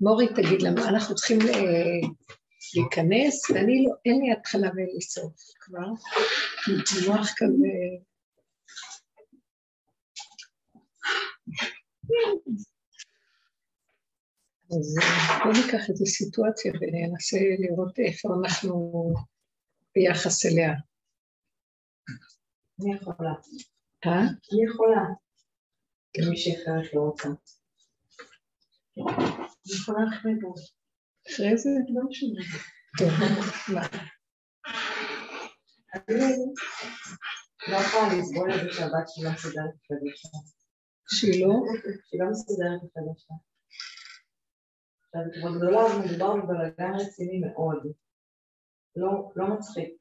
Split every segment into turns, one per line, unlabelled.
מורי תגיד לנו, אנחנו צריכים אה, להיכנס, ואני לא, אין לי התחלה ואין לי סוף כבר. המוח כאן... אז אה, בואו ניקח איזו סיטואציה וננסה לראות איפה אנחנו ביחס אליה.
אני יכולה.
אה?
אני יכולה. למי שאחרת לא רוצה. אני יכולה אחרי בו.
אחרי זה?
לא משנה.
טוב, מה?
אני לא יכולה לסבול את זה שהבת שלי לא מסודרת בחדר שלה.
שהיא לא?
שהיא לא מסודרת בחדר שלה. עכשיו, היא כבר גדולה ומדובר בבלגן רציני מאוד. לא, לא מצחיק.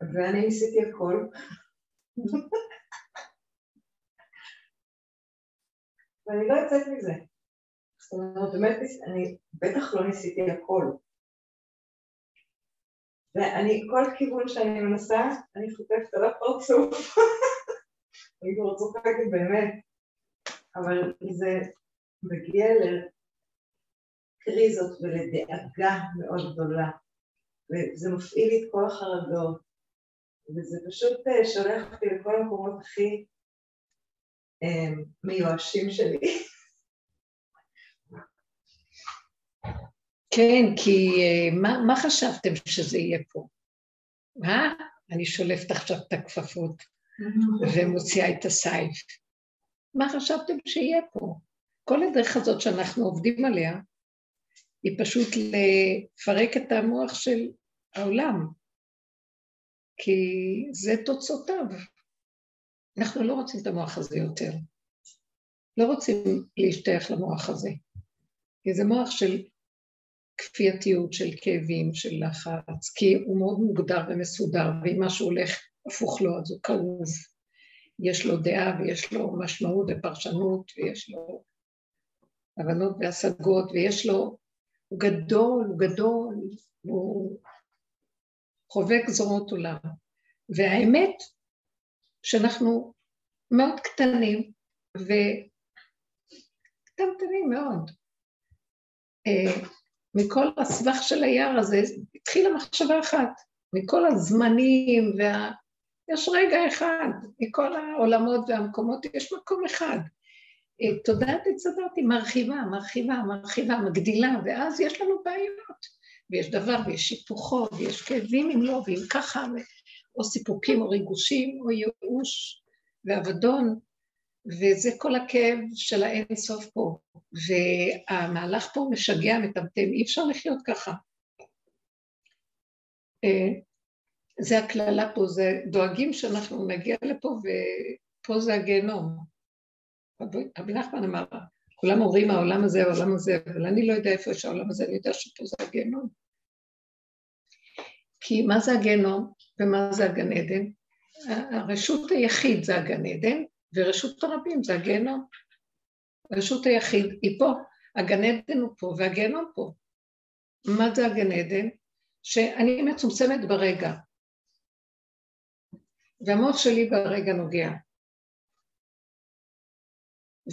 ואני ניסיתי הכל. ואני לא יוצאת מזה. זאת אומרת, באמת, אני בטח לא ניסיתי הכל. ואני, כל כיוון שאני מנסה, אני חוטפת על הפרצוף. אני כבר צוחקת באמת. אבל זה מגיע לקריזות ולדאגה מאוד גדולה. וזה מפעיל לי את כל החרדות. וזה פשוט אה, שולח אותי לכל המקומות הכי אה, מיואשים שלי.
כן, כי אה, מה, מה חשבתם שזה יהיה פה? מה? אני שולפת עכשיו את הכפפות ומוציאה את הסייף. מה חשבתם שיהיה פה? כל הדרך הזאת שאנחנו עובדים עליה, היא פשוט לפרק את המוח של העולם, כי זה תוצאותיו. אנחנו לא רוצים את המוח הזה יותר. לא רוצים להשתייך למוח הזה, כי זה מוח של כפייתיות, של כאבים, של לחץ, כי הוא מאוד מוגדר ומסודר, ואם משהו הולך הפוך לו אז הוא כאוב. יש לו דעה ויש לו משמעות ופרשנות ויש לו הבנות והשגות ויש לו, הוא גדול, הוא גדול, הוא חווה גזרות עולם. והאמת שאנחנו מאוד קטנים וקטנטנים מאוד. אה, מכל הסבך של היער הזה התחילה מחשבה אחת, מכל הזמנים וה... יש רגע אחד, מכל העולמות והמקומות יש מקום אחד. אה, תודעת הצדת היא מרחיבה, מרחיבה, מרחיבה, מגדילה, ואז יש לנו בעיות. ויש דבר, ויש שיפוכו, ויש כאבים אם לא, ואם ככה, או סיפוקים או ריגושים, או ייאוש ואבדון, וזה כל הכאב של האין סוף פה. והמהלך פה משגע, מטמטם, אי אפשר לחיות ככה. זה הקללה פה, זה דואגים שאנחנו נגיע לפה ופה זה הגיהנום. רבי נחמן אמר, כולם אומרים העולם הזה, העולם הזה, אבל אני לא יודע איפה יש העולם הזה, אני יודע שפה זה הגיהנום. כי מה זה הגיהנום ומה זה הגן עדן? הרשות היחיד זה הגן עדן, ורשות הרבים זה הגיהנום. רשות היחיד היא פה, הגן עדן הוא פה והגיהנום פה. מה זה הגן עדן? שאני מצומצמת ברגע, והמוח שלי ברגע נוגע.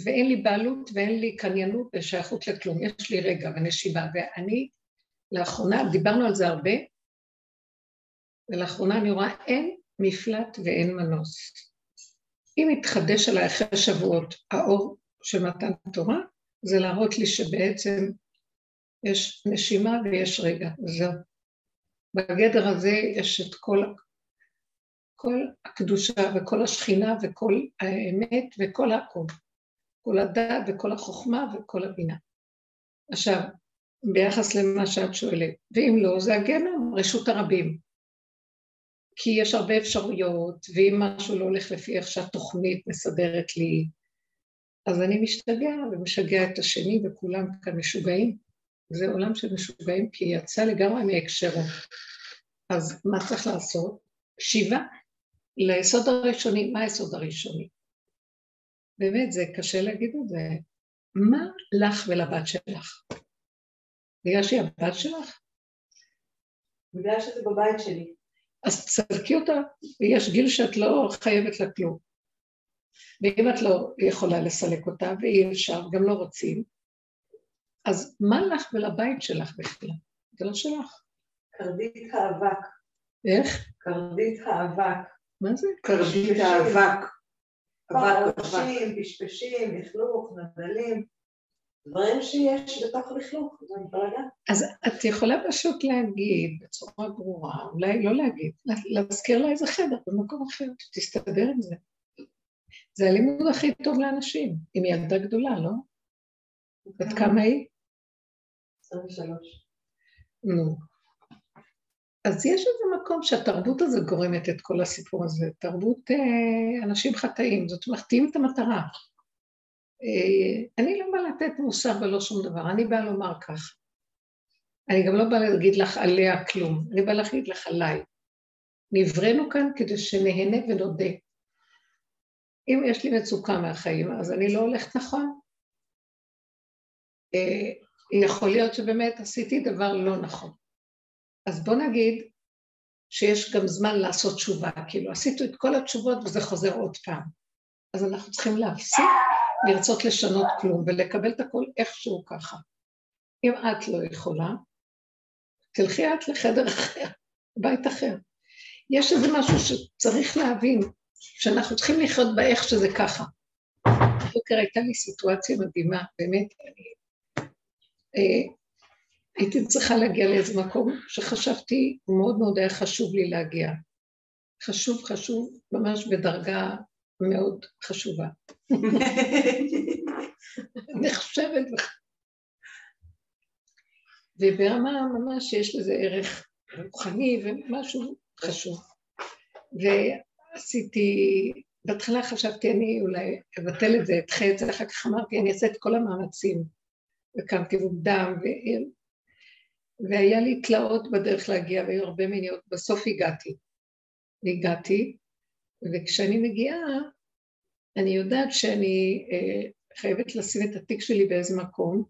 ואין לי בעלות ואין לי קניינות ושייכות לכלום, יש לי רגע ונשיבה, ואני לאחרונה, דיברנו על זה הרבה, ולאחרונה אני רואה אין מפלט ואין מנוס. אם יתחדש עליי אחרי שבועות האור של מתן תורה, זה להראות לי שבעצם יש נשימה ויש רגע, זהו. בגדר הזה יש את כל כל הקדושה וכל השכינה וכל האמת וכל הכל. כל הדעת וכל החוכמה וכל הבינה. עכשיו, ביחס למה שאת שואלת, ואם לא, זה הגנום, רשות הרבים. כי יש הרבה אפשרויות, ואם משהו לא הולך לפי איך שהתוכנית מסדרת לי, אז אני משתגע ומשגע את השני, וכולם כאן משוגעים. זה עולם של משוגעים, כי יצא לגמרי מהקשרו. אז מה צריך לעשות? שיבה. ליסוד הראשוני, מה היסוד הראשוני? באמת, זה קשה להגיד את זה. מה לך ולבת שלך? בגלל שהיא הבת שלך?
בגלל שזה בבית שלי.
אז תסלקי אותה, ויש גיל שאת לא חייבת לה כלום. ואם את לא יכולה לסלק אותה, ואי אפשר, גם לא רוצים, אז מה לך ולבית שלך בכלל? זה לא שלך.
קרדית האבק.
איך?
קרדית האבק.
מה זה?
קרדית האבק. אבק,
פרשים, פשפשים, לכלוך, נדלים. דברים שיש בתוך לכלוך, זה בלאגן.
אז את יכולה פשוט להגיד בצורה ברורה, אולי לא להגיד, להזכיר לה איזה חדר במקום אחר, שתסתדר עם זה. זה הלימוד הכי טוב לאנשים, עם ילדה גדולה, לא? בת כמה היא?
23.
נו. אז יש איזה מקום שהתרבות הזו גורמת את כל הסיפור הזה, תרבות אה, אנשים חטאים, זאת אומרת, תהיו את המטרה. אה, אני לא באה לתת מוסר ולא שום דבר, אני באה לומר כך. אני גם לא באה להגיד לך עליה כלום, אני באה להגיד לך עליי. נבראנו כאן כדי שנהנה ונודה. אם יש לי מצוקה מהחיים, אז אני לא הולכת נכון. אה, יכול להיות שבאמת עשיתי דבר לא נכון. אז בוא נגיד שיש גם זמן לעשות תשובה, כאילו עשיתו את כל התשובות וזה חוזר עוד פעם. אז אנחנו צריכים להפסיק לרצות לשנות כלום ולקבל את הכל איכשהו ככה. אם את לא יכולה, תלכי את לחדר אחר, בית אחר. יש איזה משהו שצריך להבין, שאנחנו צריכים לחיות באיך שזה ככה. בבוקר הייתה לי סיטואציה מדהימה, באמת, אני... הייתי צריכה להגיע לאיזה מקום שחשבתי, מאוד מאוד היה חשוב לי להגיע. חשוב, חשוב, ממש בדרגה מאוד חשובה. נחשבת. וברמה ממש יש לזה ערך רוחני ומשהו חשוב. ועשיתי, בהתחלה חשבתי אני אולי אבטל את זה, אדחה את זה, אחר כך אמרתי אני אעשה את כל המאמצים. וקמתי מוקדם. והיה לי תלאות בדרך להגיע, והיו הרבה מיניות, בסוף הגעתי. והגעתי, וכשאני מגיעה, אני יודעת שאני אה, חייבת לשים את התיק שלי באיזה מקום,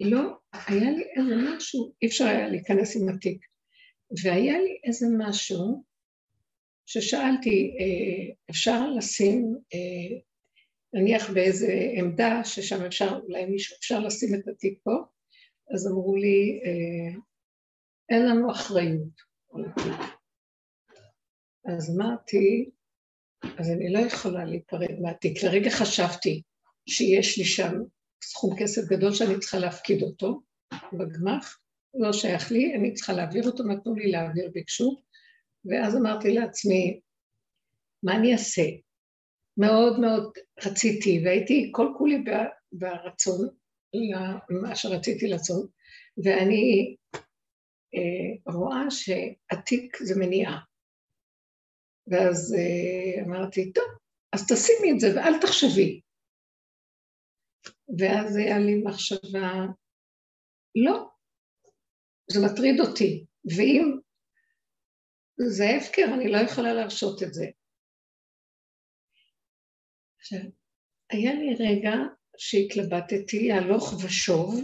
ולא, היה לי איזה משהו, אי אפשר היה להיכנס עם התיק, והיה לי איזה משהו ששאלתי, אה, אפשר לשים, אה, נניח באיזה עמדה ששם אפשר, אולי מישהו, אפשר לשים את התיק פה, אז אמרו לי, אה, אין לנו אחריות על התיק. אז אמרתי, אז אני לא יכולה להיפרד מהתיק. לרגע חשבתי שיש לי שם סכום כסף גדול שאני צריכה להפקיד אותו בגמ"ח, לא שייך לי, אני צריכה להעביר אותו, נתנו לי להעביר, ביקשו, ואז אמרתי לעצמי, מה אני אעשה? מאוד מאוד רציתי, והייתי כל כולי ברצון, מה שרציתי לעשות, ואני אה, רואה שהתיק זה מניעה. ואז אה, אמרתי, טוב, אז תשימי את זה ואל תחשבי. ואז היה לי מחשבה, לא, זה מטריד אותי, ואם זה הפקר, אני לא יכולה להרשות את זה. עכשיו, היה לי רגע שהתלבטתי הלוך ושוב,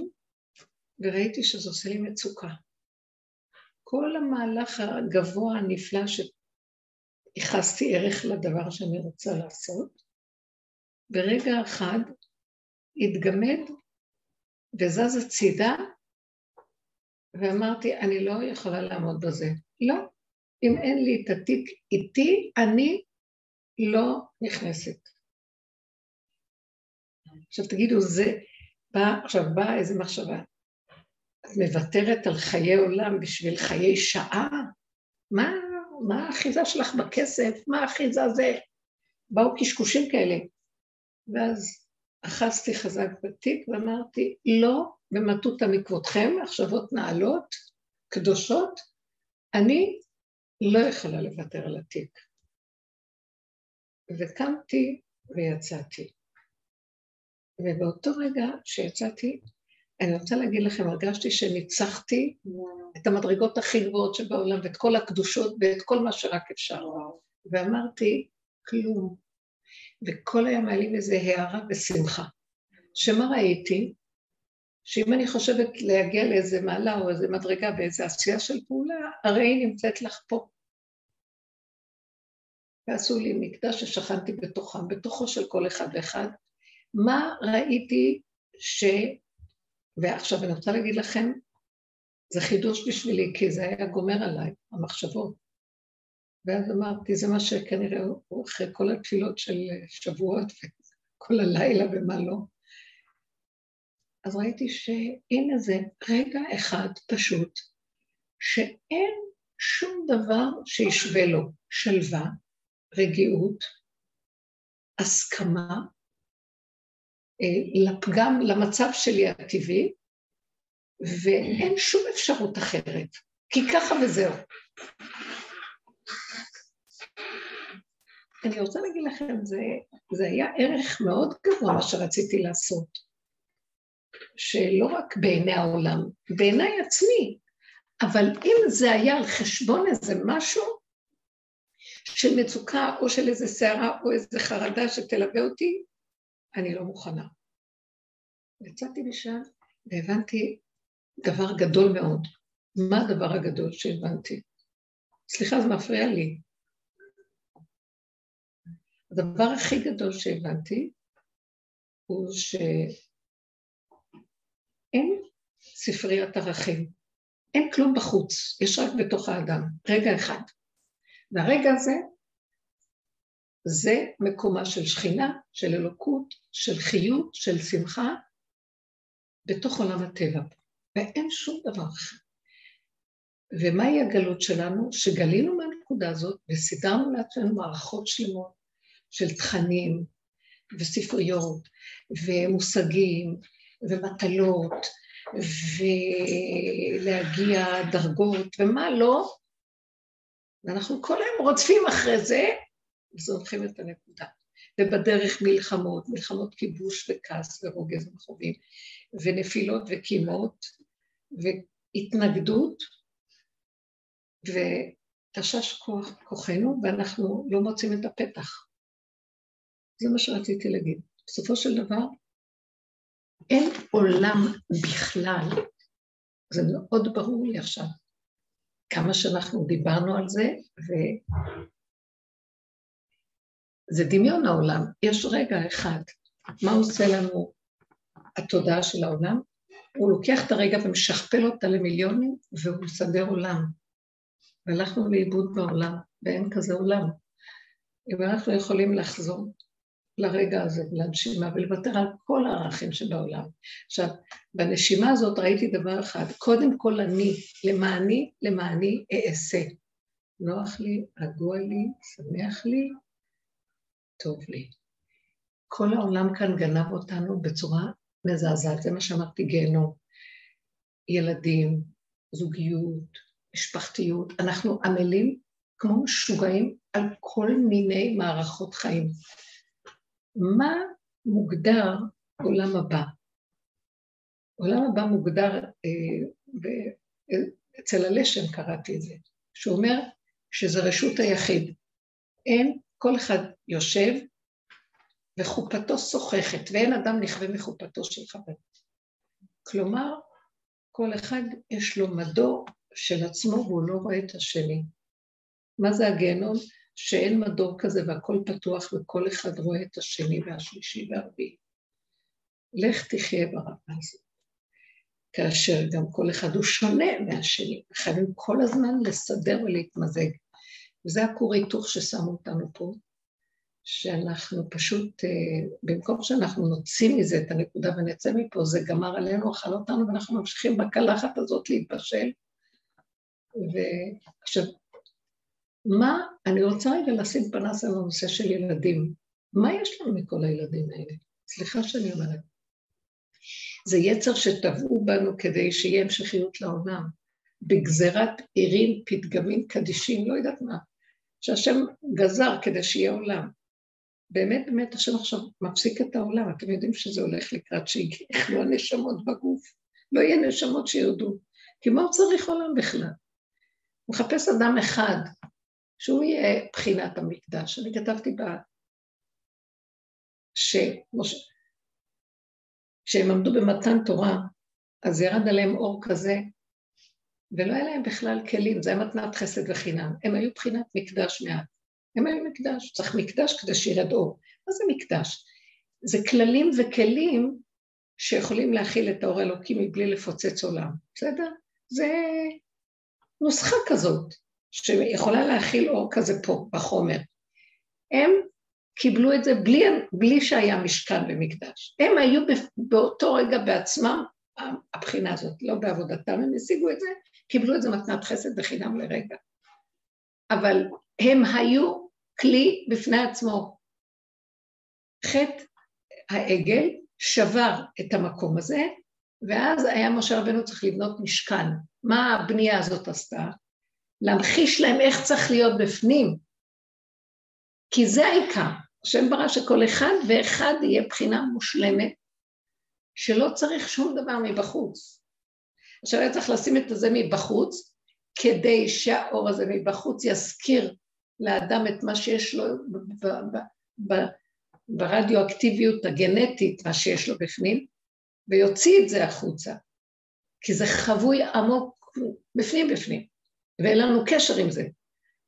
וראיתי שזה עושה לי מצוקה. כל המהלך הגבוה הנפלא ייחסתי ערך לדבר שאני רוצה לעשות, ברגע אחד התגמד וזז הצידה, ואמרתי, אני לא יכולה לעמוד בזה. לא, אם אין לי את התיק איתי, אני לא נכנסת. עכשיו תגידו, זה בא, עכשיו באה איזה מחשבה, את מוותרת על חיי עולם בשביל חיי שעה? מה מה האחיזה שלך בכסף? מה האחיזה זה? באו קשקושים כאלה. ואז אחזתי חזק בתיק ואמרתי, לא במטותא מכבודכם, מחשבות נעלות, קדושות, אני לא יכולה לוותר על התיק. וקמתי ויצאתי. ובאותו רגע שיצאתי, אני רוצה להגיד לכם, הרגשתי שניצחתי את המדרגות הכי גבוהות שבעולם, ואת כל הקדושות ואת כל מה שרק אפשר. ואמרתי, כלום. וכל היום היה לי איזה הערה ושמחה. שמה ראיתי? שאם אני חושבת להגיע לאיזה מעלה או איזה מדרגה באיזה עשייה של פעולה, הרי היא נמצאת לך פה. ועשו לי מקדש ששכנתי בתוכם, בתוכו של כל אחד ואחד. מה ראיתי ש... ועכשיו אני רוצה להגיד לכם, זה חידוש בשבילי, כי זה היה גומר עליי, המחשבות. ואז אמרתי, זה מה שכנראה הוא אחרי כל התפילות של שבועות וכל הלילה ומה לא. אז ראיתי שהנה זה רגע אחד פשוט, שאין שום דבר שישווה לו שלווה, רגיעות, הסכמה, אה, לפגם, למצב שלי הטבעי, ואין שום אפשרות אחרת, כי ככה וזהו. אני רוצה להגיד לכם, זה, זה היה ערך מאוד גבוה מה שרציתי לעשות. שלא רק בעיני העולם, בעיניי עצמי, אבל אם זה היה על חשבון איזה משהו של מצוקה או של איזה סערה או איזה חרדה שתלווה אותי, אני לא מוכנה. יצאתי משם והבנתי דבר גדול מאוד. מה הדבר הגדול שהבנתי? סליחה, זה מפריע לי. הדבר הכי גדול שהבנתי הוא שאין ספריית ערכים, אין כלום בחוץ, יש רק בתוך האדם, רגע אחד. והרגע הזה, זה מקומה של שכינה, של אלוקות, של חיות, של שמחה, בתוך עולם הטבע, ואין שום דבר אחר. ומהי הגלות שלנו? שגלינו מהנקודה הזאת וסידרנו לעצמנו מערכות שלמות של תכנים וספריות ומושגים ומטלות ולהגיע דרגות ומה לא, ואנחנו כל היום רודפים אחרי זה וזונחים את הנקודה. ובדרך מלחמות, מלחמות כיבוש וכעס ורוגז וחובים, ונפילות וקימות, והתנגדות, ותשש כוח, כוחנו, ואנחנו לא מוצאים את הפתח. זה מה שרציתי להגיד. בסופו של דבר, אין עולם בכלל, זה מאוד ברור לי עכשיו, כמה שאנחנו דיברנו על זה, וזה דמיון העולם. יש רגע אחד, מה עושה לנו התודעה של העולם? הוא לוקח את הרגע ומשכפל אותה למיליונים, והוא מסדר עולם. והלכנו לאיבוד בעולם, ואין כזה עולם. אם אנחנו יכולים לחזור לרגע הזה, לנשימה, ולוותר על כל הערכים שבעולם. עכשיו, בנשימה הזאת ראיתי דבר אחד, קודם כל אני, למעני, למעני אעשה. נוח לי, רגוע לי, שמח לי, טוב לי. כל העולם כאן גנב אותנו בצורה מזעזעת, זה מה שאמרתי, גיהנום. ילדים, זוגיות, משפחתיות, אנחנו עמלים כמו משוגעים על כל מיני מערכות חיים. מה מוגדר עולם הבא? עולם הבא מוגדר, אה, אצל הלשם קראתי את זה, שאומר שזה רשות היחיד. אין, כל אחד יושב וחופתו שוחכת, ואין אדם נכווה מחופתו של חבר. כלומר, כל אחד יש לו מדור של עצמו והוא לא רואה את השני. מה זה הגיהנום? שאין מדור כזה והכל פתוח וכל אחד רואה את השני והשלישי והרביעי. לך תחיה ברמה הזאת. כאשר גם כל אחד הוא שונה מהשני, חייבים כל הזמן לסדר ולהתמזג. וזה הכור היתוך ששמו אותנו פה, שאנחנו פשוט, אה, במקום שאנחנו נוציא מזה את הנקודה ונצא מפה, זה גמר עלינו, אכל אותנו, ואנחנו ממשיכים בקלחת הזאת להתבשל. ועכשיו, מה, אני רוצה רגע לשים פנס על הנושא של ילדים. מה יש לנו מכל הילדים האלה? סליחה שאני אומרת. זה יצר שטבעו בנו כדי שיהיה המשכיות לעולם. בגזירת עירים, פתגמים, קדישים, לא יודעת מה, שהשם גזר כדי שיהיה עולם. באמת, באמת, השם עכשיו מפסיק את העולם, אתם יודעים שזה הולך לקראת שיכלו הנשמות בגוף. לא יהיה נשמות שירדו. כי מה הוא צריך עולם בכלל? הוא מחפש אדם אחד שהוא יהיה בחינת המקדש. אני כתבתי בה שמשה, כשהם עמדו במתן תורה, אז ירד עליהם אור כזה, ולא היה להם בכלל כלים, זה היה מתנת חסד וחינם. הם היו בחינת מקדש מעט. הם היו מקדש, צריך מקדש כדי שירד אור. מה זה מקדש? זה כללים וכלים שיכולים להכיל את האור האלוקי מבלי לפוצץ עולם, בסדר? זה נוסחה כזאת, שיכולה להכיל אור כזה פה, בחומר. הם קיבלו את זה בלי, בלי שהיה משכן ומקדש. הם היו באותו רגע בעצמם, הבחינה הזאת, לא בעבודתם, הם השיגו את זה, קיבלו את זה מתנת חסד בחינם לרגע. אבל הם היו כלי בפני עצמו. חטא העגל שבר את המקום הזה, ואז היה משה רבנו צריך לבנות משכן. מה הבנייה הזאת עשתה? להמחיש להם איך צריך להיות בפנים. כי זה העיקר. השם ברא שכל אחד ואחד יהיה בחינה מושלמת, שלא צריך שום דבר מבחוץ. עכשיו היה צריך לשים את זה מבחוץ, כדי שהאור הזה מבחוץ יזכיר לאדם את מה שיש לו ברדיואקטיביות הגנטית, מה שיש לו בפנים, ויוציא את זה החוצה, כי זה חבוי עמוק בפנים בפנים, ואין לנו קשר עם זה.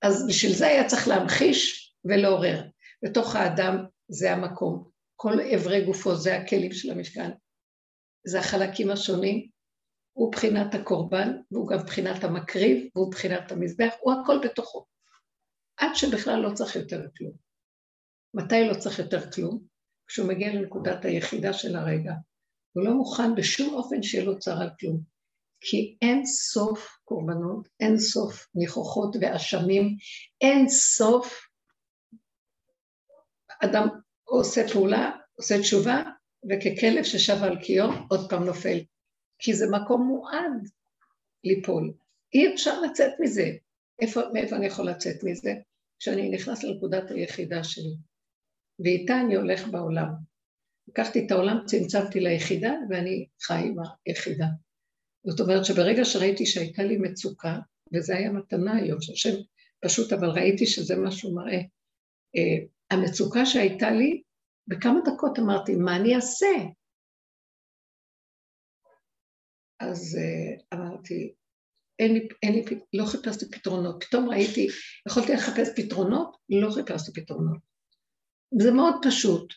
אז בשביל זה היה צריך להמחיש ולעורר. בתוך האדם זה המקום, כל אברי גופו זה הכלים של המשכן, זה החלקים השונים, הוא בחינת הקורבן, והוא גם בחינת המקריב, והוא בחינת המזבח, הוא הכל בתוכו. עד שבכלל לא צריך יותר כלום. מתי לא צריך יותר כלום? כשהוא מגיע לנקודת היחידה של הרגע. הוא לא מוכן בשום אופן שיהיה לו צער על כלום. כי אין סוף קורבנות, אין סוף ניחוחות ואשמים, אין סוף אדם עושה פעולה, עושה תשובה, וככלב ששב על קיו, עוד פעם נופל. כי זה מקום מועד ליפול. אי אפשר לצאת מזה. איפה, מאיפה אני יכול לצאת מזה? כשאני נכנס לנקודת היחידה שלי. ואיתה אני הולך בעולם. לקחתי את העולם, צמצמתי ליחידה, ואני חי עם היחידה. זאת אומרת שברגע שראיתי שהייתה לי מצוקה, וזה היה מתנה היום, שהשם פשוט, אבל ראיתי שזה מה שהוא מראה. Uh, המצוקה שהייתה לי, בכמה דקות אמרתי, מה אני אעשה? אז uh, אמרתי, אין לי, אין לי, לא חיפשתי פתרונות. פתאום ראיתי, יכולתי לחפש פתרונות, לא חיפשתי פתרונות. זה מאוד פשוט,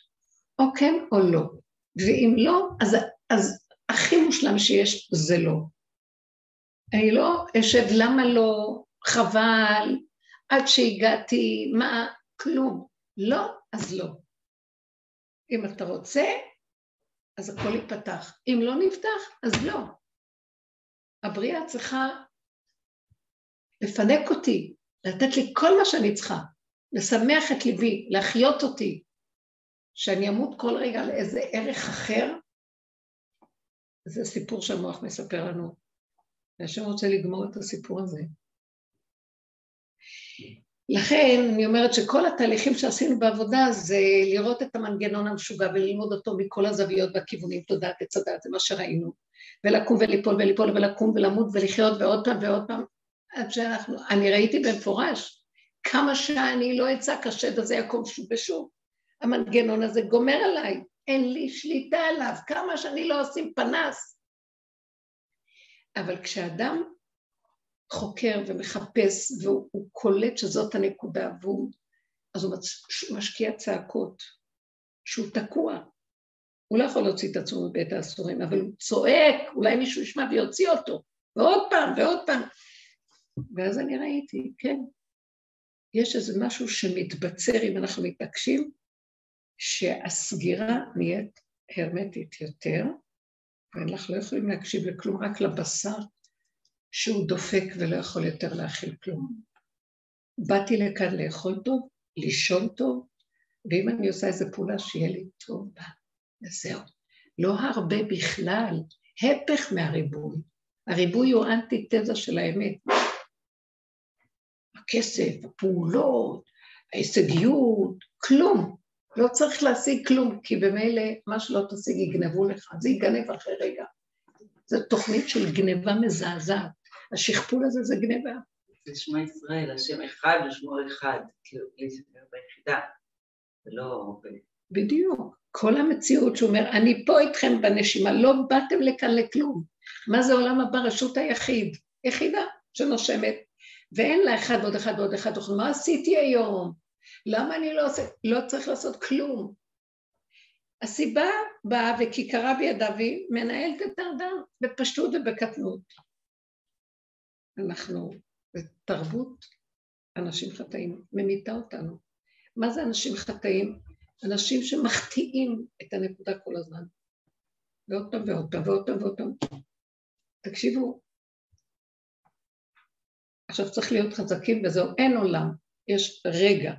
או כן או לא. ואם לא, אז, אז הכי מושלם שיש זה לא. אני לא אשב למה לא, חבל, עד שהגעתי, מה, כלום. לא, אז לא. אם אתה רוצה, אז הכל ייפתח. אם לא נפתח, אז לא. הבריאה צריכה לפנק אותי, לתת לי כל מה שאני צריכה, לשמח את ליבי, להחיות אותי, שאני אמות כל רגע על איזה ערך אחר, זה סיפור שהמוח מספר לנו. והשם רוצה לגמור את הסיפור הזה. לכן אני אומרת שכל התהליכים שעשינו בעבודה זה לראות את המנגנון המשוגע וללמוד אותו מכל הזוויות והכיוונים, תודעת עץ הדת, זה מה שראינו. ולקום וליפול וליפול ולקום ולמות ולחיות ועוד פעם ועוד פעם, עד שאנחנו, אני ראיתי במפורש כמה שאני לא אצעק השד הזה יקום שוב ושוב. המנגנון הזה גומר עליי, אין לי שליטה עליו, כמה שאני לא אשים פנס. אבל כשאדם חוקר ומחפש והוא קולט שזאת הנקודה, והוא, אז הוא משקיע צעקות, שהוא תקוע. הוא לא יכול להוציא את עצמו מבית האסורים, אבל הוא צועק, אולי מישהו ישמע ויוציא אותו, ועוד פעם ועוד פעם. ואז אני ראיתי, כן, יש איזה משהו שמתבצר אם אנחנו מתעקשים, שהסגירה נהיית הרמטית יותר, ואנחנו לא יכולים להקשיב לכלום, רק לבשר שהוא דופק ולא יכול יותר להכיל כלום. באתי לכאן לאכול טוב, לישון טוב, ואם אני עושה איזו פעולה, שיהיה לי טוב בה, וזהו. לא הרבה בכלל, הפך מהריבוי. הריבוי הוא אנטי-תזה של האמת. הכסף, הפעולות, ההישגיות, כלום. לא צריך להשיג כלום, כי במילא מה שלא תשיג יגנבו לך, זה ייגנב אחרי רגע. זו תוכנית של גניבה מזעזעת. השכפול הזה זה גניבה.
זה שמע ישראל, השם אחד ושמו אחד, כאילו, בלי ספר ביחידה, ולא
בדיוק. כל המציאות שהוא אומר, אני פה איתכם בנשימה, לא באתם לכאן לכלום. מה זה עולם הבא? רשות היחיד, יחידה שנושמת, ואין לה אחד ועוד אחד ועוד אחד, מה עשיתי היום? למה אני לא עושה, לא צריך לעשות כלום. הסיבה באה וכי קרה בידה והיא מנהלת את האדם בפשטות ובקטנות. אנחנו בתרבות אנשים חטאים, ממיתה אותנו. מה זה אנשים חטאים? אנשים שמחטיאים את הנקודה כל הזמן. ועוד פעם ועוד פעם ועוד פעם ועוד פעם. תקשיבו, עכשיו צריך להיות חזקים וזהו, אין עולם, יש רגע.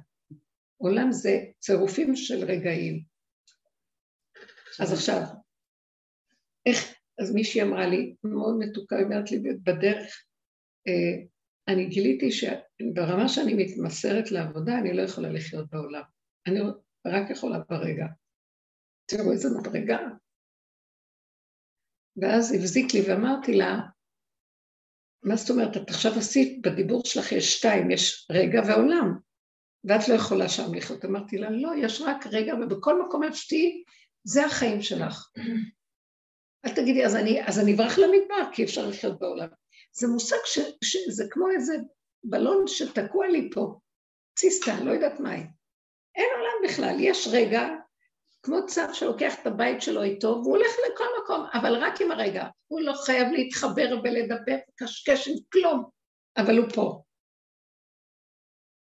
עולם זה צירופים של רגעים. אז עכשיו, איך, אז מישהי אמרה לי, מאוד מתוקה, היא אומרת לי בדרך, אה, אני גיליתי שברמה שאני מתמסרת לעבודה, אני לא יכולה לחיות בעולם. אני רק יכולה ברגע. תראו איזה מדרגה. ואז הבזיק לי ואמרתי לה, מה זאת אומרת, את עכשיו עשית, בדיבור שלך יש שתיים, יש רגע ועולם, ואת לא יכולה שם לחיות. אמרתי לה, לא, יש רק רגע, ובכל מקום איפה שתהיי, זה החיים שלך. אל תגידי, אז אני, אז אני אברח למדבר, כי אפשר לחיות בעולם. זה מושג ש, שזה כמו איזה בלון שתקוע לי פה, ציסטה, לא יודעת מה היא. בכלל, יש רגע, כמו צב שלוקח את הבית שלו איתו, והוא הולך לכל מקום, אבל רק עם הרגע. הוא לא חייב להתחבר ולדבר, קשקש עם כלום, אבל הוא פה.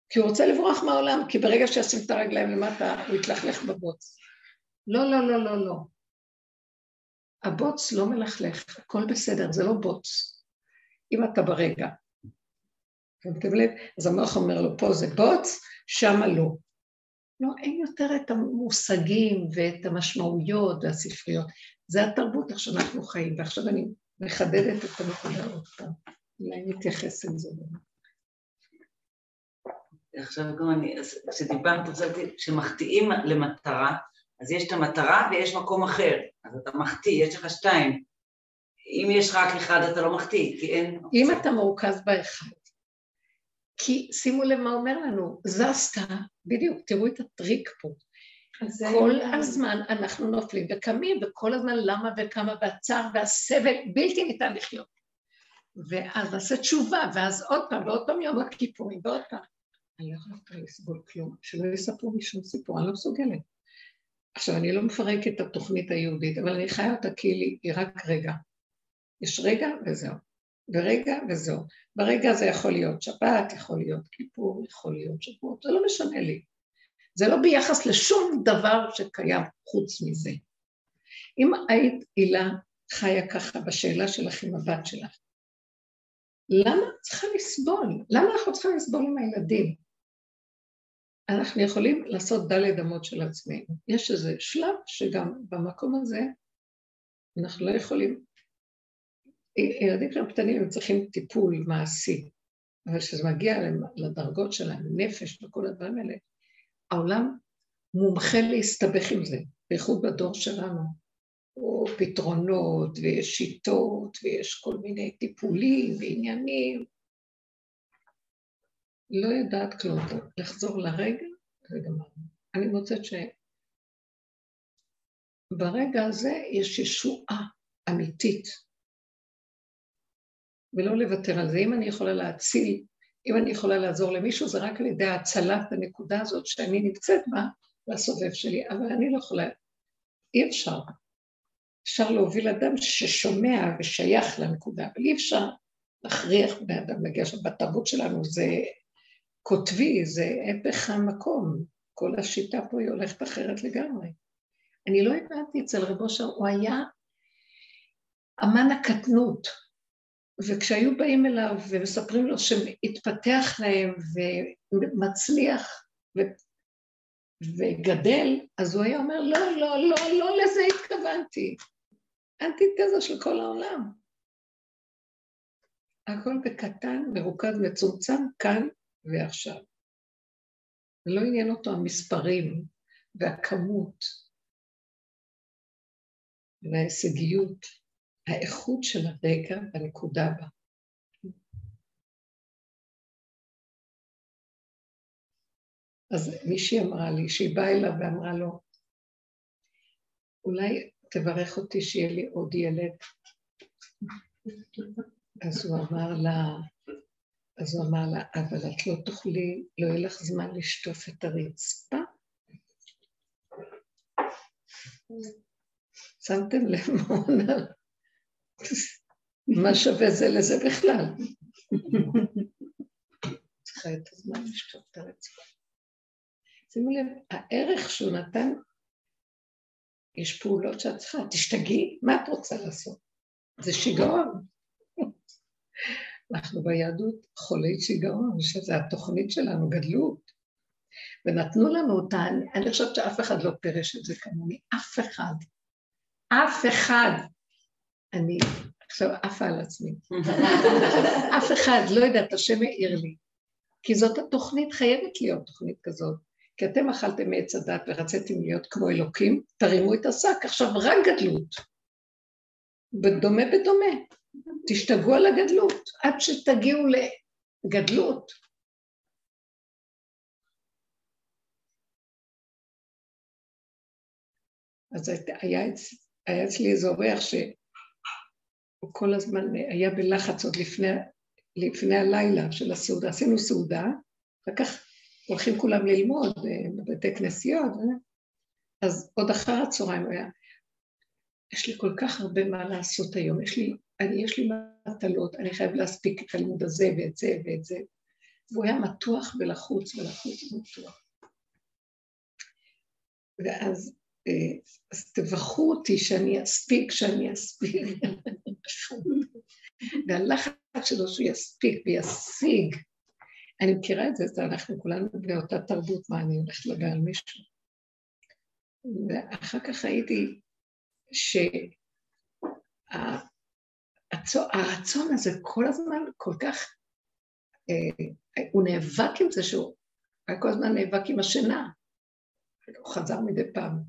כי הוא רוצה לברוח מהעולם, כי ברגע שישים את הרגליים למטה, הוא יתלכלך בבוץ. לא, לא, לא, לא, לא. הבוץ לא מלכלך, הכל בסדר, זה לא בוץ. אם אתה ברגע. שמתם לב? אז המוח אומר לו, פה זה בוץ, שמה לא. לא, אין יותר את המושגים ואת המשמעויות והספריות. זה התרבות איך שאנחנו חיים, ועכשיו אני מחדדת את הנקודה עוד פעם. אולי נתייחס לזה.
עכשיו גם אני, כשדיברת, כשמחטיאים למטרה, אז יש את המטרה ויש מקום אחר, אז אתה מחטיא, יש לך שתיים. אם יש רק אחד אתה לא מחטיא, כי אין...
אם אתה מרוכז באחד, כי שימו לב מה אומר לנו, זזת, בדיוק, תראו את הטריק פה. כל הזמן אנחנו נופלים וקמים, וכל הזמן למה וכמה והצער והסבל בלתי ניתן לחיות. ואז נעשה תשובה, ואז עוד פעם, ועוד פעם יום הכיפורים, ועוד פעם. אני לא יכולה יותר לסבול כלום, שלא יספרו לי שום סיפור, אני לא מסוגלת. עכשיו, אני לא מפרקת את התוכנית היהודית, אבל אני חיה אותה כאילו היא רק רגע. יש רגע וזהו. ורגע וזהו. ברגע זה יכול להיות שבת, יכול להיות כיפור, יכול להיות שבועות, זה לא משנה לי. זה לא ביחס לשום דבר שקיים חוץ מזה. אם היית הילה חיה ככה בשאלה שלך עם הבת שלך, למה את צריכה לסבול? למה אנחנו צריכים לסבול עם הילדים? אנחנו יכולים לעשות דלת אמות של עצמנו. יש איזה שלב שגם במקום הזה אנחנו לא יכולים ילדים שהם קטנים הם צריכים טיפול מעשי, אבל כשזה מגיע לדרגות של הנפש וכל הדברים האלה, העולם מומחה להסתבך עם זה, בייחוד בדור שלנו. או פתרונות, ויש שיטות, ויש כל מיני טיפולים ועניינים. לא יודעת כלום, לחזור לרגע וגמרנו. אני מוצאת שברגע הזה יש ישועה אמיתית. ולא לוותר על זה. אם אני יכולה להציל, אם אני יכולה לעזור למישהו, זה רק על ידי הצלת הנקודה הזאת שאני נמצאת בה, לסובב שלי, אבל אני לא יכולה, אי אפשר. אפשר להוביל אדם ששומע ושייך לנקודה, אבל אי אפשר להכריח בני אדם להגיע שם. בתרבות שלנו זה קוטבי, זה הפך המקום. כל השיטה פה היא הולכת אחרת לגמרי. אני לא הבנתי אצל רבו אושר, הוא היה אמן הקטנות, וכשהיו באים אליו ומספרים לו שהתפתח להם ומצליח ו... וגדל, אז הוא היה אומר, לא, לא, לא, לא לזה התכוונתי. אנטיתזה של כל העולם. הכל בקטן, מרוכז, מצומצם, כאן ועכשיו. לא עניין אותו המספרים והכמות וההישגיות. האיכות של הרגע והנקודה בה. אז מישהי אמרה לי, שהיא באה אליו ואמרה לו, אולי תברך אותי שיהיה לי עוד ילד. אז הוא אמר לה, אז הוא אמר לה, אבל את לא תוכלי, לא יהיה לך זמן לשטוף את הרצפה? שמתם לב מה? מה שווה זה לזה בכלל? צריכה את הזמן לשטוף את הרצפה. שימו לב, הערך שהוא נתן, יש פעולות שאת צריכה, תשתגעי, מה את רוצה לעשות? זה שיגעון. אנחנו ביהדות חולי שיגעון, שזו התוכנית שלנו, גדלות. ונתנו לנו אותה, אני חושבת שאף אחד לא פירש את זה כמוני, אף אחד. אף אחד. אני עכשיו עפה על עצמי. אף אחד, לא יודעת, השם העיר לי. כי זאת התוכנית, חייבת להיות תוכנית כזאת. כי אתם אכלתם מעץ הדת ורציתם להיות כמו אלוקים, תרימו את השק, עכשיו רק גדלות. בדומה בדומה. תשתגעו על הגדלות, עד שתגיעו לגדלות. אז היה, היה אצלי איזה אורח שהוא כל הזמן היה בלחץ עוד לפני, לפני הלילה של הסעודה. עשינו סעודה, אחר כך הולכים כולם ללמוד אה, בבתי כנסיות, אה? אז עוד אחר הצהריים היה, יש לי כל כך הרבה מה לעשות היום, יש לי, אני, יש לי מטלות, אני חייב להספיק את הלימוד הזה ואת זה ואת זה. והוא היה מתוח ולחוץ ולחוץ ומתוח. ואז אז תברכו אותי שאני אספיק, שאני אספיק. והלחץ שלו שהוא יספיק וישיג. אני מכירה את זה, זה אנחנו כולנו באותה תרבות, מה אני הולכת לדבר על מישהו. ואחר כך ראיתי שהרצון הזה כל הזמן כל כך, אה, הוא נאבק עם זה שהוא היה כל הזמן נאבק עם השינה. הוא חזר מדי פעם.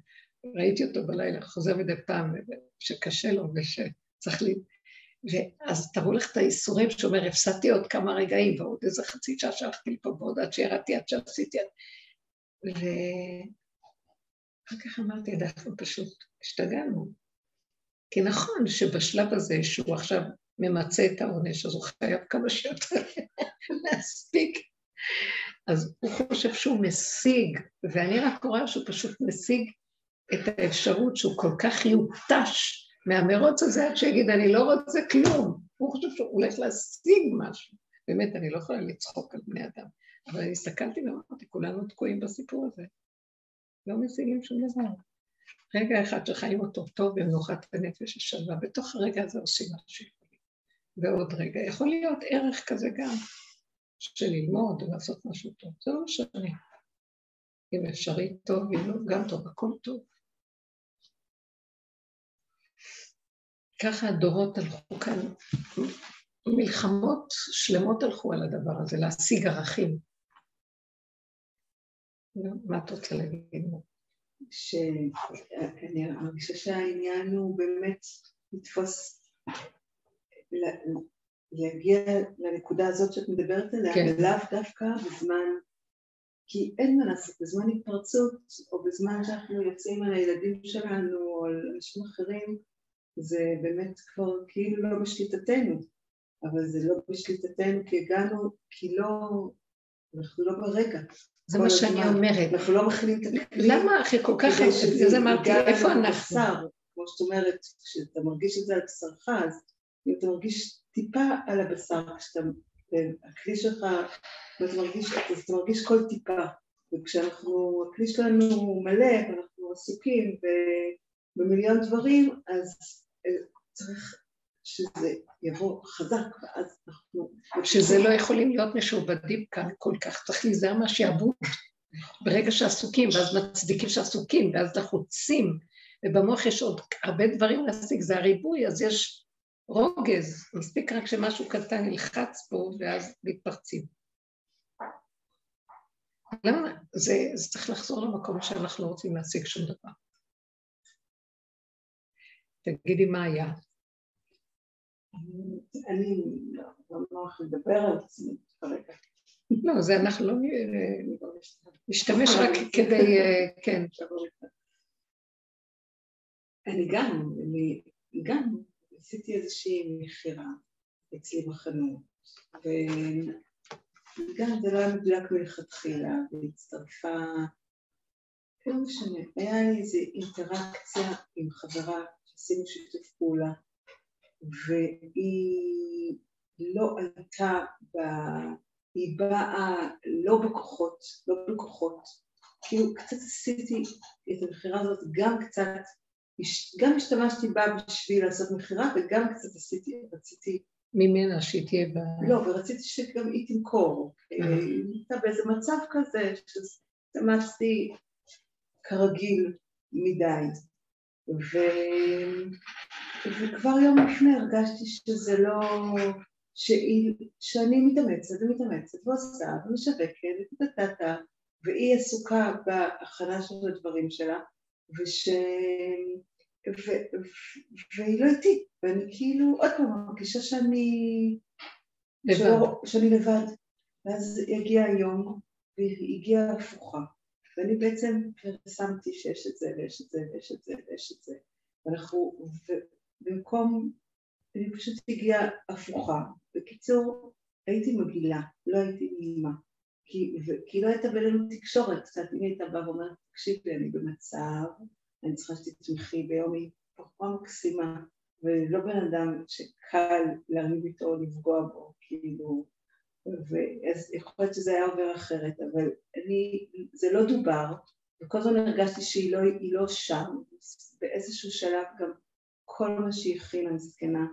ראיתי אותו בלילה, חוזר מדי פעם, שקשה לו ושצריך לי... ואז תראו לך את האיסורים שאומר, הפסדתי עוד כמה רגעים, ועוד איזה חצי שעה שהלכתי לפה, ועוד עד שירדתי, עד שעשיתי... ואחר כך אמרתי, אנחנו פשוט השתגענו. כי נכון שבשלב הזה, שהוא עכשיו ממצה את העונש, אז הוא חייב כמה שיותר להספיק. אז הוא חושב שהוא משיג, ואני רק רואה שהוא פשוט משיג את האפשרות שהוא כל כך יותש מהמרוץ הזה עד שיגיד, אני לא רוצה כלום. הוא חושב שהוא הולך להשיג משהו. באמת, אני לא יכולה לצחוק על בני אדם. אבל אני הסתכלתי ואמרתי, כולנו תקועים בסיפור הזה. לא משיגים שום דבר. רגע אחד שחיים אותו טוב במנוחת הנפש השלווה, בתוך הרגע הזה עושים שיכולים. ועוד רגע, יכול להיות ערך כזה גם, של ללמוד ולעשות משהו טוב, זה לא משנה. אם אפשרי טוב, אם לא, גם טוב, הכל טוב. ככה הדורות הלכו כאן, מלחמות שלמות הלכו על הדבר הזה, להשיג ערכים. מה את רוצה להגיד?
שאני מרגישה שהעניין הוא באמת לתפוס, להגיע לנקודה הזאת שאת מדברת עליה, כן. ולאו דווקא בזמן, כי אין מה לעשות, בזמן התפרצות, או בזמן שאנחנו יוצאים על הילדים שלנו, או על אנשים אחרים, זה באמת כבר כאילו לא בשליטתנו, אבל זה לא בשליטתנו כי הגענו, כי לא, אנחנו לא ברגע.
זה מה שאני אומרת.
אנחנו לא מכינים את הכלי.
למה אחי כל כך... בגלל אמרתי, איפה אנחנו?
כמו שאת אומרת, כשאתה מרגיש את זה על בשרך, אז אם אתה מרגיש טיפה על הבשר, כשאתה, הכלי שלך, ואתה מרגיש, אז אתה מרגיש כל טיפה. וכשאנחנו, הכלי שלנו מלא, ואנחנו עסוקים במיליון דברים, אז צריך שזה יבוא חזק, ואז אנחנו...
שזה לא יכולים להיות משועבדים כאן כל כך, צריך להיזהר מהשעבוד. ברגע שעסוקים, ואז מצדיקים שעסוקים, ואז לחוצים, ובמוח יש עוד הרבה דברים להשיג, זה הריבוי, אז יש רוגז, מספיק רק שמשהו קטן נלחץ פה, ואז מתפרצים. למה? זה, זה צריך לחזור למקום שאנחנו לא רוצים להשיג שום דבר. תגידי מה היה.
אני לא נוח לדבר על עצמי כרגע.
לא, זה אנחנו לא נשתמש רק כדי, כן.
אני גם, אני גם עשיתי איזושהי מכירה אצלי בחנות, וגם זה לא היה מדויק מלכתחילה, והצטרפה, לא משנה, היה לי איזו אינטראקציה עם חברה שעשינו שיתוף פעולה, והיא לא עלתה, ב... היא באה לא בכוחות, לא בכוחות, כאילו קצת עשיתי את המכירה הזאת גם קצת גם השתמשתי בה בשביל לעשות מכירה וגם קצת עשיתי, רציתי...
ממנה שהיא תהיה ב...
לא, ורציתי שגם היא תמכור. היא הייתה באיזה מצב כזה שהשתמשתי כרגיל מדי. ו... וכבר יום לפני הרגשתי שזה לא... שהיא... שאני מתאמצת ומתאמצת ועושה ומשווקת וטטטה והיא עסוקה בהכנה של הדברים שלה וש... ו... והיא לא איתי, ואני כאילו עוד פעם מרגישה שאני...
לבד.
שלא... שאני לבד. ואז הגיע היום, והיא הגיעה הפוכה. ואני בעצם פרסמתי שיש את זה, ויש את זה, ויש את זה, ויש את זה. ואנחנו, ובמקום, אני פשוט הגיעה הפוכה. בקיצור, הייתי מגעילה, לא הייתי נעימה. כי, כי לא הייתה בינינו תקשורת קצת, אם הייתה באה ואומרת, תקשיבי, אני במצב, אני צריכה שתתמכי ביום היא בחורה מקסימה, ולא בן אדם שקל לריב איתו או לפגוע בו, כאילו, ואז יכול להיות שזה היה עובר אחרת, אבל אני, זה לא דובר, וכל הזמן הרגשתי שהיא לא, לא שם, באיזשהו שלב גם כל מה שהיא הכינה, מסכנה,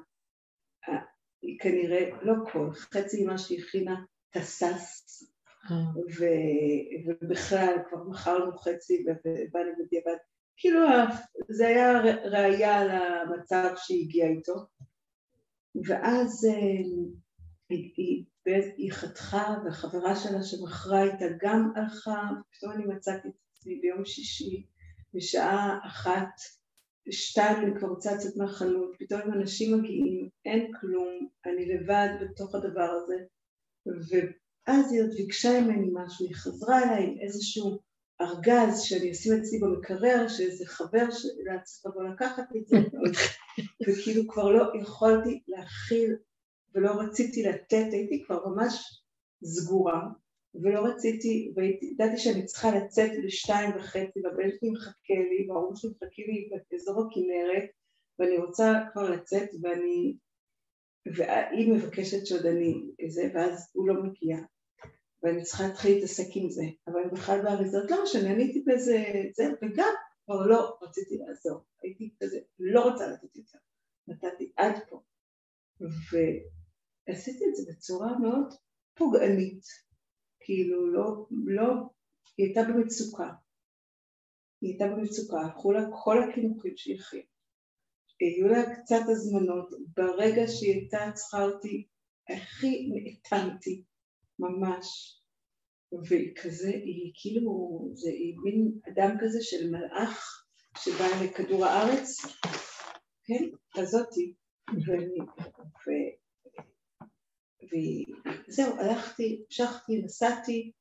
היא כנראה, לא כל, חצי ממה שהיא הכינה תסס, ו, ובכלל כבר מכרנו חצי ובאנו בדיעבד, כאילו זה היה ראייה למצב שהיא הגיעה איתו. ואז היא, היא, היא חתכה והחברה שלה שמכרה איתה גם הלכה, פתאום אני מצאתי את עצמי ביום שישי בשעה אחת, שתיים אני כבר רוצה לצאת מהחנות, פתאום אנשים מגיעים, אין כלום, אני לבד בתוך הדבר הזה ואז היא עוד ביקשה ממני משהו, היא חזרה אליי עם איזשהו ארגז שאני אשים אצלי במקרר, שאיזה חבר שלה צריך לבוא לקחת את זה, וכאילו כבר לא יכולתי להכיל ולא רציתי לתת, הייתי כבר ממש סגורה, ולא רציתי, וידעתי שאני צריכה לצאת לשתיים וחצי, והבן שלי מחכה לי, וההורים שלי מחכים לי באזור הכנרת, ואני רוצה כבר לצאת, ואני והיא מבקשת שעוד אני זה, ואז הוא לא מגיע, ואני צריכה להתחיל להתעסק עם זה, אבל בכלל באריזות לא משנה, אני הייתי באיזה זה, וגם כבר לא רציתי לעזור, הייתי כזה, לא רוצה לתת יותר, נתתי עד פה, ועשיתי את זה בצורה מאוד פוגענית, כאילו לא, לא, היא הייתה במצוקה, היא הייתה במצוקה, הלכו לה כל הקינוחים הכינה היו לה קצת הזמנות, ברגע שהיא הייתה צריכה אותי, הכי נאטמתי, ממש. והיא כזה, היא כאילו, זה היא מין אדם כזה של מלאך שבא לכדור הארץ, כן, כזאתי, וזהו, הלכתי, המשכתי, נסעתי,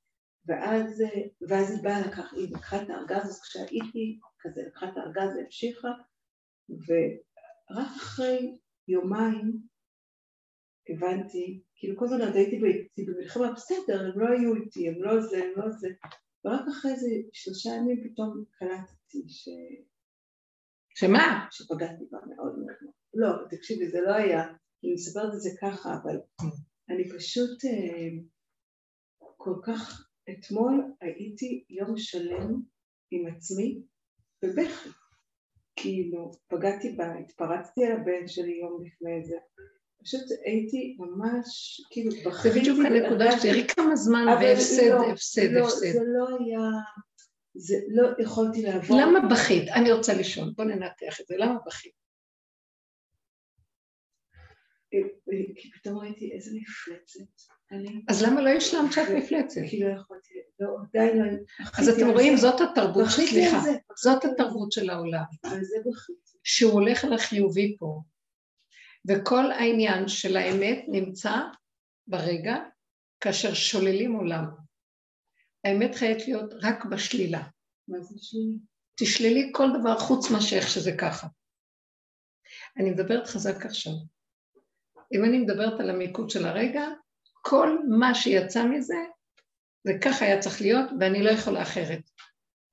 ואז, ואז היא באה לקח, היא לקחה את הארגז, אז כשהייתי כזה, לקחה את הארגז והמשיכה, רק אחרי יומיים הבנתי, כאילו כל הזמן הייתי איתי במלחמה, בסדר, הם לא היו איתי, הם לא זה, הם לא זה, ורק אחרי איזה שלושה ימים פתאום קלטתי ש...
שמה?
שפגעתי בה מאוד מאוד. לא, תקשיבי, זה לא היה, אני מספרת את זה ככה, אבל אני פשוט אה, כל כך, אתמול הייתי יום שלם עם עצמי בבכי. כאילו, פגעתי בה, התפרצתי על הבן שלי יום לפני זה. פשוט הייתי ממש, כאילו, בכיתי.
זה בדיוק הנקודה שתראי כמה זמן והפסד,
לא,
הפסד,
לא,
הפסד.
זה לא היה, זה לא יכולתי לעבור.
למה בכית? אני רוצה לשאול, בוא ננתח את זה, למה בכית?
כי פתאום ראיתי איזה מפלצת.
אז למה לא השלמת שאת מפלצת?
כי לא יכולתי, לא, עדיין לא...
אז אתם רואים, זאת התרבות, סליחה. זאת התרבות של העולם. שהוא הולך על החיובי פה, וכל העניין של האמת נמצא ברגע כאשר שוללים עולם. האמת חייבת להיות רק בשלילה.
מה זה שלי?
תשללי כל דבר חוץ מאשר שזה ככה. אני מדברת חזק עכשיו. אם אני מדברת על המיקוד של הרגע, כל מה שיצא מזה, וכך היה צריך להיות, ואני לא יכולה אחרת.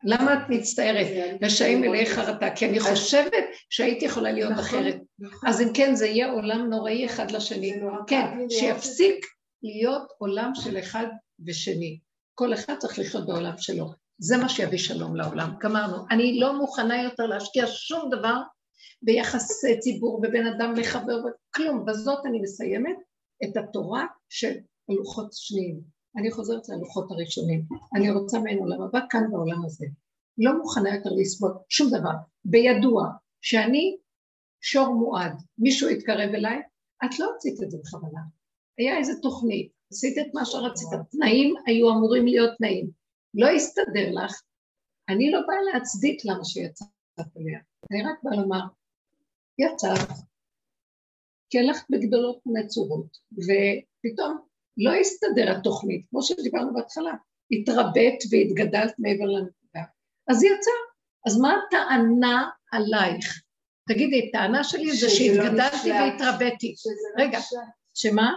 למה את מצטערת? רשעים מלאי חרטה, כי אני חושבת שהייתי יכולה להיות
נכון,
אחרת.
נכון.
אז אם כן, זה יהיה עולם נוראי אחד לשני.
זה
כן,
לראות
שיפסיק להיות עולם של אחד ושני. כל אחד צריך לחיות בעולם שלו. זה מה שיביא שלום לעולם. גמרנו. אני לא מוכנה יותר להשקיע שום דבר ביחסי ציבור, בבין אדם לחבר, כלום. בזאת אני מסיימת את התורה של הלוחות השניים. אני חוזרת ללוחות הראשונים. אני רוצה מעין עולם הבא כאן בעולם הזה. לא מוכנה יותר לסבול שום דבר. בידוע שאני שור מועד, מישהו יתקרב אליי, את לא עשית את זה בכוונה. היה איזו תוכנית, עשית את מה שרצית, תנאים היו אמורים להיות תנאים. לא הסתדר לך, אני לא באה להצדיק למה שיצאת אליה. אני רק באה לומר, יצאת, כי הלכת בגדולות ונצורות, ופתאום לא הסתדר התוכנית, כמו שדיברנו בהתחלה, התרבית והתגדלת מעבר לנקודה. אז יצא. אז מה הטענה עלייך? תגידי, הטענה שלי זה
לא
שהתגדלתי. והתרביתי.
לא
רגע. שמה?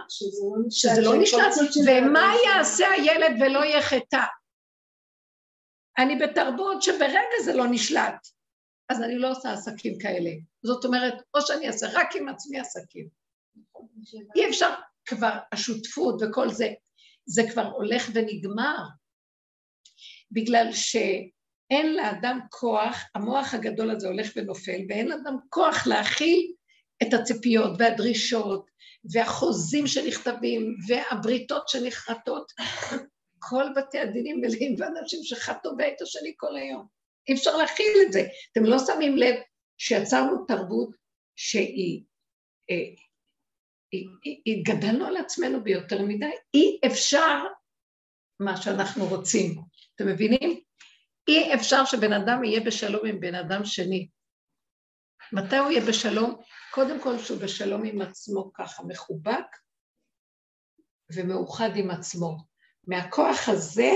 שזה לא נשלט.
לא
קצת
ומה יעשה הילד ולא יהיה חטא? אני בתרבות שברגע זה לא נשלט, אז אני לא עושה עסקים כאלה. זאת אומרת, או שאני אעשה רק עם עצמי עסקים. אי אפשר כבר, השותפות וכל זה, זה כבר הולך ונגמר, בגלל שאין לאדם כוח, המוח הגדול הזה הולך ונופל, ואין לאדם כוח להכיל את הציפיות והדרישות והחוזים שנכתבים והבריתות שנחרטות. כל בתי הדינים מלאים באנשים שחטאו בעת השני כל היום. אי אפשר להכיל את זה. אתם לא שמים לב שיצרנו תרבות שהיא... אה, היא- היא- התגדלנו על עצמנו ביותר מדי, אי אפשר מה שאנחנו רוצים. אתם מבינים? אי אפשר שבן אדם יהיה בשלום עם בן אדם שני. מתי הוא יהיה בשלום? קודם כל שהוא בשלום עם עצמו ככה, מחובק ומאוחד עם עצמו. מהכוח הזה,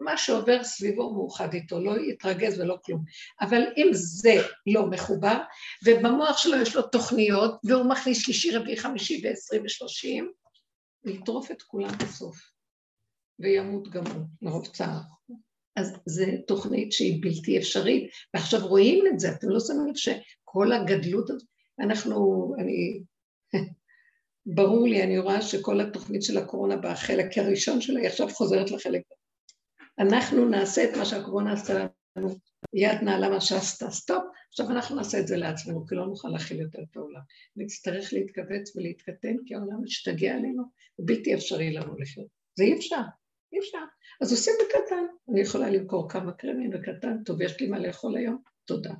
מה שעובר סביבו מאוחד איתו, לא יתרגז ולא כלום. אבל אם זה לא מחובר, ובמוח שלו יש לו תוכניות, והוא מכניס שלישי, רביעי, חמישי ועשרים ושלושים, יטרוף את כולם בסוף, וימות גם הוא, מרוב צער. אז זו תוכנית שהיא בלתי אפשרית, ועכשיו רואים את זה, אתם לא שמים לב שכל הגדלות הזאת, אנחנו, אני, ברור לי, אני רואה שכל התוכנית של הקורונה בחלק הראשון שלה, היא עכשיו חוזרת לחלק. אנחנו נעשה את מה שהקורונה עשתה לנו, יד נעלה מה שעשתה סטופ, עכשיו אנחנו נעשה את זה לעצמנו, כי לא נוכל להכיל יותר את העולם. נצטרך להתכווץ ולהתקטן, כי העולם משתגע עלינו, ובלתי אפשרי לנו לחיות. זה אי אפשר, אי אפשר. אז עושים בקטן, אני יכולה למכור כמה קרמים בקטן, טוב, יש לי מה לאכול היום, תודה.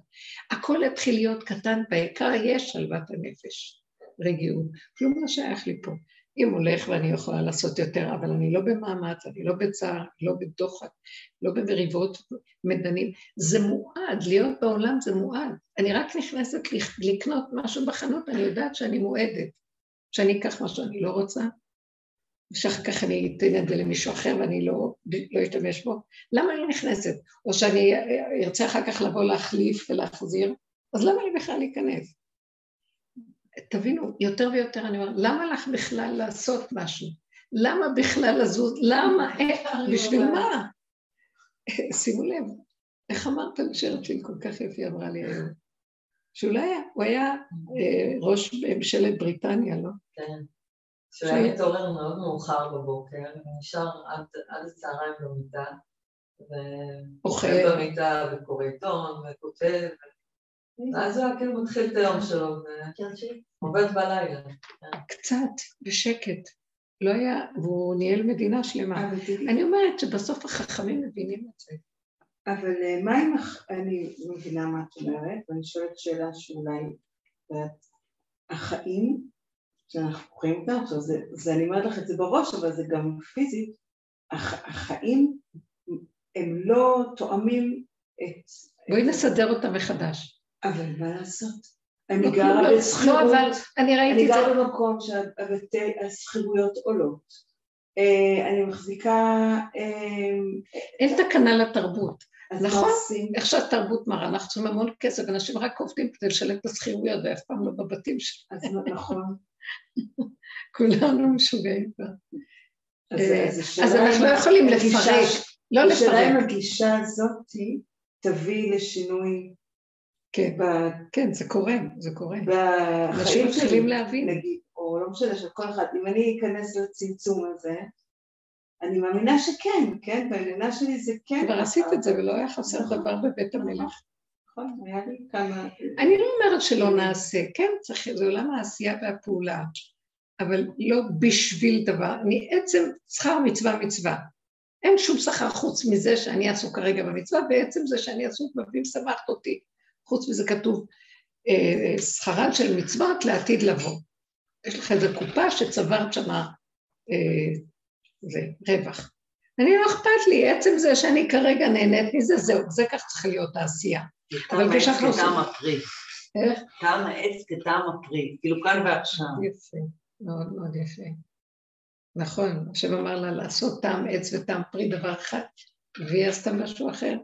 הכל התחיל להיות קטן, בעיקר יש שלוות הנפש, רגיעות, כלום לא שייך לי פה. אם הולך ואני יכולה לעשות יותר, אבל אני לא במאמץ, אני לא בצער, לא בדוחק, לא במריבות, מדנים. זה מועד, להיות בעולם זה מועד. אני רק נכנסת לקנות משהו בחנות, אני יודעת שאני מועדת, שאני אקח מה שאני לא רוצה, ושאחר כך אני אתן את זה למישהו אחר ואני לא, לא אשתמש בו. למה אני נכנסת? או שאני ארצה אחר כך לבוא להחליף ולהחזיר, אז למה לי בכלל להיכנס? תבינו, יותר ויותר אני אומרת, למה לך בכלל לעשות משהו? למה בכלל לזוז? למה? בשביל מה? שימו לב, איך אמרת לי שרצ'יל כל כך יפי אמרה לי היום? היה, הוא היה אה, ראש ממשלת בריטניה, לא?
כן. שהוא היה מתעורר מאוד מאוחר בבוקר, ונשאר עד, הצהריים במיטה,
אוכל.
ואוכל במיטה וקורא עיתון וכותב, ואז הוא היה כאילו מתחיל את היום שלו, ועובד בלילה.
קצת, בשקט. לא היה, והוא ניהל מדינה שלמה. אני אומרת שבסוף החכמים מבינים את זה.
אבל אה, מה אם, אני מבינה מה את אומרת, ואני שואלת שאלה שאולי, החיים שאנחנו חיים אותם, עכשיו זה, זה, אני אומרת לך את זה בראש, אבל זה גם פיזית, הח, החיים הם לא תואמים את...
בואי נסדר אותה מחדש.
אבל מה לעשות?
לא,
אני
לא,
גרה
לא,
בשכירות,
אני.
גרה במקום שהשכירויות עולות. אה, אני מחזיקה... אה,
אין תקנה לתרבות. נכון? איך שהתרבות מראה, אנחנו צריכים המון כסף, אנשים רק עובדים כדי לשלם את השכירויות ואף פעם לא בבתים שלהם,
אז נכון.
כולנו משוגעים כבר.
אז-
אה, אנחנו לא יכולים לפרק, לא
השאלה אם
לפרק,
הגישה הזאת תביא לשינוי
כן,
ב-
כן, זה קורה, זה קורה. אנשים מתחילים להבין.
נגיד, או לא משנה, של כל אחד, אם אני אכנס לצמצום הזה, אני מאמינה שכן, כן? באמונה שלי זה כן.
כבר. עשית את זה ולא היה חסר
נכון.
דבר בבית המלך.
נכון, היה לי כמה...
אני לא אומרת שלא נעשה, כן, צריך, זה עולם העשייה והפעולה, אבל לא בשביל דבר, אני עצם שכר מצווה מצווה. אין שום שכר חוץ מזה שאני עסוק כרגע במצווה, בעצם זה שאני עסוק ואם שמחת אותי. חוץ מזה כתוב, אה, שכרן של מצוות לעתיד לבוא. יש לך איזו קופה שצברת שמה אה, זה, רווח. אני לא אכפת לי, עצם זה שאני כרגע נהנית מזה, זהו, זה כך צריך להיות העשייה.
טעם
אבל כשאנחנו עושים-
הפרי.
איך?
טעם העץ כטעם הפרי, כאילו כאן ועכשיו.
יפה, מאוד מאוד יפה. נכון, השם אמר לה לעשות טעם עץ וטעם פרי דבר אחד, והיא עשתה משהו אחר.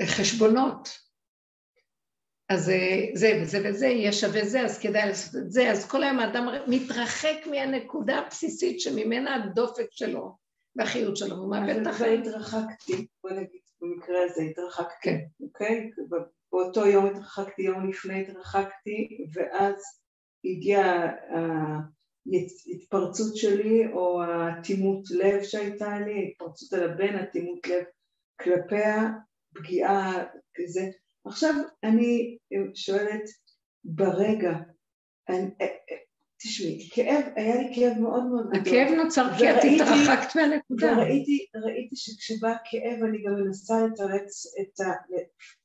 חשבונות. אז אה, זה וזה וזה, יהיה שווה זה, אז כדאי לעשות את זה, אז כל היום האדם מתרחק מהנקודה הבסיסית שממנה הדופק שלו והחיות שלו, הוא מאבד את החיים.
התרחקתי, בוא נגיד, במקרה הזה התרחקתי,
כן.
אוקיי? באותו יום התרחקתי, יום לפני התרחקתי, ואז הגיעה ההתפרצות שלי, או האטימות לב שהייתה לי, ההתפרצות על הבן, אטימות לב כלפיה, פגיעה כזה. עכשיו אני שואלת, ברגע, אני, אה, אה, תשמעי, כאב, היה לי כאב מאוד מאוד גדול.
הכאב נוצר כי את התרחקת מהנקודה.
וראיתי ראיתי שכשבא הכאב אני גם מנסה לתרץ את ה...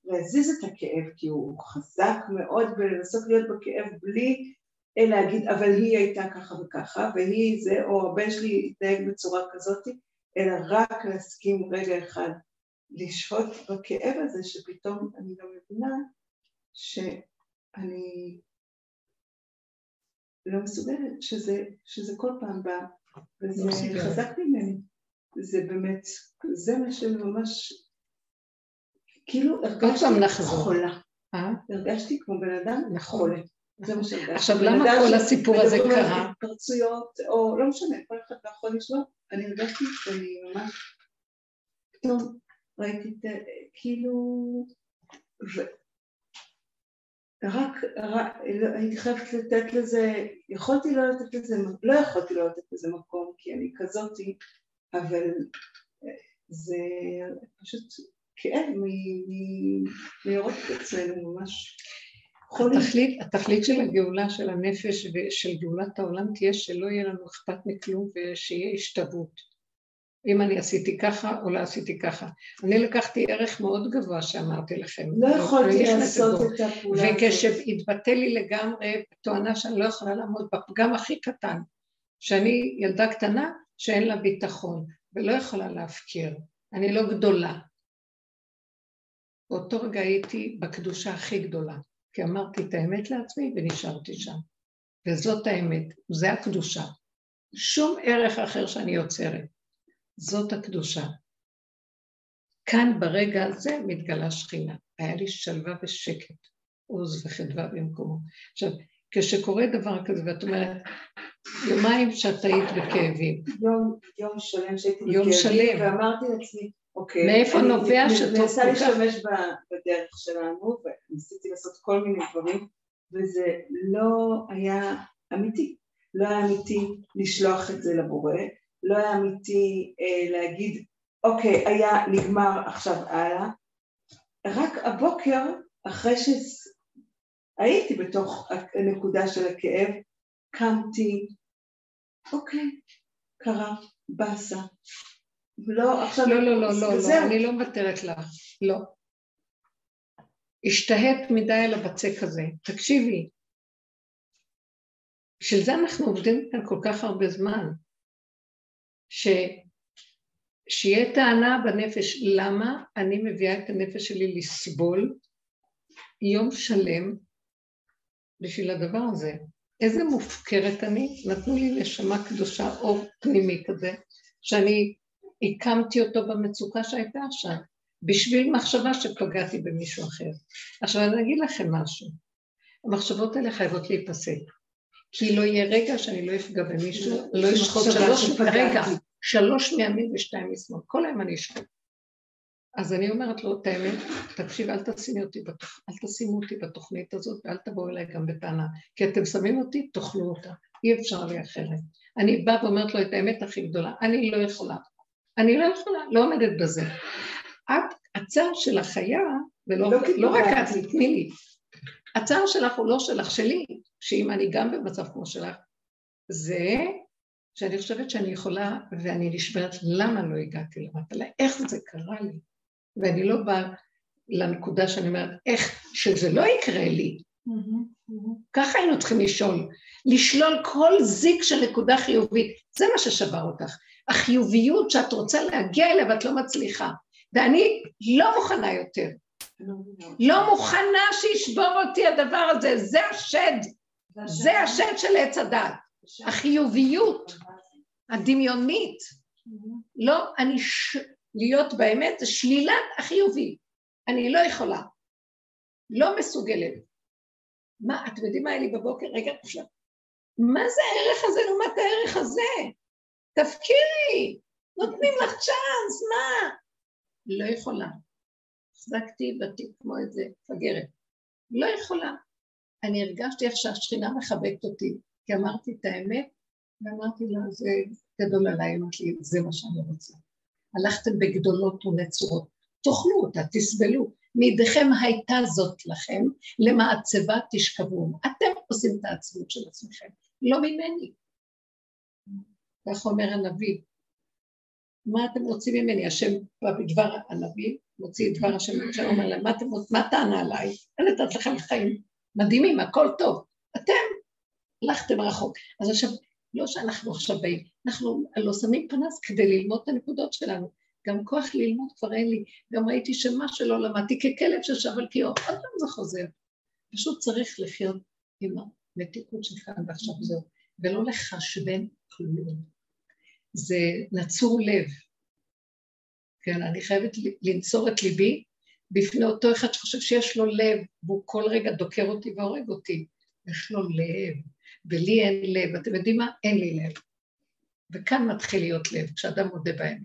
להזיז את הכאב כי הוא חזק מאוד ולנסות להיות בכאב בלי להגיד אבל היא הייתה ככה וככה והיא זה או הבן שלי התנהג בצורה כזאת אלא רק להסכים רגע אחד לשהות בכאב הזה שפתאום אני גם מבינה שאני לא מסוגלת שזה, שזה כל פעם בא וזה
לא.
חזק ממני זה באמת, זה מה שממש, כאילו הרגשתי. חולה,
אה?
הרגשתי כמו בן אדם
נכון.
חולה, זה מה שהרגשתי.
עכשיו, למה כל הסיפור הזה
מדברים על
קרה?
התפרצויות, או לא משנה, כל אחד לא יכול לשמוע, אני הרגשתי שאני ממש, פתאום ראיתי את, כאילו, ו- רק, רק, לא- הייתי חייבת לתת לזה, יכולתי לא לתת לזה, לא יכולתי לא לתת לזה מקום, כי אני כזאתי, אבל אה, זה פשוט כאב מלראות את עצמנו ממש.
התכלית, התכלית של הגאולה של הנפש ושל גאולת העולם תהיה שלא יהיה לנו אכפת מכלום ושיהיה השתוות. אם אני עשיתי ככה או לא עשיתי ככה. אני לקחתי ערך מאוד גבוה שאמרתי לכם.
לא יכולתי לעשות. את הפעולה.
וכשהתבטא לי לגמרי בתואנה שאני לא יכולה לעמוד בפגם הכי קטן, שאני ילדה קטנה שאין לה ביטחון ולא יכולה להפקיר, אני לא גדולה. באותו רגע הייתי בקדושה הכי גדולה, כי אמרתי את האמת לעצמי ונשארתי שם. וזאת האמת, זה הקדושה. שום ערך אחר שאני יוצרת. זאת הקדושה. כאן ברגע הזה מתגלה שכינה. היה לי שלווה ושקט, עוז וחדווה במקומו. עכשיו, כשקורה דבר כזה ואת אומרת, יומיים שאת היית בכאבים,
יום, יום שלם שהייתי
יום
בכאבים,
שלם.
ואמרתי לעצמי, אוקיי,
מאיפה
אני
נובע שאת
מנסה
כל כך-
להשתמש בדרך שלנו, וניסיתי לעשות כל מיני דברים, וזה לא היה אמיתי. לא היה אמיתי לשלוח את זה לבורא, לא היה אמיתי אה, להגיד, אוקיי, היה, נגמר, עכשיו הלאה. רק הבוקר, אחרי שהייתי בתוך הנקודה של הכאב, קמתי, אוקיי, קרה, באסה. לא, עכשיו...
לא, לא, לא, לא. לא, אני לא מוותרת לך, לא. השתהית מדי על הבצק הזה. תקשיבי, בשביל זה אנחנו עובדים כאן כל כך הרבה זמן. ש... שיהיה טענה בנפש, למה אני מביאה את הנפש שלי לסבול יום שלם בשביל הדבר הזה? איזה מופקרת אני? נתנו לי נשמה קדושה, אור פנימי כזה, שאני הקמתי אותו במצוקה שהייתה עכשיו, בשביל מחשבה שפגעתי במישהו אחר. עכשיו אני אגיד לכם משהו, המחשבות האלה חייבות להיפסק, כי לא יהיה רגע שאני לא אפגע במישהו, לא אשחוט שלוש, רגע, שלוש מימין ושתיים משמאל, כל היום אני אשחוט. אז אני אומרת לו את האמת, תקשיב, אל תשימי אותי, בתוכ... אל תשימו אותי בתוכנית הזאת ואל תבואו אליי גם בטענה, כי אתם שמים אותי, תאכלו אותה, אי אפשר לי אחרת. אני באה ואומרת לו את האמת הכי גדולה, אני לא יכולה, אני לא יכולה, לא עומדת בזה. את, הצער של החיה, ולא לא, לא רק את, תני לי, הצער שלך הוא לא שלך, שלי, שאם אני גם במצב כמו שלך, זה שאני חושבת שאני יכולה, ואני נשברת למה לא הגעתי למטה, איך זה קרה לי. ואני לא באה לנקודה שאני אומרת, איך שזה לא יקרה לי. ככה היינו צריכים לשאול, לשלול כל זיק של נקודה חיובית, זה מה ששבר אותך. החיוביות שאת רוצה להגיע אליה ואת לא מצליחה. ואני לא מוכנה יותר. לא מוכנה שישבור אותי הדבר הזה, זה השד. זה השד של עץ הדת. החיוביות, הדמיונית. לא, אני ש... להיות באמת זה שלילת החיובי. אני לא יכולה. לא מסוגלת. מה, אתם יודעים מה היה לי בבוקר? רגע, עכשיו. מה זה הערך הזה לעומת הערך הזה? תפקירי, נותנים לך צ'אנס, מה? לא יכולה. החזקתי בתיק כמו איזה מפגרת. לא יכולה. אני הרגשתי איך שהשכינה מחבקת אותי, כי אמרתי את האמת, ואמרתי לה, זה גדול עליי, אמרתי לי, זה מה שאני רוצה. הלכתם בגדולות ונצורות, תאכלו אותה, תסבלו. מידיכם הייתה זאת לכם, למעצבה תשכבו. אתם עושים את העצבות של עצמכם, לא ממני. כך אומר הנביא. מה אתם רוצים ממני? השם בדבר הנביא, מוציא את דבר השם, השם אומר להם, מה טענה עליי? אני נתת לכם חיים מדהימים, הכל טוב. אתם הלכתם רחוק. אז עכשיו, לא שאנחנו עכשיו באים, אנחנו לא שמים פנס כדי ללמוד את הנקודות שלנו. גם כוח ללמוד כבר אין לי. גם ראיתי שמה שלא למדתי ככלב ששב על קיאו, עוד פעם זה חוזר. פשוט צריך לחיות עם המתיקות שלך ועכשיו זהו, ולא לחשבן כלום. זה נצור לב. כן, אני חייבת לנצור את ליבי בפני אותו אחד שחושב שיש לו לב, והוא כל רגע דוקר אותי והורג אותי. יש לו לב. ולי אין לב. אתם יודעים מה? אין לי לב. וכאן מתחיל להיות לב, כשאדם מודה בהם.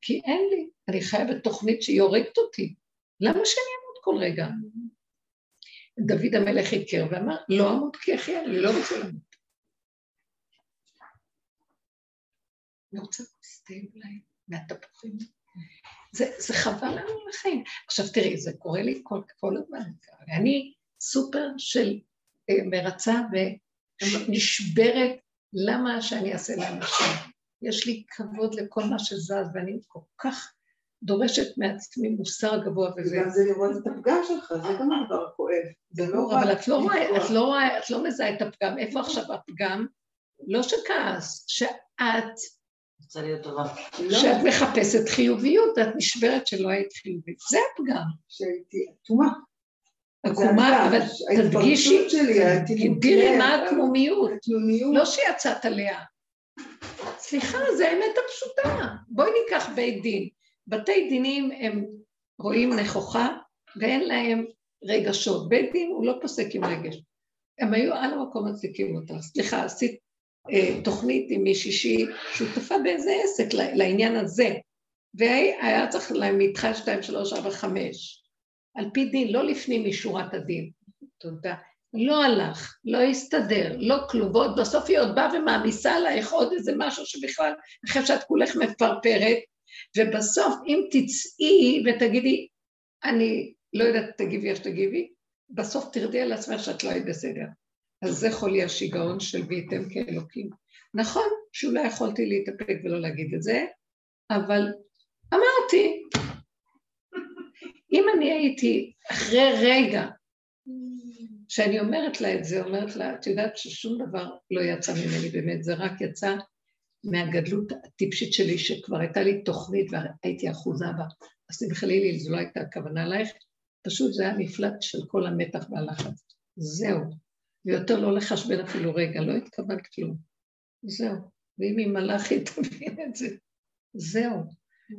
כי אין לי, אני חיה בתוכנית שהיא הורגת אותי. למה שאני אמות כל רגע? דוד המלך הכר ואמר, לא אמות כי אחיה, אני לא רוצה למות. אני רוצה תה אולי מהתפוחים. זה, זה חבל לנו לחיים. עכשיו תראי, זה קורה לי כל, כל הזמן. אני סופר של מרצה ונשברת, למה שאני אעשה לאנשים? יש לי כבוד לכל מה שזז, ואני כל כך דורשת מעצמי מוסר גבוה
וזה. וגם זה לראות את הפגם שלך, זה גם דבר כואב.
זה לא אבל את לא רואה, את לא רואה, את לא מזהה את הפגם. איפה עכשיו הפגם? לא שכעס, שאת...
רוצה להיות טובה.
שאת מחפשת חיוביות, את נשברת שלא היית חיובית. זה הפגם.
שהייתי אטומה.
עקומה, אבל תדגישי, תגדירי מה העקמומיות, לא שיצאת עליה. סליחה, זה האמת הפשוטה. בואי ניקח בית דין. בתי דינים הם רואים נכוחה ואין להם רגשות. בית דין הוא לא פוסק עם רגש. הם היו על המקום מצדיקים אותה. סליחה, עשית תוכנית עם מישהי שהיא שותפה באיזה עסק לעניין הזה, והיה צריך להם מתחל שתיים, שלוש, ארבע, חמש. על פי דין, לא לפנים משורת הדין. תודה. לא הלך, לא הסתדר, לא כלום, ועוד בסוף היא עוד באה ומעמיסה עלייך עוד איזה משהו שבכלל, אחרי שאת כולך מפרפרת, ובסוף אם תצאי ותגידי, אני לא יודעת, תגיבי איך שתגיבי, בסוף תרדי על עצמך שאת לא היית בסדר. אז זה חולי השיגעון של והייתם כאלוקים. נכון שאולי יכולתי להתאפק ולא להגיד את זה, אבל אמרתי, אם אני הייתי אחרי רגע שאני אומרת לה את זה, אומרת לה, את יודעת ששום דבר לא יצא ממני באמת, זה רק יצא מהגדלות הטיפשית שלי, שכבר הייתה לי תוכנית והייתי אחוזה בה. אז תמחלי לי, זו לא הייתה הכוונה עלייך, פשוט זה היה מפלט של כל המתח והלחץ. זהו. ויותר לא לחשבן אפילו רגע, לא התכוונת כלום. זהו. ואם היא מלאכית, תבין את זה. זהו.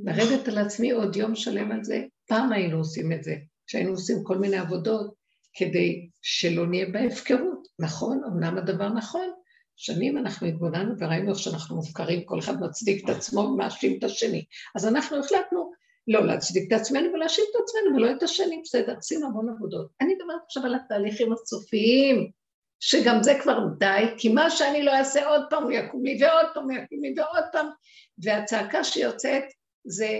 לרדת על עצמי עוד יום שלם על זה, פעם היינו עושים את זה, שהיינו עושים כל מיני עבודות כדי שלא נהיה בהפקרות. נכון, אמנם הדבר נכון, שנים אנחנו התבוננו וראינו איך שאנחנו מופקרים, כל אחד מצדיק את עצמו ומאשים את השני. אז אנחנו החלטנו לא להצדיק את עצמנו ולהאשים את עצמנו ולא את השני, בסדר, עשינו המון עבודות. אני מדברת עכשיו על התהליכים הסופיים, שגם זה כבר די, כי מה שאני לא אעשה עוד פעם הוא יקום לי ועוד פעם הוא יקום לי ועוד פעם, והצעקה שיוצאת זה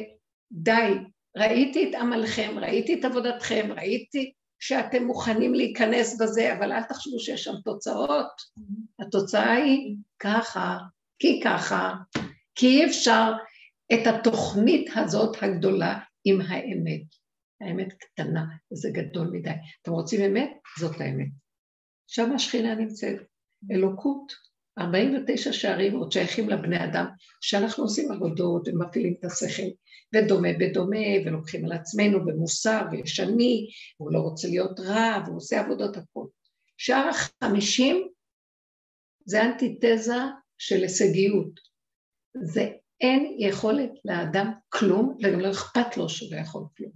די, ראיתי את עמלכם, ראיתי את עבודתכם, ראיתי שאתם מוכנים להיכנס בזה, אבל אל תחשבו שיש שם תוצאות. התוצאה היא ככה, כי ככה, כי אי אפשר את התוכנית הזאת הגדולה עם האמת. האמת קטנה, וזה גדול מדי. אתם רוצים אמת? זאת האמת. שם השכינה נמצאת. אלוקות, 49 שערים עוד שייכים לבני אדם, שאנחנו עושים עבודות ומפעילים את השכל, ודומה בדומה, ולוקחים על עצמנו במוסר, ויש אני, והוא לא רוצה להיות רע, והוא עושה עבודות הכול. שער החמישים זה אנטיתזה של הישגיות. זה אין יכולת לאדם כלום, וגם לא אכפת לו שלא יכול כלום.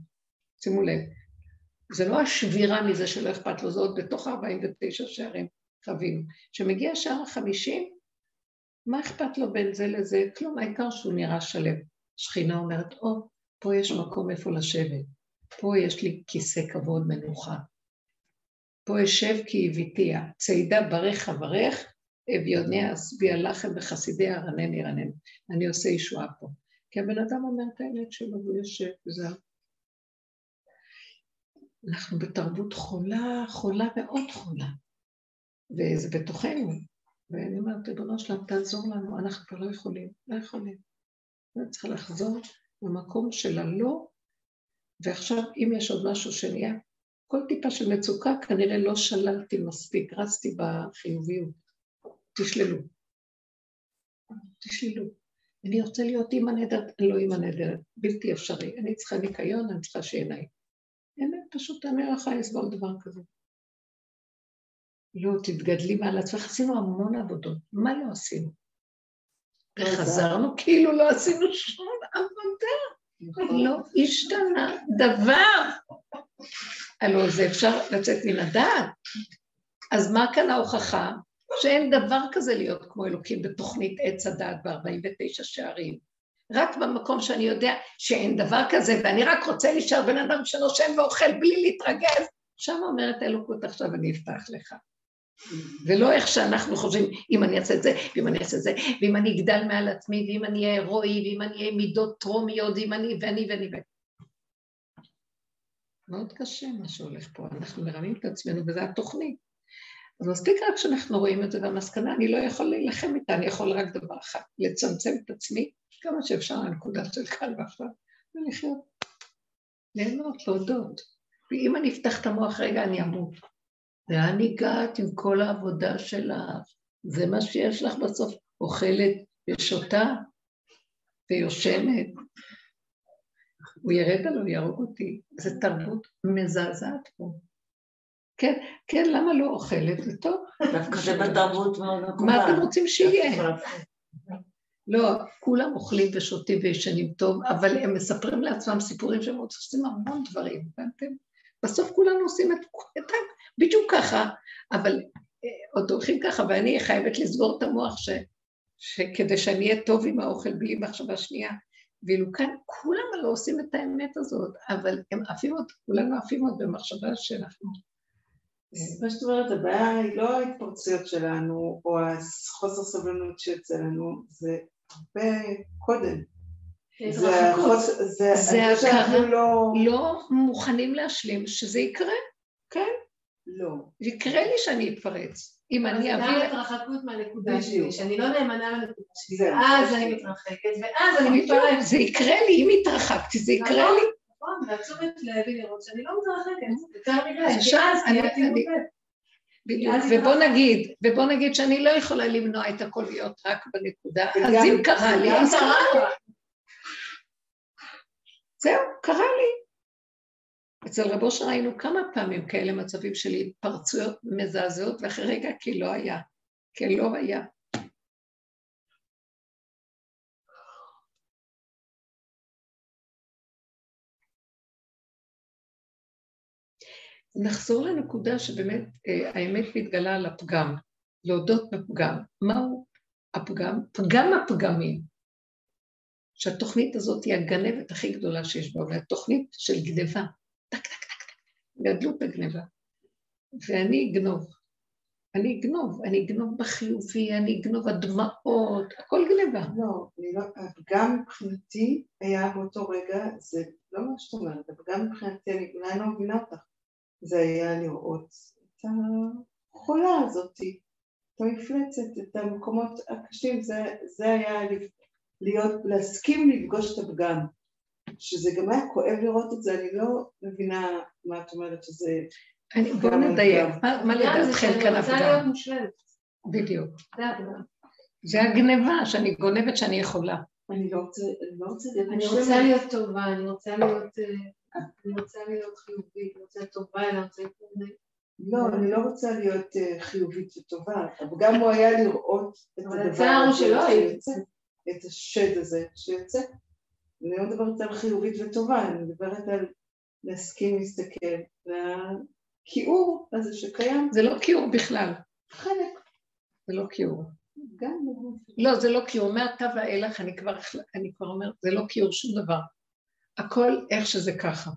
שימו לב, זה לא השבירה מזה שלא אכפת לו, זה עוד בתוך 49 שערים חווינו. כשמגיע שער החמישים, מה אכפת לו בין זה לזה? כלום, העיקר שהוא נראה שלם. שכינה אומרת, או, oh, פה יש מקום איפה לשבת, פה יש לי כיסא כבוד מנוחה, פה אשב כי הביתיה, צידה ברך אברך, אביוניה אשביע לחם וחסידי ארנן ירנן. אני עושה ישועה פה. כי הבן אדם אומר את האמת שלו והוא יושב וזהו. אנחנו בתרבות חולה, חולה מאוד חולה. וזה בתוכנו. ואני אומרת, ריבונו שלם, תעזור לנו, אנחנו כבר לא יכולים, לא יכולים. אני צריכה לחזור למקום של הלא, ועכשיו, אם יש עוד משהו שנהיה, כל טיפה של מצוקה, כנראה לא שללתי מספיק, רצתי בחיוביות. תשללו. תשללו. אני רוצה להיות אימא נהדרת, לא אימא נהדרת, בלתי אפשרי. אני צריכה ניקיון, אני צריכה שעיניי. אמת, פשוט אני לא יכולה לסבול דבר כזה. לא, תתגדלי מעל עצמך, עשינו המון עבודות, מה לא עשינו? וחזרנו כאילו לא עשינו שום עבודה, נכון. לא השתנה דבר. הלוא זה אפשר לצאת מן הדעת. אז מה כאן ההוכחה? שאין דבר כזה להיות כמו אלוקים בתוכנית עץ הדת ב-49 שערים. רק במקום שאני יודע שאין דבר כזה, ואני רק רוצה להישאר בן אדם שנושם ואוכל בלי להתרגז, שם אומרת אלוקות, עכשיו אני אפתח לך. ולא איך שאנחנו חושבים, אם אני אעשה את זה, ואם אני אעשה את זה, ואם אני אגדל מעל עצמי, ואם אני אהיה הירואי, ואם אני אהיה מידות טרומיות, ואם אני, ואני, ואני, ואני. מאוד קשה מה שהולך פה, אנחנו מרמים את עצמנו, וזו התוכנית. אז מספיק רק שאנחנו רואים את זה במסקנה, אני לא יכול להילחם איתה, אני יכול רק דבר אחד, לצמצם את עצמי כמה שאפשר לנקודה של כאן ועכשיו, ולחיות, ליהנות, להודות. ואם אני אפתח את המוח רגע, אני אמות. לאן הגעת עם כל העבודה שלך? זה מה שיש לך בסוף, אוכלת ושותה ויושנת. הוא ירד עליו, יהרוג אותי. זו תרבות מזעזעת פה. כן, כן, למה לא אוכלת? זה טוב.
דווקא זה בתרבות מאוד מקובל.
מה אתם רוצים שיהיה? לא, כולם אוכלים ושותים וישנים טוב, אבל הם מספרים לעצמם סיפורים שהם עושים המון דברים, הבנתם? בסוף כולנו עושים את, את בדיוק ככה, אבל אה, עוד הולכים ככה, ואני חייבת לסגור את המוח ש, שכדי שאני אהיה טוב עם האוכל בלי מחשבה שנייה. ואילו כאן כולם לא עושים את האמת הזאת, אבל הם עפים עוד, כולנו עפים עוד במחשבה שאנחנו
מה שאת אומרת, הבעיה היא לא ההתפרצויות שלנו, או החוסר סבלנות שיוצא לנו, זה הרבה קודם.
זה הכרה, לא... לא מוכנים להשלים שזה יקרה, כן?
לא.
יקרה לי שאני אתפרץ. אם אני אביא...
אז גם התרחקות מהנקודה שלי, שאני לא נאמנה לנקודה שלי, ואז אני מתרחקת, ואז אני מתפרצת.
זה יקרה לי, אם התרחקתי, זה יקרה
נכון.
לי.
נכון, והתשומת לב היא לראות שאני לא מתרחקת, יותר מדי, כי אז קיימתי מובן.
בדיוק, ובוא נגיד, ובוא נגיד שאני לא יכולה למנוע את הכל להיות רק בנקודה, אז אם קרה לי, אז קרה לי. זהו, קרה לי. אצל רבו שראינו כמה פעמים כאלה מצבים של התפרצויות מזעזעות, ואחרי רגע כי לא היה, כי לא היה. נחזור לנקודה שבאמת אה, האמת מתגלה על הפגם, להודות בפגם. מהו הפגם? פגם הפגמים. שהתוכנית הזאת היא הגנבת הכי גדולה שיש בה, והתוכנית של גניבה. טק, טק, טק, טק, גדלות הגניבה. ואני אגנוב. אני אגנוב, אני אגנוב בחיובי, אני אגנוב הדמעות, הכל גניבה.
לא, לא, גם מבחינתי היה באותו רגע, זה לא מה שאת אומרת, אבל גם מבחינתי, אני אולי לא מבינה אותך, זה היה לראות את החולה הזאתי, את המפלצת, את המקומות הקשים, זה, זה היה להיות, להסכים לפגוש את הפגם, שזה גם היה כואב לראות את זה, אני לא מבינה מה את אומרת שזה...
אני, בואו נדייק, מה לדעתכם כאן
הפגם? אני רוצה להיות מושלמת.
בדיוק.
זה
הגניבה, שאני גונבת שאני יכולה.
אני לא רוצה, אני לא רוצה להיות
אני רוצה להיות טובה, אני רוצה להיות, אה, אני רוצה להיות חיובית, אני רוצה טובה, אני רוצה להיות...
לא, אני לא רוצה להיות אה, חיובית וטובה, אבל גם הוא היה לראות את הדבר הזה. שיוצא, את השד הזה שיוצא. אני לא מדברת על חיובית וטובה, אני מדברת על להסכים להסתכל, והכיעור הזה שקיים,
זה לא כיעור בכלל,
חלק,
זה לא כיעור.
גם.
לא, זה לא כיעור. מעתה ואילך אני כבר, אני כבר אומרת, זה לא כיעור שום דבר. הכל איך שזה ככה.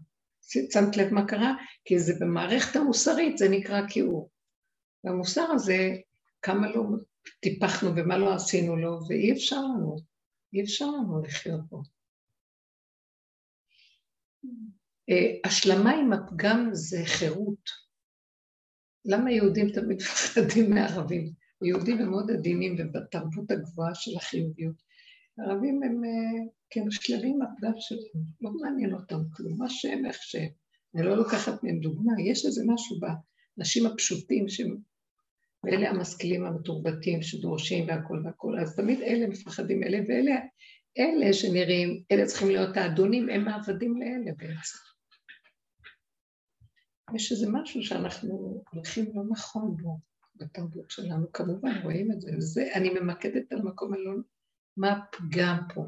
שמת לב מה קרה? כי זה במערכת המוסרית, זה נקרא כיעור. והמוסר הזה, כמה לא טיפחנו ומה לא עשינו לו, ואי אפשר לנו, אי אפשר לנו לחיות פה. אה, השלמה עם הפגם זה חירות. למה יהודים תמיד מפחדים מערבים? יהודים הם מאוד עדינים ובתרבות הגבוהה של החיוביות. הערבים הם אה, כן שלבים מהפגם שלהם, לא מעניין אותם כלום, מה שהם איך שהם. אני לא לוקחת מהם דוגמה, יש איזה משהו באנשים הפשוטים שהם, ואלה המשכילים המתורבתים שדורשים והכל והכל, אז תמיד אלה מפחדים אלה, ואלה אלה שנראים, אלה צריכים להיות האדונים, הם העבדים לאלה בעצם. יש איזה משהו שאנחנו הולכים לא נכון בו בתרבות שלנו, כמובן רואים את זה, וזה, אני ממקדת על מקום אלון, מה הפגם פה?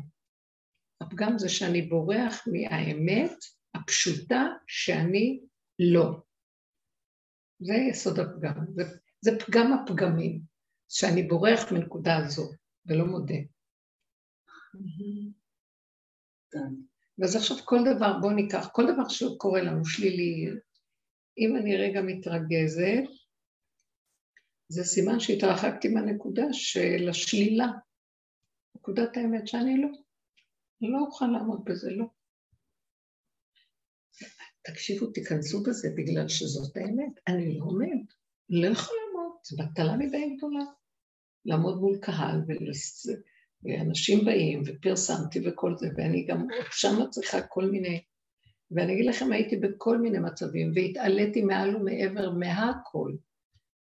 הפגם זה שאני בורח מהאמת הפשוטה שאני לא. זה יסוד הפגם, זה, זה פגם הפגמים, שאני בורח מנקודה הזו ולא מודה. ואז עכשיו כל דבר, בואו ניקח, כל דבר שקורה לנו שלילי, אם אני רגע מתרגזת, זה סימן שהתרחקתי מהנקודה של השלילה, נקודת האמת שאני לא. לא אוכל לעמוד בזה, לא. תקשיבו, תיכנסו בזה בגלל שזאת האמת. אני לא עומד, לא יכול לעמוד, זו בטלה מדי גדולה. לעמוד מול קהל. ואנשים באים ופרסמתי וכל זה, ואני גם שמה צריכה כל מיני... ואני אגיד לכם, הייתי בכל מיני מצבים והתעליתי מעל ומעבר מהכל.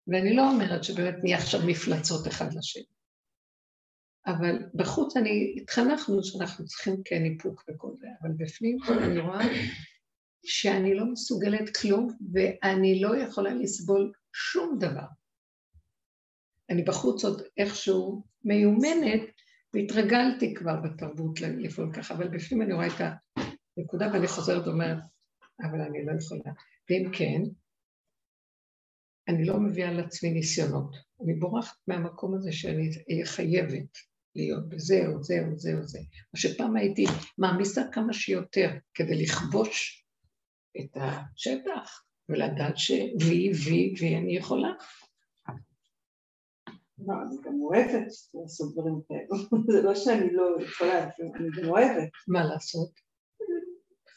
ואני לא אומרת שבאמת נהיה עכשיו מפלצות אחד לשני. אבל בחוץ אני, התחנכנו שאנחנו צריכים כן איפוק וכל זה, אבל בפנים אני רואה שאני לא מסוגלת כלום ואני לא יכולה לסבול שום דבר. אני בחוץ עוד איכשהו מיומנת והתרגלתי כבר בתרבות לפעול ככה, אבל בפנים אני רואה את הנקודה ואני חוזרת ואומרת, אבל אני לא יכולה. ואם כן, אני לא מביאה על עצמי ניסיונות. אני בורחת מהמקום הזה שאני אהיה חייבת להיות בזה או זה או זה או זה. מה שפעם הייתי מעמיסה כמה שיותר כדי לכבוש את השטח ולדעת שווי וי אני יכולה.
לא, אני גם אוהבת לעשות דברים כאלו. זה לא שאני לא יכולה, אני גם אוהבת.
מה לעשות?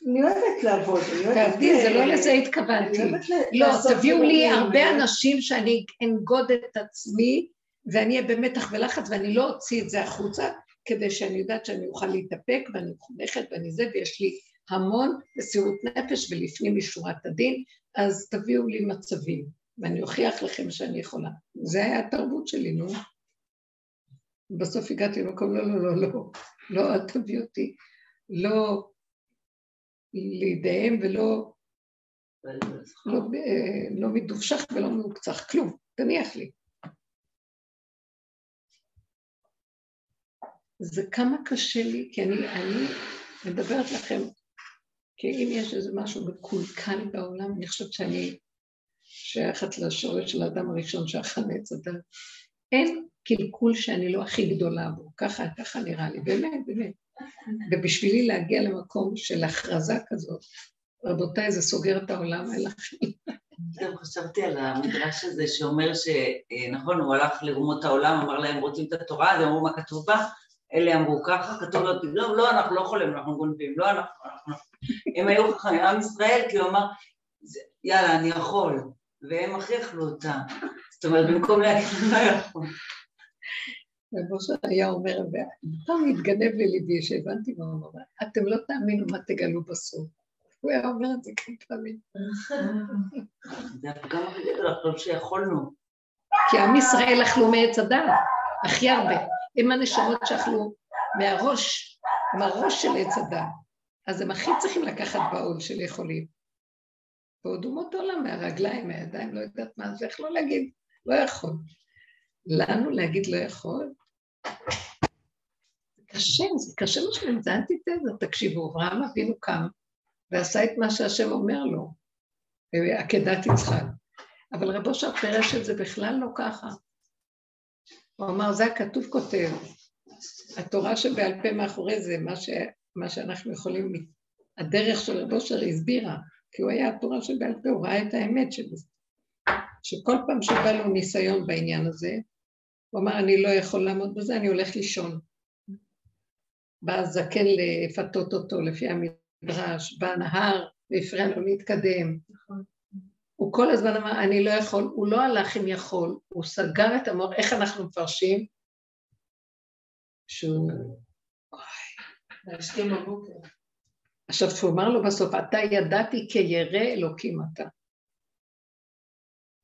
אני אוהבת לעבוד.
תעבדי, זה לא לזה התכוונתי. לא, תביאו לי הרבה אנשים שאני אנגוד את עצמי ואני אהיה במתח ולחץ ואני לא אוציא את זה החוצה כדי שאני יודעת שאני אוכל להתאפק ואני מחונכת ואני זה ויש לי המון מסירות נפש ולפנים משורת הדין, אז תביאו לי מצבים ואני אוכיח לכם שאני יכולה. זה היה התרבות שלי, נו. בסוף הגעתי למקום, לא, לא, לא, לא, לא, אל תביא אותי, לא לידיהם ולא לא, לא מדובשך ולא מעוקצך, כלום, תניח לי. זה כמה קשה לי, כי אני, אני מדברת לכם, כי אם יש איזה משהו מקולקל בעולם, אני חושבת שאני שייכת לשורש של האדם הראשון שאכל מעץ הדת. אין קלקול שאני לא הכי גדולה בו, ככה, ככה נראה לי, באמת, באמת. ובשבילי להגיע למקום של הכרזה כזאת, רבותיי, זה סוגר את העולם, אין.
גם חשבתי על המדרש הזה שאומר שנכון, הוא הלך לאומות העולם, אמר להם, רוצים את התורה, אז אמרו מה כתוב בה? אלה אמרו ככה, כתוב לו, לא, לא, אנחנו לא יכולים, אנחנו גונבים, לא, אנחנו, אנחנו... הם היו חכמים, עם ישראל, כי הוא אמר, יאללה, אני יכול, והם הכי אכלו אותה. זאת אומרת, במקום להגיד, לא יכול.
ומשה היה אומר, ופעם התגנב לליבי שהבנתי מה הוא אומר, אתם לא תאמינו מה תגלו בסוף. הוא היה אומר את זה כמה פעמים.
זה הפגם הכי גדול, לחשוב שיכולנו.
כי עם ישראל אכלו מעץ הדת, הכי הרבה. הם הנשמות שאכלו מהראש, מהראש של עץ הדת. אז הם הכי צריכים לקחת בעול של יכולים. ועוד אומות העולם, מהרגליים, מהידיים, לא יודעת מה זה, איך לא להגיד, לא יכול. לנו להגיד לא יכול? זה קשה, זה קשה משמעות, זה אנטיתזה, תקשיבו, אברהם אבינו קם ועשה את מה שהשם אומר לו, עקדת יצחק. אבל רבו שם פירש את זה בכלל לא ככה. הוא אמר, זה הכתוב כותב, התורה שבעל פה מאחורי זה, מה, ש, מה שאנחנו יכולים, הדרך של רבו שר הסבירה, כי הוא היה התורה שבעל פה, הוא ראה את האמת של זה. שכל פעם שבא לו ניסיון בעניין הזה, הוא אמר, אני לא יכול לעמוד בזה, אני הולך לישון. בא הזקן לפתות אותו לפי המדרש, בא נהר והפריע לו להתקדם. הוא כל הזמן אמר, אני לא יכול, הוא לא הלך אם יכול, הוא סגר את המוח, איך אנחנו מפרשים? שהוא...
בבוקר.
עכשיו, כשהוא אמר לו בסוף, אתה ידעתי כירא אלוקים אתה.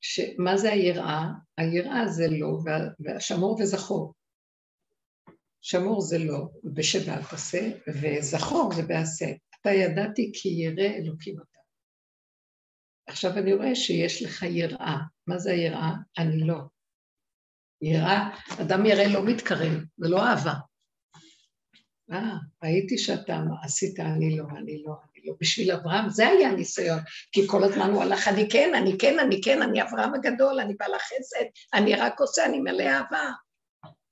שמה זה היראה? היראה זה לא, והשמור וזכור. שמור זה לא, בשבע תעשה, וזכור זה בעשה. אתה ידעתי כי ירא אלוקים אתה. עכשיו אני רואה שיש לך יראה. מה זה היראה? אני לא. יראה, אדם ירא לא מתקרב, זה לא אהבה. אה, ראיתי שאתה עשית, אני לא, אני לא, אני לא. בשביל אברהם זה היה הניסיון, כי כל הזמן הוא הלך, אני כן, אני כן, אני כן, אני אברהם הגדול, אני בעל החסד, אני רק עושה, אני מלא אהבה.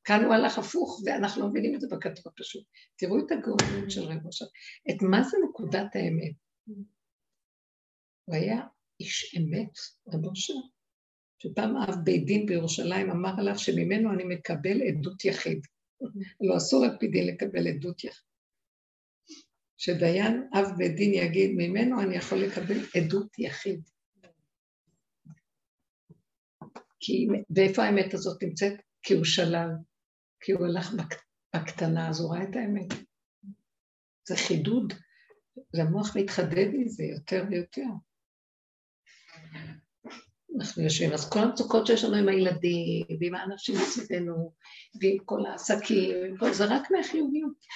כאן הוא הלך הפוך, ואנחנו לא מבינים את זה בכתוב הפשוט. תראו את הגאונות של רב עכשיו. את מה זה נקודת האמת? הוא היה איש אמת, רב אושר, שפעם אב בית דין בירושלים אמר עליו שממנו אני מקבל עדות יחיד. לא אסור על פי דין לקבל עדות יחיד. שדיין אב בית דין יגיד, ממנו אני יכול לקבל עדות יחיד. כי, ואיפה האמת הזאת נמצאת? כי הוא שלל, כי הוא הלך בקטנה, אז הוא ראה את האמת. זה חידוד, והמוח מתחדד מזה יותר ויותר. אנחנו יושבים, אז כל המצוקות שיש לנו עם הילדים, ועם האנשים מסביבנו, ועם כל העסקים, זה רק מהחיוביות.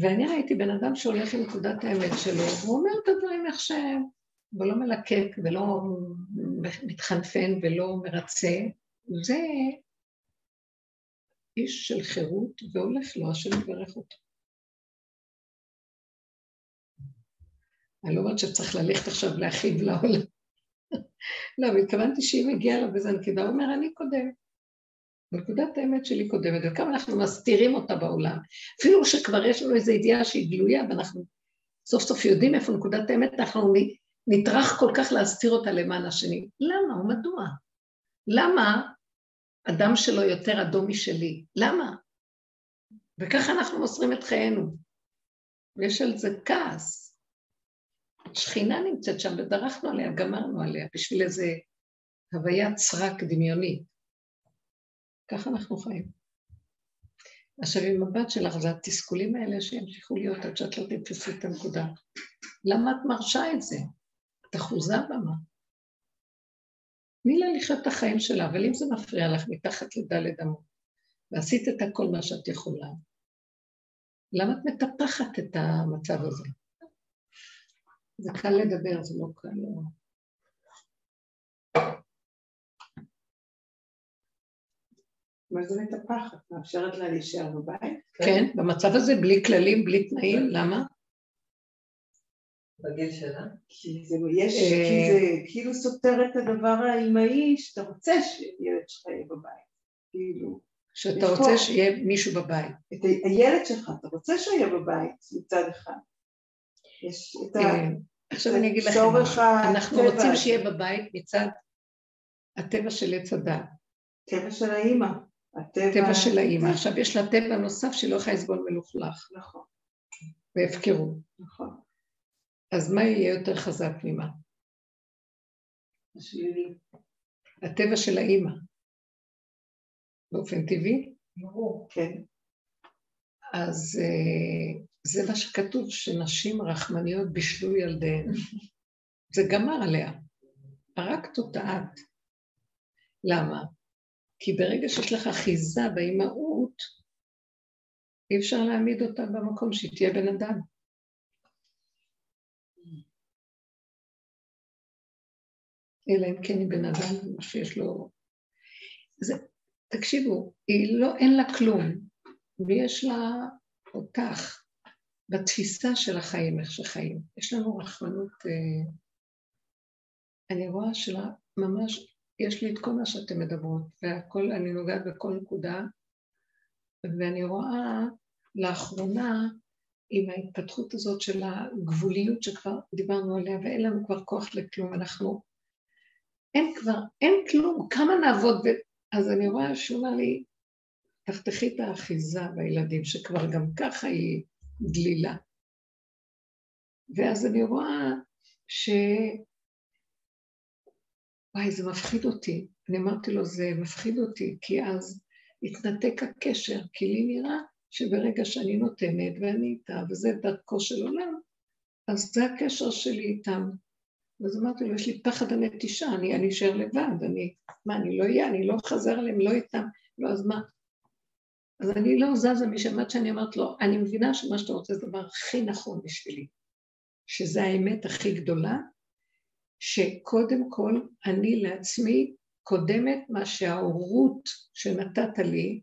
ואני ראיתי בן אדם שהולך עם נקודת האמת שלו, והוא אומר את הדברים איך שהם, ולא מלקק, ולא מתחנפן, ולא מרצה, זה איש של חירות, והולך לו, השם יברך אותו. אני לא אומרת שצריך ללכת עכשיו להכיב לעולם. לא, אבל התכוונתי שאם הגיע לה בזה נקודה, הוא אומר, אני קודם. נקודת האמת שלי קודמת, וכמה אנחנו מסתירים אותה בעולם. אפילו שכבר יש לנו איזו ידיעה שהיא גלויה, ואנחנו סוף סוף יודעים איפה נקודת האמת, אנחנו נטרח כל כך להסתיר אותה למען השני. למה ומדוע? למה אדם שלו יותר אדום משלי? למה? וככה אנחנו מוסרים את חיינו. ויש על זה כעס. שכינה נמצאת שם ודרכנו עליה, גמרנו עליה, בשביל איזה הוויית סרק דמיוני. ככה אנחנו חיים. עכשיו, עם הבת שלך, זה התסכולים האלה שימשיכו להיות עד שאת לא תתפסי את הנקודה. למה את מרשה את זה? את אחוזה במה. תני לה לחיות את החיים שלה, אבל אם זה מפריע לך מתחת לדלת אמות, ועשית את הכל מה שאת יכולה, למה את מטפחת את המצב הזה? זה קל לדבר, זה לא קל. לא.
מה זה מטפחת? מאפשרת לה להישאר בבית?
כן, במצב הזה בלי כללים, בלי תנאים, למה?
בגיל שלה?
כי זה, יש,
אה,
כי זה כאילו סותר את הדבר האימהי שאתה רוצה שילד שלך יהיה בבית. כאילו,
שאתה רוצה שיהיה מישהו בבית.
את הילד שלך, אתה רוצה שהוא יהיה בבית מצד אחד. יש את ה...
אה, עכשיו אני אגיד לכם. אנחנו רוצים. שיהיה בבית מצד הטבע של עץ הדת,
טבע של האימא. הטבע...
של האימא. עכשיו יש לה טבע נוסף שלא יכולה לסבול מלוכלך
נכון,
והפקרות.
נכון.
אז מה יהיה יותר חזק ממה? הטבע של האימא. באופן טבעי,
ברור.
כן.
אז אה, זה מה שכתוב, שנשים רחמניות בישלו ילדיהן. זה גמר עליה. הרגת אותה את. למה? כי ברגע שיש לך אחיזה באימהות, אי אפשר להעמיד אותה במקום שהיא תהיה בן אדם. אלא אם כן היא בן אדם שיש לו... זה, תקשיבו, היא לא, אין לה כלום, ויש לה אותך בתפיסה של החיים, איך שחיים. יש לנו רחמנות, אה, אני רואה שלה ממש, יש לי את כל מה שאתן מדברות, והכל, אני נוגעת בכל נקודה, ואני רואה לאחרונה עם ההתפתחות הזאת של הגבוליות שכבר דיברנו עליה, ואין לנו כבר כוח לכלום, אנחנו... אין כבר, אין כלום, כמה נעבוד, ו... אז אני רואה שהוא אומר לי, תחתכי את האחיזה בילדים, שכבר גם ככה היא דלילה. ואז אני רואה ש... וואי, זה מפחיד אותי. אני אמרתי לו, זה מפחיד אותי, כי אז התנתק הקשר, כי לי נראה שברגע שאני נותנת ואני איתה, וזה דרכו של עולם, אז זה הקשר שלי איתם. אז אמרתי לו, יש לי פחד הנטישה, אני, אשאר לבד, אני, מה, אני לא אהיה, אני לא חזר עליהם, לא איתם, לא, אז מה? אז אני לא זזה עד שאני אומרת לו, אני מבינה שמה שאתה רוצה זה הדבר הכי נכון בשבילי, שזה האמת הכי גדולה, שקודם כל אני לעצמי קודמת מה שההורות שנתת לי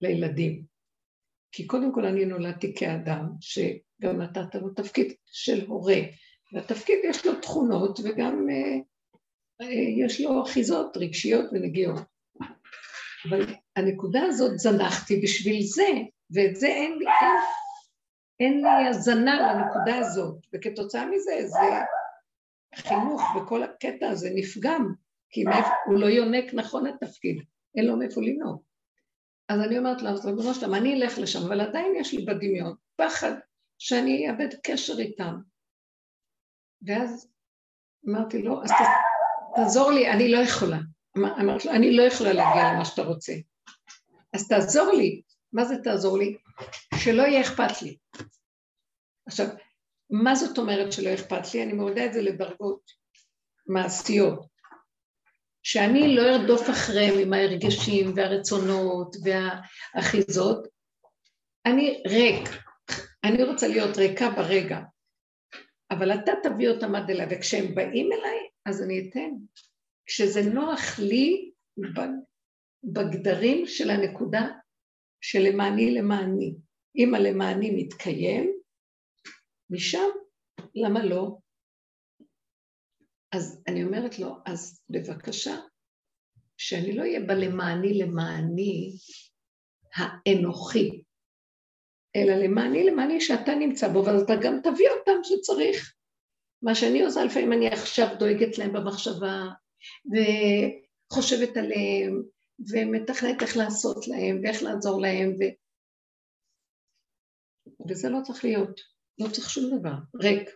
לילדים. כי קודם כל אני נולדתי כאדם, שגם נתת לו תפקיד של הורה, והתפקיד יש לו תכונות וגם אה, אה, יש לו אחיזות רגשיות ונגיעות. אבל הנקודה הזאת זנחתי בשביל זה, ואת זה אין לי, אין, אין לי הזנה לנקודה הזאת, וכתוצאה מזה זה חינוך וכל הקטע הזה נפגם, כי מאיפה, הוא לא יונק נכון לתפקיד, אין לו מאיפה לנהוג. אז אני אומרת לה, אז ריבונו שלם, אני אלך לשם, אבל עדיין יש לי בדמיון פחד שאני אאבד קשר איתם. ואז אמרתי לו, אז תעזור לי, אני לא יכולה. אמר- אמרתי לו, אני לא יכולה להגיע למה שאתה רוצה. אז תעזור לי. מה זה תעזור לי? שלא יהיה אכפת לי. עכשיו, מה זאת אומרת שלא אכפת לי? אני מורידה את זה לדרגות מעשיות. שאני לא ארדוף אחריהם עם ההרגשים והרצונות והאחיזות, אני ריק, אני רוצה להיות ריקה ברגע, אבל אתה תביא אותם עד אליי, וכשהם באים אליי, אז אני אתן. כשזה נוח לי בגדרים של הנקודה של למעני למעני. אם הלמעני מתקיים, משם, למה לא? אז אני אומרת לו, אז בבקשה, שאני לא אהיה בלמעני למעני האנוכי, אלא למעני למעני שאתה נמצא בו, ואז אתה גם תביא אותם שצריך. מה שאני עושה לפעמים, אני עכשיו דואגת להם במחשבה, וחושבת עליהם, ומתכננת איך לעשות להם, ואיך לעזור להם, ו... וזה לא צריך להיות, לא צריך שום דבר, ריק.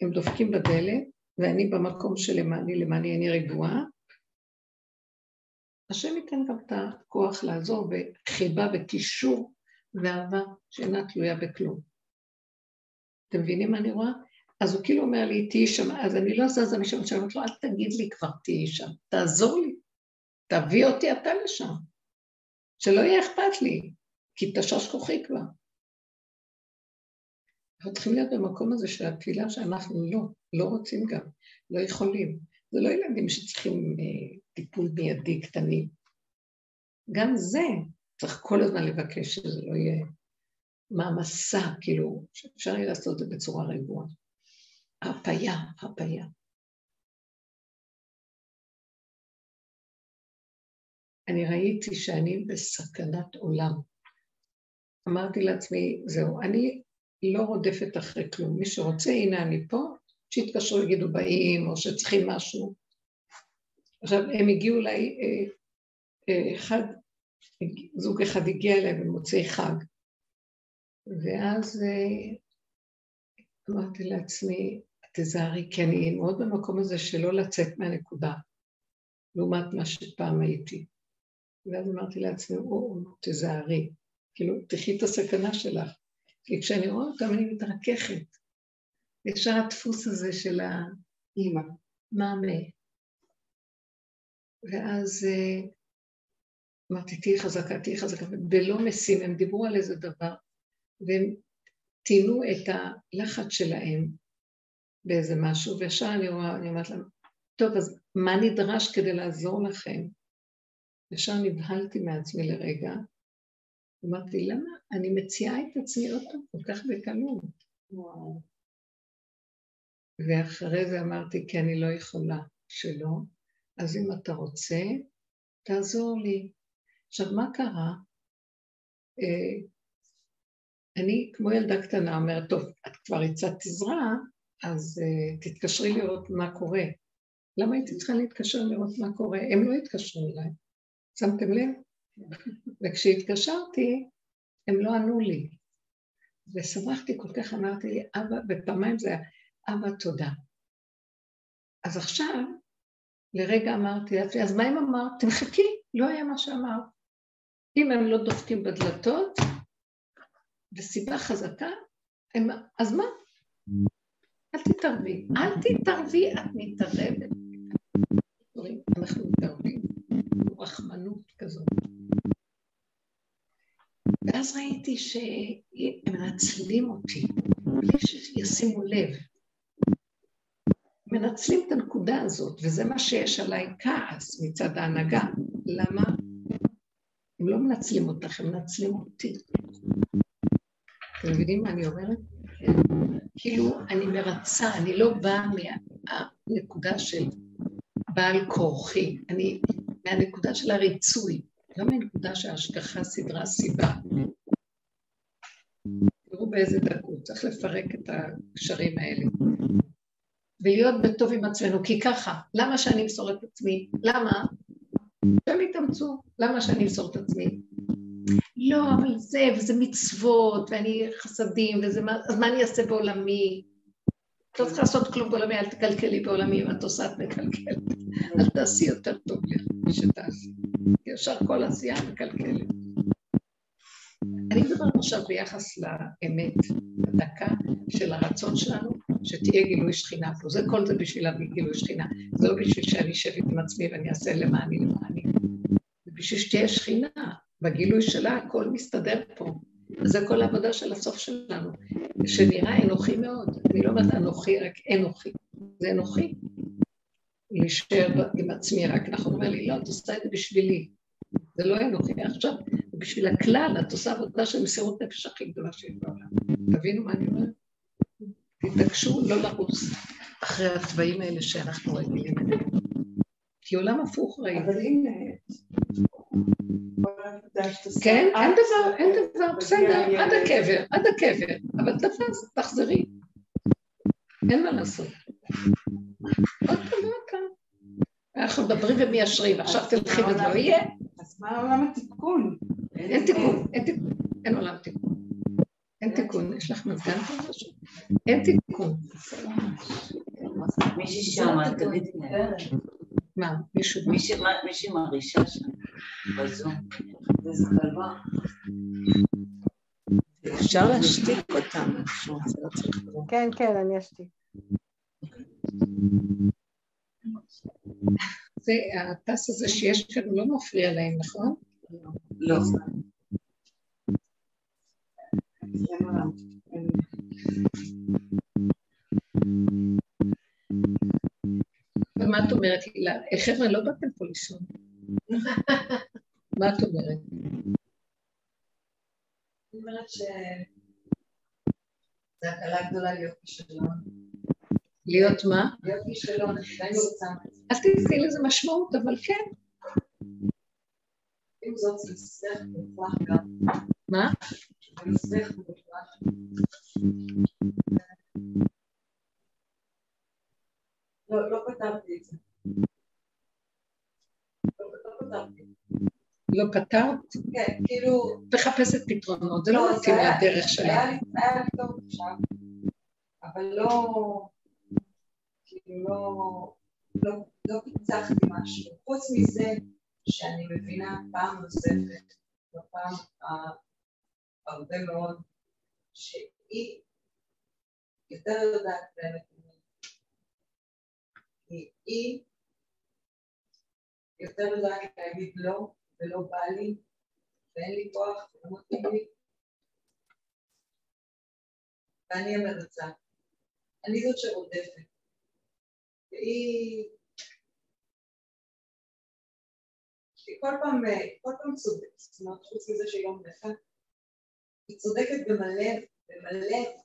הם דופקים בדלת, ואני במקום של למעני, אני רגועה, השם ייתן גם את הכוח לעזור בחיבה וקישור ואהבה שאינה תלויה בכלום. אתם מבינים מה אני רואה? אז הוא כאילו אומר לי, תהיי שם, אז אני לא זזה משם, שאני אומרת לו, אל תגיד לי כבר, תהיי שם, תעזור לי, תביא אותי אתה לשם, שלא יהיה אכפת לי, כי תשש כוחי כבר. אנחנו צריכים להיות במקום הזה של התפילה שאנחנו לא, לא רוצים גם, לא יכולים. זה לא ילדים שצריכים אה, טיפול מיידי קטנים. גם זה צריך כל הזמן לבקש שזה לא יהיה מעמסה, כאילו, שאפשר יהיה לעשות את זה בצורה רגועה. הרפאיה, הרפאיה. אני ראיתי שאני בסכנת עולם. אמרתי לעצמי, זהו, אני לא רודפת אחרי כלום. מי שרוצה, הנה אני פה, שיתקשרו, יגידו באים, או שצריכים משהו. עכשיו, הם הגיעו אליי, אה, אה, אחד, זוג אחד הגיע אליי במוצאי חג, ואז אה, אמרתי לעצמי, תזהרי, כי אני מאוד במקום הזה שלא לצאת מהנקודה, לעומת מה שפעם הייתי. ואז אמרתי לעצמי, או, תזהרי, כאילו, תחי את הסכנה שלך. כי כשאני רואה אותם אני מתרככת. ישר הדפוס הזה של האימא, מאמה. ואז אה, אמרתי, תהיי חזקה, תהיי חזקה, ובלא משים, הם דיברו על איזה דבר, והם טינו את הלחץ שלהם באיזה משהו, וישר אני רואה, אני אומרת להם, טוב, אז מה נדרש כדי לעזור לכם? ישר נבהלתי מעצמי לרגע, אמרתי, למה אני מציעה את עצמי עוד פעם כל כך בקלות? ואחרי זה אמרתי, כי אני לא יכולה שלא, אז אם אתה רוצה, תעזור לי. עכשיו, מה קרה? אה, אני, כמו ילדה קטנה, אומרת, טוב, את כבר הצעת עזרה, אז uh, תתקשרי לראות מה קורה. למה הייתי צריכה להתקשר לראות מה קורה? הם לא התקשרו אליי. שמתם לב? וכשהתקשרתי, הם לא ענו לי. ושמחתי כל כך, אמרתי לי, אבא, ופעמיים זה היה, אבא, תודה. אז עכשיו, לרגע אמרתי לעצמי, אז מה אם אמרת? תמחקי, לא היה מה שאמרת. אם הם לא דופקים בדלתות, וסיבה חזקה, הם, אז מה? אל תתערבי. אל תתערבי, את מתערבת. אנחנו מתערבים. רחמנות כזאת. ואז ראיתי שהם מנצלים אותי, בלי שישימו לב. מנצלים את הנקודה הזאת, וזה מה שיש עליי כעס מצד ההנהגה. למה? הם לא מנצלים אותך, הם מנצלים אותי. אתם מבינים מה אני אומרת? כאילו, אני מרצה, אני לא באה מהנקודה של בעל כורחי, אני מהנקודה של הריצוי, לא מהנקודה שההשגחה סדרה סיבה. תראו באיזה דקות, צריך לפרק את הקשרים האלה. ולהיות בטוב עם עצמנו, כי ככה, למה שאני אמסור את עצמי? למה? שהם יתאמצו, למה שאני אמסור את עצמי? לא, אבל זה, וזה מצוות, ואני חסדים, וזה מה, אז מה אני אעשה בעולמי? לא צריכה לעשות כלום בעולמי, אל תקלקלי בעולמי, אם את עושה את מקלקלת. אל תעשי יותר טוב לך משתעשי. ישר כל עשייה מקלקלת. אני מדברת עכשיו ביחס לאמת, הדקה של הרצון שלנו, שתהיה גילוי שכינה פה. זה כל זה בשביל להביא גילוי שכינה. זה לא בשביל שאני אשב עם עצמי ואני אעשה למעני למעני. זה בשביל שתהיה שכינה. בגילוי שלה הכל מסתדר פה. זה כל העבודה של הסוף שלנו, שנראה אנוכי מאוד. אני לא אומרת אנוכי, רק אנוכי. זה אנוכי. להישאר עם עצמי רק. נכון, אומר לי, לא, את עושה את זה בשבילי. זה לא אנוכי. עכשיו, בשביל הכלל, את עושה עבודה של מסירות נפש הכי גדולה שיש בעולם. תבינו מה אני אומרת? תתעקשו לא לרוץ אחרי הצבעים האלה שאנחנו רגילים אליהם. כי עולם הפוך ראיתי.
אבל הנה,
כן, אין דבר, אין דבר, בסדר, עד הקבר, עד הקבר, אבל תפס, תחזרי. אין מה לעשות. עוד פעם, עוד פעם. אנחנו מדברים ומיישרים, עכשיו תלכי וזה לא יהיה.
אז מה עולם התיקון?
אין תיקון, אין תיקון, אין עולם תיקון. אין תיקון, יש לך מזגן פה משהו? אין תיקון.
מישהי שם, תגידי.
מה, מישהו?
מישהי מרעישה שם, בזום.
אפשר להשתיק אותם.
כן, כן, אני אשתיק.
זה, הטס הזה שיש כאן לא מפריע להם, נכון?
לא.
ומה את אומרת, הילה? חבר'ה, לא באתם פה לישון. מה את אומרת?
אני אומרת ש... זה הקלה גדולה להיות בשלום.
להיות מה?
להיות כישלון, עדיין לא רוצה.
אז תתני לזה משמעות, אבל כן.
עם זאת, זה מסך מופרך גם.
מה?
זה מסך מופרך. לא
פתרת?
כן, כאילו...
מחפשת פתרונות, זה לא
זה
מתאים מהדרך שלה.
היה לי טוב עכשיו, אבל לא... כאילו לא... לא, לא פיצחתי משהו. חוץ מזה שאני מבינה פעם נוספת, בפעם הרבה מאוד, שהיא יותר יודעת באמת ממני. היא יותר יודעת להגיד לא, ולא בא לי, ואין לי כוח, ולא מתאים לי. ואני המרצה. אני זאת שרודפת. והיא... היא כל פעם, כל פעם צודקת, זאת אומרת, חוץ מזה שהיא לא מנפה, היא צודקת במלא, במלא,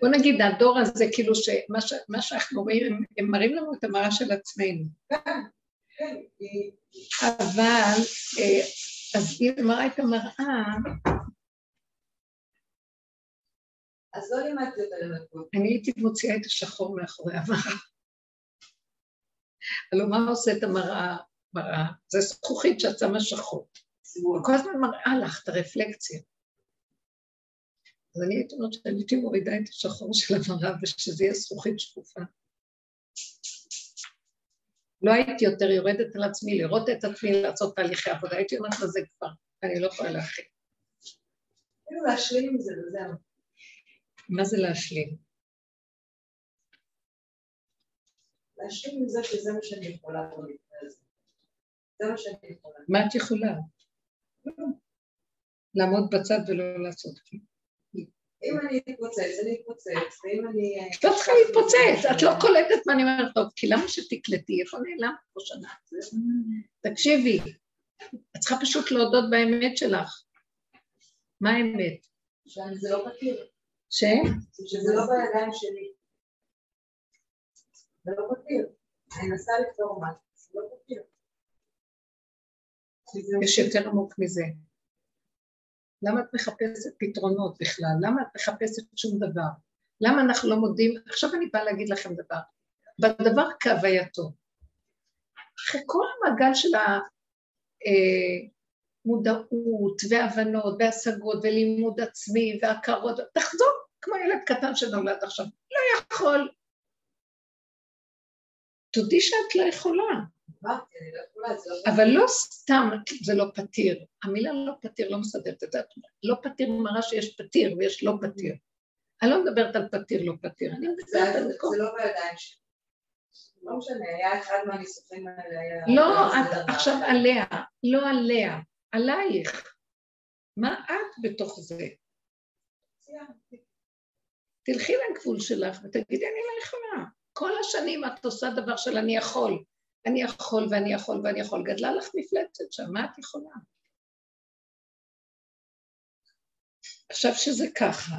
בוא נגיד, הדור הזה, כאילו שמה שאנחנו רואים, הם, מראים לנו את המראה של עצמנו.
כן.
אבל, אה, אז היא מראה את המראה,
אז לא לימדתי אותה לנקות.
אני הייתי מוציאה את השחור מאחורי המראה. הלוא מה עושה את המראה? מראה? זה זכוכית שאת שמה שחור. כל הזמן מראה לך את הרפלקציה. אז אני הייתי אומרת שאני הייתי מורידה את השחור של המראה ושזה יהיה זכוכית שקופה. לא הייתי יותר יורדת על עצמי, לראות את עצמי, לעשות תהליכי עבודה, הייתי אומרת לזה כבר, אני לא יכולה להכין.
כאילו להשלים עם זה וזהו.
מה זה להשלים?
להשלים עם זה שזה מה שאני יכולה במקרה הזה. זה מה שאני יכולה.
מה את יכולה? לעמוד בצד ולא לעשות כלום.
אם אני אתפוצץ, אני אתפוצץ, ואם אני...
את לא צריכה להתפוצץ, את לא קולטת מה אני אומרת טוב, כי למה שתקלטי? איפה נעלמת פה שנה? תקשיבי, את צריכה פשוט להודות באמת שלך. מה האמת?
שזה לא פתיר,
ש?
שזה לא בידיים שלי. זה לא פתיר. אני מנסה לפתור משהו, זה לא פתיר.
יש יותר עמוק מזה. למה את מחפשת פתרונות בכלל? למה את מחפשת שום דבר? למה אנחנו לא מודים? עכשיו אני באה להגיד לכם דבר. בדבר כהווייתו. אחרי כל המעגל של המודעות והבנות והשגות ולימוד עצמי והכרות, תחזור כמו ילד קטן שנולד עכשיו. לא יכול. תודי שאת לא יכולה.
לא לא...
אבל לא סתם זה לא פתיר. המילה לא פתיר לא מסדרת את זה. לא פתיר מראה שיש פתיר ויש לא פתיר. אני לא מדברת על פתיר לא פתיר, אני מדברת על מקום.
זה לא בידיים שלי. לא משנה, היה אחד מהניסוחים האלה, היה...
לא, את. עכשיו עליה, לא עליה, עלייך. מה את בתוך זה? תלכי לגבול שלך ותגידי, אני לא יכולה. כל השנים את עושה דבר של אני יכול. אני יכול ואני יכול ואני יכול. גדלה לך מפלצת שם, מה את יכולה? עכשיו שזה ככה,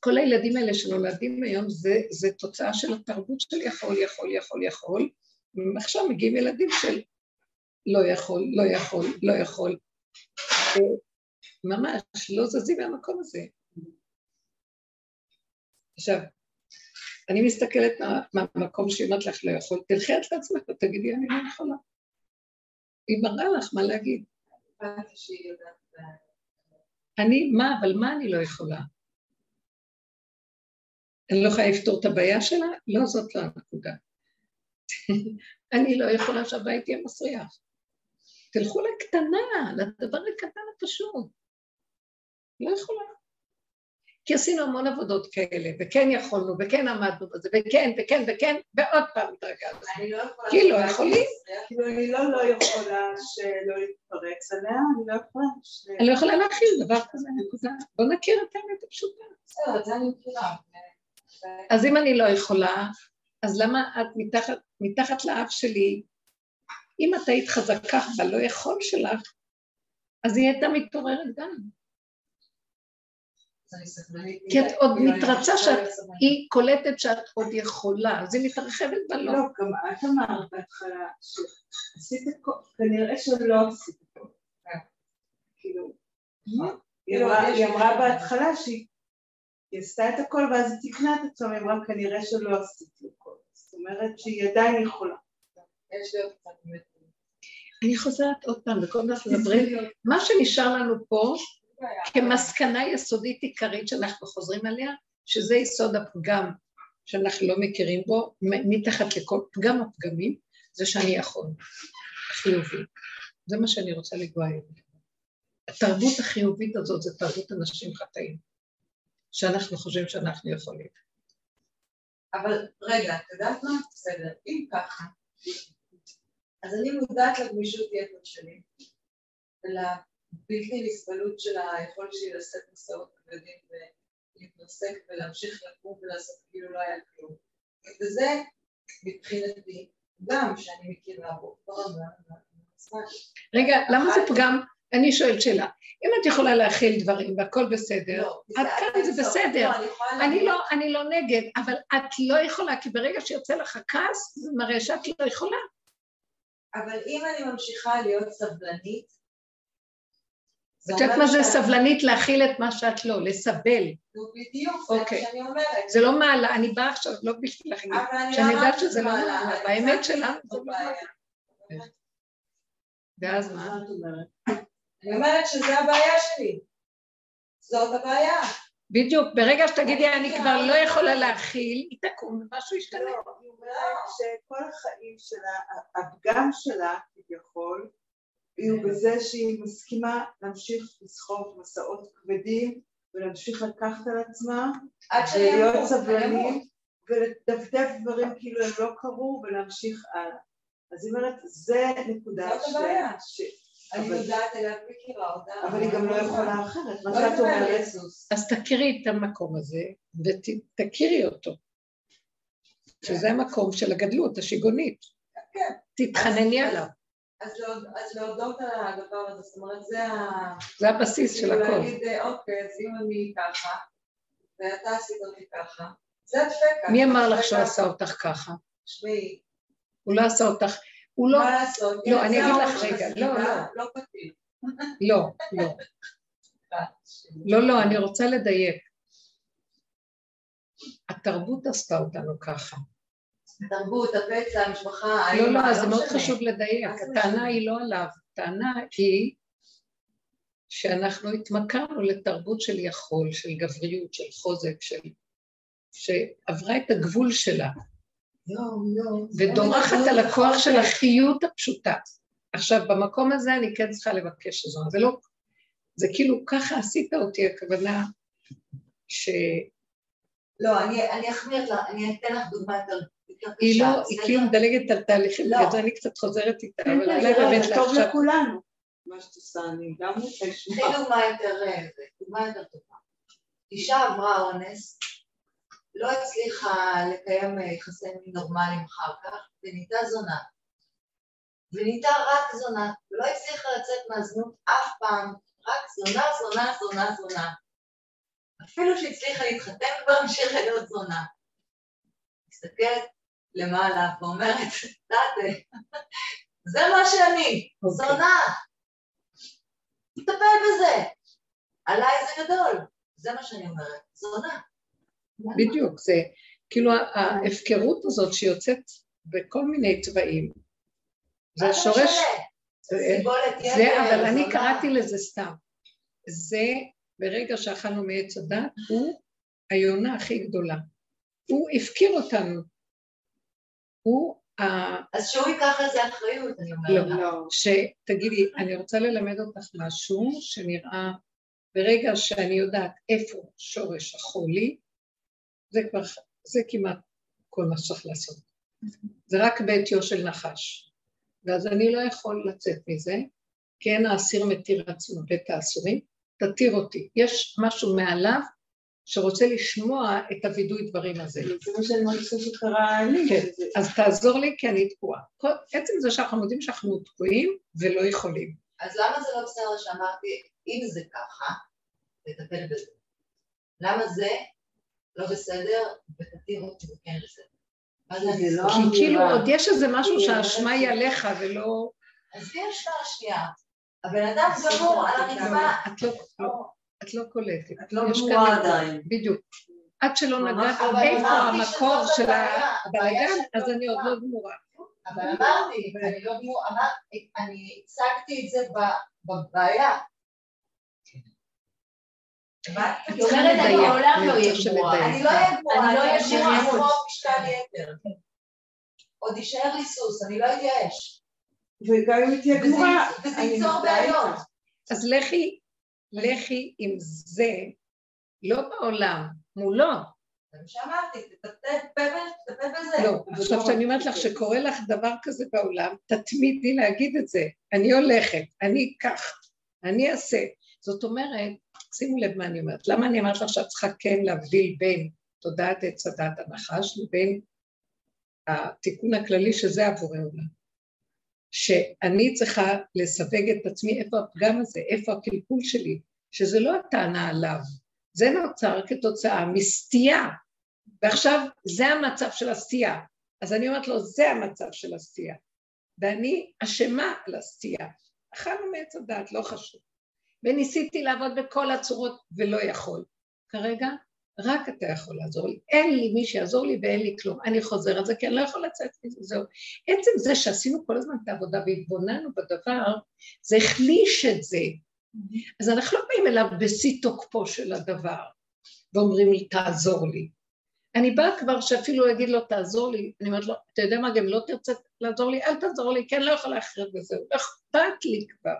כל הילדים האלה שנולדים היום זה, זה תוצאה של התרבות של יכול, יכול, יכול, יכול, ועכשיו מגיעים ילדים של לא יכול, לא יכול, לא יכול. ממש לא זזים מהמקום הזה. עכשיו, אני מסתכלת מה- מהמקום שהיא אומרת לך לא יכול, תלכי את לעצמך ותגידי אני לא יכולה. היא מראה לך מה להגיד. אני, מה, אבל מה אני לא יכולה? אני לא יכולה לפתור את הבעיה שלה? לא, זאת לא הנקודה. אני לא יכולה שהבית יהיה מסריח. תלכו לקטנה, לדבר הקטן הפשוט. לא יכולה. כי עשינו המון עבודות כאלה, וכן יכולנו, וכן עמדנו בזה, וכן, וכן, וכן, ועוד פעם התרגלנו.
אני לא יכולה...
כי לא יכולים.
כאילו, אני לא לא יכולה שלא להתפרץ עליה, אני לא יכולה.
אני לא יכולה להכיל דבר כזה, נקודה. בוא נכיר את האמת הפשוטה.
בסדר, זה אני מכירה.
אז אם אני לא יכולה, אז למה את מתחת, מתחת לאף שלי, אם את היית חזקה בלא יכול שלך, אז היא הייתה מתעוררת גם. כי את עוד מתרצה שאת. היא קולטת שאת עוד יכולה, אז היא מתרחבת בלא.
לא, גם את אמרת בהתחלה שעשית הכל, כנראה שלא עשית הכל.
כן.
כאילו,
מה?
היא אמרה- אמרה בהתחלה שהיא היא עשתה את הכל ואז היא תיקנה את עצמה, היא אמרה כנראה שלא עשיתי הכל. זאת אומרת שהיא עדיין יכולה.
יש לי עוד קצת באמת.
אני חוזרת עוד פעם, וכל אנחנו מדברים, מה שנשאר לנו פה, כמסקנה יסודית עיקרית שאנחנו חוזרים עליה, שזה יסוד הפגם שאנחנו לא מכירים בו, מתחת לכל פגם הפגמים, זה שאני יכול, חיובי. זה מה שאני רוצה לגוע היום. התרבות החיובית הזאת זה תרבות אנשים חטאים, שאנחנו חושבים שאנחנו יכולים.
אבל רגע, את יודעת מה? בסדר, אם ככה, אז אני מודעת לגמישות יתר שלי, ולבלתי נסבלות של היכולת שלי לשאת מסעות כבדים ולהתרסק ולהמשיך לקום ולעשות כאילו לא היה כלום. וזה מבחינתי, גם שאני מכירה בו.
רגע, למה זה פגם? אני שואלת שאלה. אם את יכולה להכיל דברים והכל בסדר,
לא,
עד כאן זה בסדר.
לא, אני
לא, אני לא נגד, אבל את לא יכולה, כי ברגע שיוצא לך כעס, זה מראה שאת לא יכולה.
אבל אם אני ממשיכה להיות סבלנית,
את יודעת מה זה סבלנית להכיל את מה שאת לא, לסבל.
בדיוק, זה מה
אוקיי.
שאני אומרת.
זה לא מעלה, אני באה עכשיו לא בשביל להכיל,
אני
שאני יודעת שזה לא
מעלה,
באמת שלנו
זאת
זה לא. מעלה. ואז מה?
אני אומרת שזה הבעיה שלי. זאת הבעיה.
בדיוק, ברגע שתגידי אני כבר לא יכולה להכיל, היא תקום ומשהו ישתנה.
לא, היא אומרת שכל החיים שלה, הפגם שלה כביכול, יהיו בזה שהיא מסכימה להמשיך לסחוב מסעות כבדים ולהמשיך לקחת על עצמה ולהיות
אני.
סבלנית ולדפדף דברים כאילו הם לא קרו ולהמשיך הלאה. אז היא אומרת, זה נקודה
זאת הבעיה.
ש...
אני
אבל-
יודעת אליה, מכירה אותה.
אבל היא גם לא יכולה אחרת, מה
לא
שאת אומרת.
אז תכירי את המקום הזה ותכירי אותו, שזה המקום של הגדלות, השיגונית.
כן.
תתחנני עליו,
אז להוד- אז להודות על הדבר הזה, זאת אומרת, זה ה...
זה הבסיס של
כאילו
הכל.
להגיד, אוקיי, אז אם אני ככה, ואתה עשית אותי ככה, זה הדפקה.
מי אמר לך. שהוא עשה אותך ככה?
תשמעי,
הוא לא עשה אותך, הוא לא,
מה לעשות?
לא, אני אגיד
האור
לך רגע,
הסביבה,
לא,
לא פתיר.
לא, לא, לא, לא, אני רוצה לדייק. התרבות עשתה אותנו ככה.
התרבות, הפצע, המשפחה,
לא,
האמא,
לא, זה מאוד. חשוב לדייק. הטענה? היא לא עליו, הטענה היא שאנחנו התמכרנו לתרבות של יכול, של גבריות, של חוזק, של... שעברה את הגבול שלה,
יואו, יואו.
ודורכת על הכוח של החיות הפשוטה. עכשיו, במקום הזה אני כן צריכה לבקש עזרה. זה לא... זה כאילו, ככה עשית אותי, הכוונה ש...
לא, אני אחמיר לך, אני אתן לך דוגמה יותר.
היא לא, היא? כאילו מדלגת על תהליכים,
לא.
בגלל זה אני קצת חוזרת איתה,
כן,
אבל
כן,
אולי באמת
זה טוב
לעכשיו...
לכולנו, מה שאת עושה, אני גם רוצה לשמוע.
תני דוגמה יותר, זה, דוגמה יותר טובה. אישה עברה אונס, לא הצליחה לקיים אה, יחסי מין נורמליים אחר כך, ונהייתה זונה. ונהייתה רק זונה, ולא הצליחה לצאת מהזנות אף פעם, רק זונה, זונה, זונה, זונה. אפילו שהצליחה להתחתן כבר המשיכה להיות זונה. מסתכלת למעלה ואומרת, דעתי, זה מה שאני,
אוקיי.
זונה. תטפל בזה. עליי זה גדול. זה מה שאני אומרת, זונה.
בדיוק, זה כאילו ההפקרות הזאת שיוצאת בכל מיני צבעים. זה השורש? זה- אבל אני. קראתי לזה סתם. זה, ברגע שאכלנו מעץ הדת, הוא היונה הכי גדולה. הוא הפקיר אותנו. הוא ה...
אז שהוא ייקח על זה אחריות, אני אומרת.
לא.
לא.
שתגידי, אני רוצה ללמד אותך משהו שנראה, ברגע שאני יודעת איפה שורש החולי, זה כבר, זה כמעט כל מה שצריך לעשות. זה רק בעטיו של נחש. ואז אני לא יכול לצאת מזה, כי אין האסיר מתיר עצמו בית האסורים, תתיר אותי. יש משהו מעליו שרוצה לשמוע את הווידוי דברים הזה.
זה מה שאני מרגישה שקרה לי.
כן. אז תעזור לי כי אני תקועה. עצם זה שאנחנו יודעים שאנחנו תקועים ולא יכולים.
אז למה זה לא בסדר שאמרתי, אם זה ככה, תטפל בזה.
למה זה לא בסדר, ותתיר אותי זה כן בסדר.
לא
לא...
כי כאילו. עוד יש איזה משהו
היא
שהאשמה היא
אומרת-
עליך ולא...
אז יש פעם שנייה. הבן אדם גמור על הרצפה.
את לא, את קולטת.
את לא גמורה. עדיין.
בדיוק. עד שלא נגעת
לא.
אבל
איפה המקור של
הבעיה.
הבלגן, אז אני עוד. לא גמורה.
אבל אמרתי, אני לא גמור, אמרתי, אני הצגתי את זה ב- בבעיה.
את
היא אומרת, אני לעולם
אני
לא אהיה גמורה. אני לא אהיה גמורה,
אני לא אהיה גמורה.
לסחוב משקל יתר. עוד יישאר לי סוס, אני לא אתייאש.
וגם אם תהיה גמורה,
וזה
אני
ייצור בעיות.
אז לכי, לכי עם זה, לא בעולם, מולו.
זה מה שאמרתי, תטפל בזה.
לא, עכשיו שאני אומרת לך שקורה לך דבר כזה בעולם, תתמידי להגיד את זה. אני הולכת, אני אקח, אני אעשה. זאת אומרת, שימו לב מה אני אומרת. למה אני אומרת לך שאת צריכה כן להבדיל בין תודעת עץ הדת הנחש לבין התיקון הכללי שזה עבורי עולם. שאני צריכה לסווג את עצמי איפה הפגם הזה, איפה הקלקול שלי, שזה לא הטענה עליו, זה נוצר כתוצאה מסטייה, ועכשיו זה המצב של הסטייה. אז אני אומרת לו, זה המצב של הסטייה. ואני אשמה על הסטייה. אכלנו מעץ הדעת, לא חשוב. וניסיתי לעבוד בכל הצורות ולא יכול. כרגע, רק אתה יכול לעזור לי. אין לי מי שיעזור לי ואין לי כלום. אני חוזר על זה כי אני לא יכול לצאת מזה, זהו. עצם זה שעשינו כל הזמן את העבודה והתבוננו בדבר, זה החליש את זה. אז אנחנו לא באים אליו בשיא תוקפו של הדבר, ואומרים לי, תעזור לי. אני באה כבר שאפילו אגיד לו, תעזור לי, אני אומרת לו, אתה יודע מה, גם לא תרצה לעזור לי, אל תעזור לי, כי אני לא יכולה להכריע וזהו, לא אכפת לי כבר.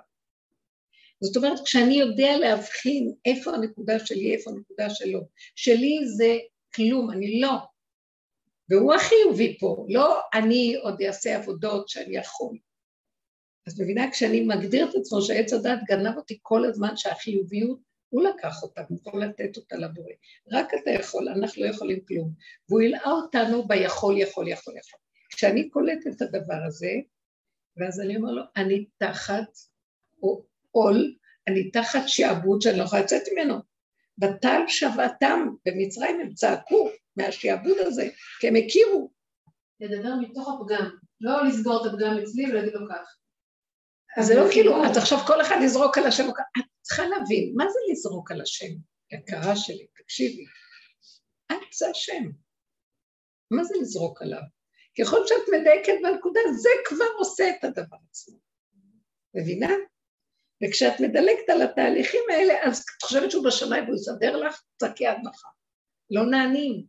זאת אומרת, כשאני יודע להבחין איפה הנקודה שלי, איפה הנקודה שלו, שלי זה כלום, אני לא. והוא החיובי פה, לא אני עוד אעשה עבודות שאני יכול. אז מבינה, כשאני מגדיר את עצמו שעץ הדת גנב אותי כל הזמן שהחיוביות, הוא לקח אותה, הוא יכול לתת אותה לבורא. רק אתה יכול, אנחנו לא יכולים כלום. והוא הלאה אותנו ביכול, יכול, יכול, יכול. כשאני קולטת את הדבר הזה, ואז אני אומר לו, אני תחת עול, אני תחת שעבוד שאני לא יכולה לצאת ממנו. בטל שבתם, במצרים הם צעקו מהשעבוד הזה, כי הם הכירו.
לדבר מתוך הפגם, לא לסגור את הפגם אצלי ולהגיד לו כך.
אז זה לא כאילו, אז עכשיו כל אחד יזרוק על השם, את צריכה להבין, מה זה לזרוק על השם? יקרה שלי, תקשיבי. את זה השם. מה זה לזרוק עליו? ככל שאת מדייקת בנקודה, זה כבר עושה את הדבר עצמו. מבינה? וכשאת מדלגת על התהליכים האלה, אז את חושבת שהוא בשמיים והוא יסדר לך, צעקי מחר. לא נענים.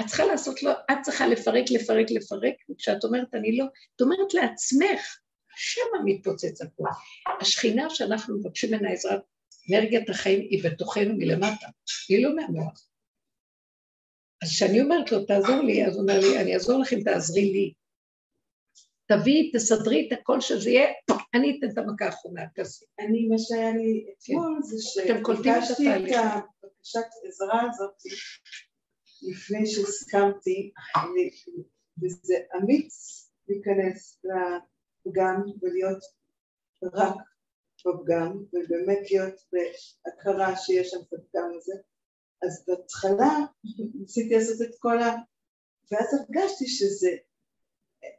את צריכה לעשות לו, את צריכה לפרק, לפרק, לפרק, וכשאת אומרת אני לא, את אומרת לעצמך, שמה מתפוצץ הכל. השכינה שאנחנו מבקשים ממנה עזרת אנרגיית החיים היא בתוכנו מלמטה, היא לא מהמוח. אז כשאני אומרת לו, תעזור לי, אז הוא אומר לי, אני אעזור לך אם תעזרי לי. תביאי, תסדרי את הכל שזה יהיה, אני אתן את המכה האחרונה, תעשי.
אני, מה שהיה לי אתמול זה
אתם קולטים את
שביקשתי את
התהליך.
הבקשת עזרה הזאת לפני שהסכמתי, וזה אמיץ להיכנס לפגם ולהיות רק בפגם, ובאמת להיות בהכרה שיש שם את הפגם הזה. אז בהתחלה ניסיתי לעשות את כל ה... ואז הרגשתי שזה,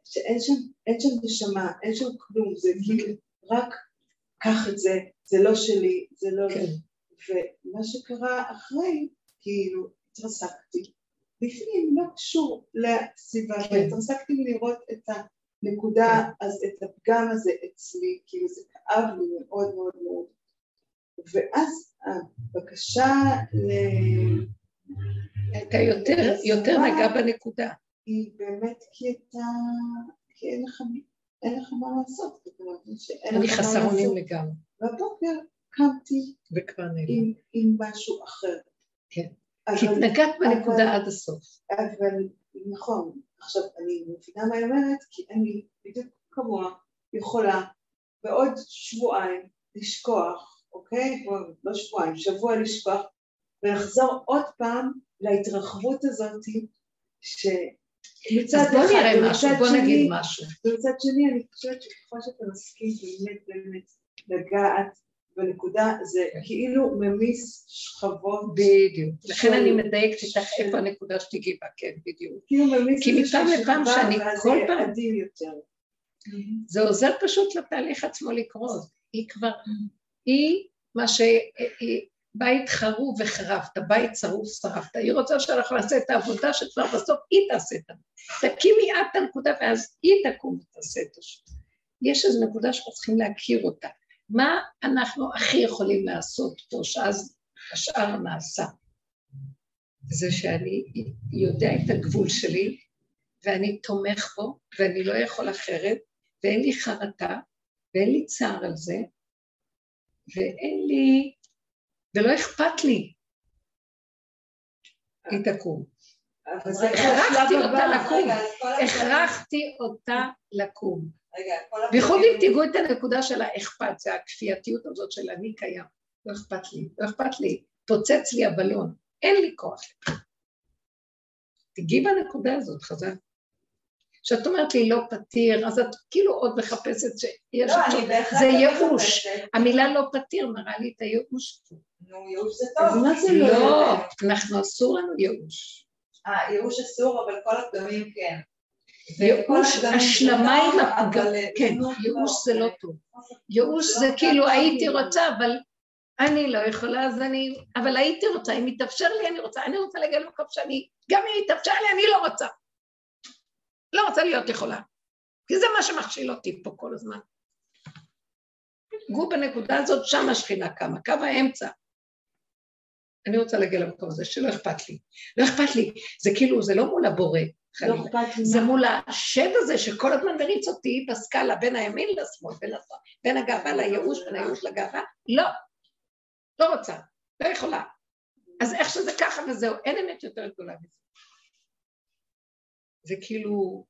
שאין שם, אין שם נשמה, אין שם כלום, זה כאילו רק קח את זה, זה לא שלי, זה לא...
כן.
ומה שקרה אחרי, כאילו, התרסקתי. בפנים לא קשור לסביבה,
כן.
אבל התרסקתי מלראות את הנקודה, אז את הפגם הזה אצלי, כאילו זה כאב לי מאוד מאוד מאוד. ואז הבקשה ל...
אתה יותר, יותר נגע בנקודה.
היא באמת כי אתה... כי אין לך, אין לך מה לעשות,
אני
לך מה
חסר אונים
לעשות.
לגמרי,
והבוקר קמתי. עם, עם משהו אחר.
כן. כי התנגדת בנקודה עד הסוף.
אבל נכון, עכשיו אני מבינה מה היא אומרת, כי אני בדיוק כמוה יכולה בעוד שבועיים לשכוח, אוקיי? או לא שבועיים, שבוע לשכוח, ולחזור עוד פעם להתרחבות הזאת, שמצד
בוא
אחד,
בוא
שני-. ומצד שני אני חושבת שככל שאתה מסכים באמת באמת לגעת בנקודה, זה כאילו ממיס שכבות,
בדיוק. לכן אני מדייקת איתך איפה הנקודה שתיגעי בה, כן, בדיוק.
כאילו ממיס
כי מפעם לפעם שאני כל פעם-. זה עוזר פשוט לתהליך עצמו לקרות. היא כבר, היא מה שהיא, בית חרוב וחרבת, בית שרוף שרפת. היא רוצה שאנחנו נעשה את העבודה שכבר בסוף היא תעשה את זה. תקימי את את הנקודה ואז היא תקום ותעשה את השם. יש איזו נקודה שאנחנו צריכים להכיר אותה. מה אנחנו הכי יכולים לעשות פה, שאז השאר נעשה? זה שאני יודע את הגבול שלי, ואני תומך בו, ואני לא יכול אחרת, ואין לי חרטה, ואין לי צער על זה, ואין לי... ולא אכפת לי. היא תקום.
זה
הכרחתי אותה. לקום.
אז
הכרחתי אותה לקום. בייחוד אם תיגעו את הנקודה של האכפת, זה הכפייתיות הזאת של אני קיים. לא אכפת לי, לא אכפת לי. פוצץ לי הבלון, אין לי כוח. תגיעי בנקודה הזאת, חזק. כשאת אומרת לי לא פתיר, אז את כאילו עוד מחפשת שיש...
לא, אני בהחלט
זה
לא
ייאוש. המילה לא פתיר מראה לי את הייאוש.
נו, ייאוש זה
אז
טוב.
מה זה לא?
לא, אנחנו אסור לנו ייאוש.
אה, ייאוש אסור, אבל כל הפגמים כן.
ייאוש,
הפגמים
השלמה עם
אבל, אה,
כן, ייאוש
לא,
זה לא
אה,
טוב. ייאוש
זה לא
כאילו הייתי
כאילו.
רוצה, אבל אני לא יכולה, אז אני... אבל הייתי רוצה, אם יתאפשר לי, אני רוצה. אני רוצה להגיע למקום שאני... גם אם יתאפשר לי, אני לא רוצה. לא רוצה להיות יכולה. כי זה מה שמכשיל אותי פה כל הזמן. גו בנקודה הזאת, שם השכינה קמה, קו האמצע. אני רוצה להגיע למקום הזה, שלא אכפת לי. לא אכפת לי. זה כאילו, זה לא מול הבורא,
לא. אכפת לי
זה. מול השד הזה שכל הזמן מריץ אותי בסקאלה בין הימין לשמאל, בין. בין הגאווה לייאוש, בין הייאוש לגאווה. לא, לא רוצה, לא יכולה. אז איך שזה ככה וזהו, אין אמת יותר גדולה מזה. זה כאילו,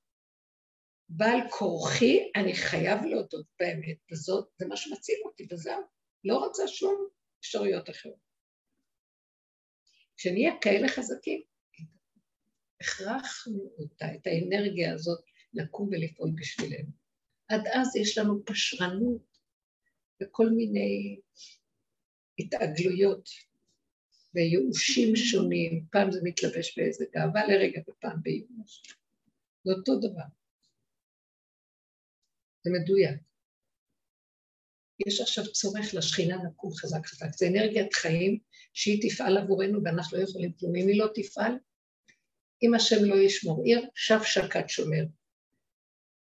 בעל כורחי, אני חייב להודות באמת, וזאת, זה מה שמציל אותי, וזהו. לא רוצה שום אפשרויות אחרות. כשנהיה כאלה חזקים, הכרחנו אותה, את האנרגיה הזאת, לקום ולפעול בשבילנו. עד אז יש לנו פשרנות וכל מיני התעגלויות וייאושים שונים, פעם זה מתלבש באיזה גאווה לרגע ופעם בייאוש. זה אותו דבר. זה מדויק. יש עכשיו צורך לשכינה לקום חזק חזק. זה אנרגיית חיים שהיא תפעל עבורנו ואנחנו לא יכולים כלום. אם היא לא תפעל, אם השם לא ישמור עיר, שב שקד שומר.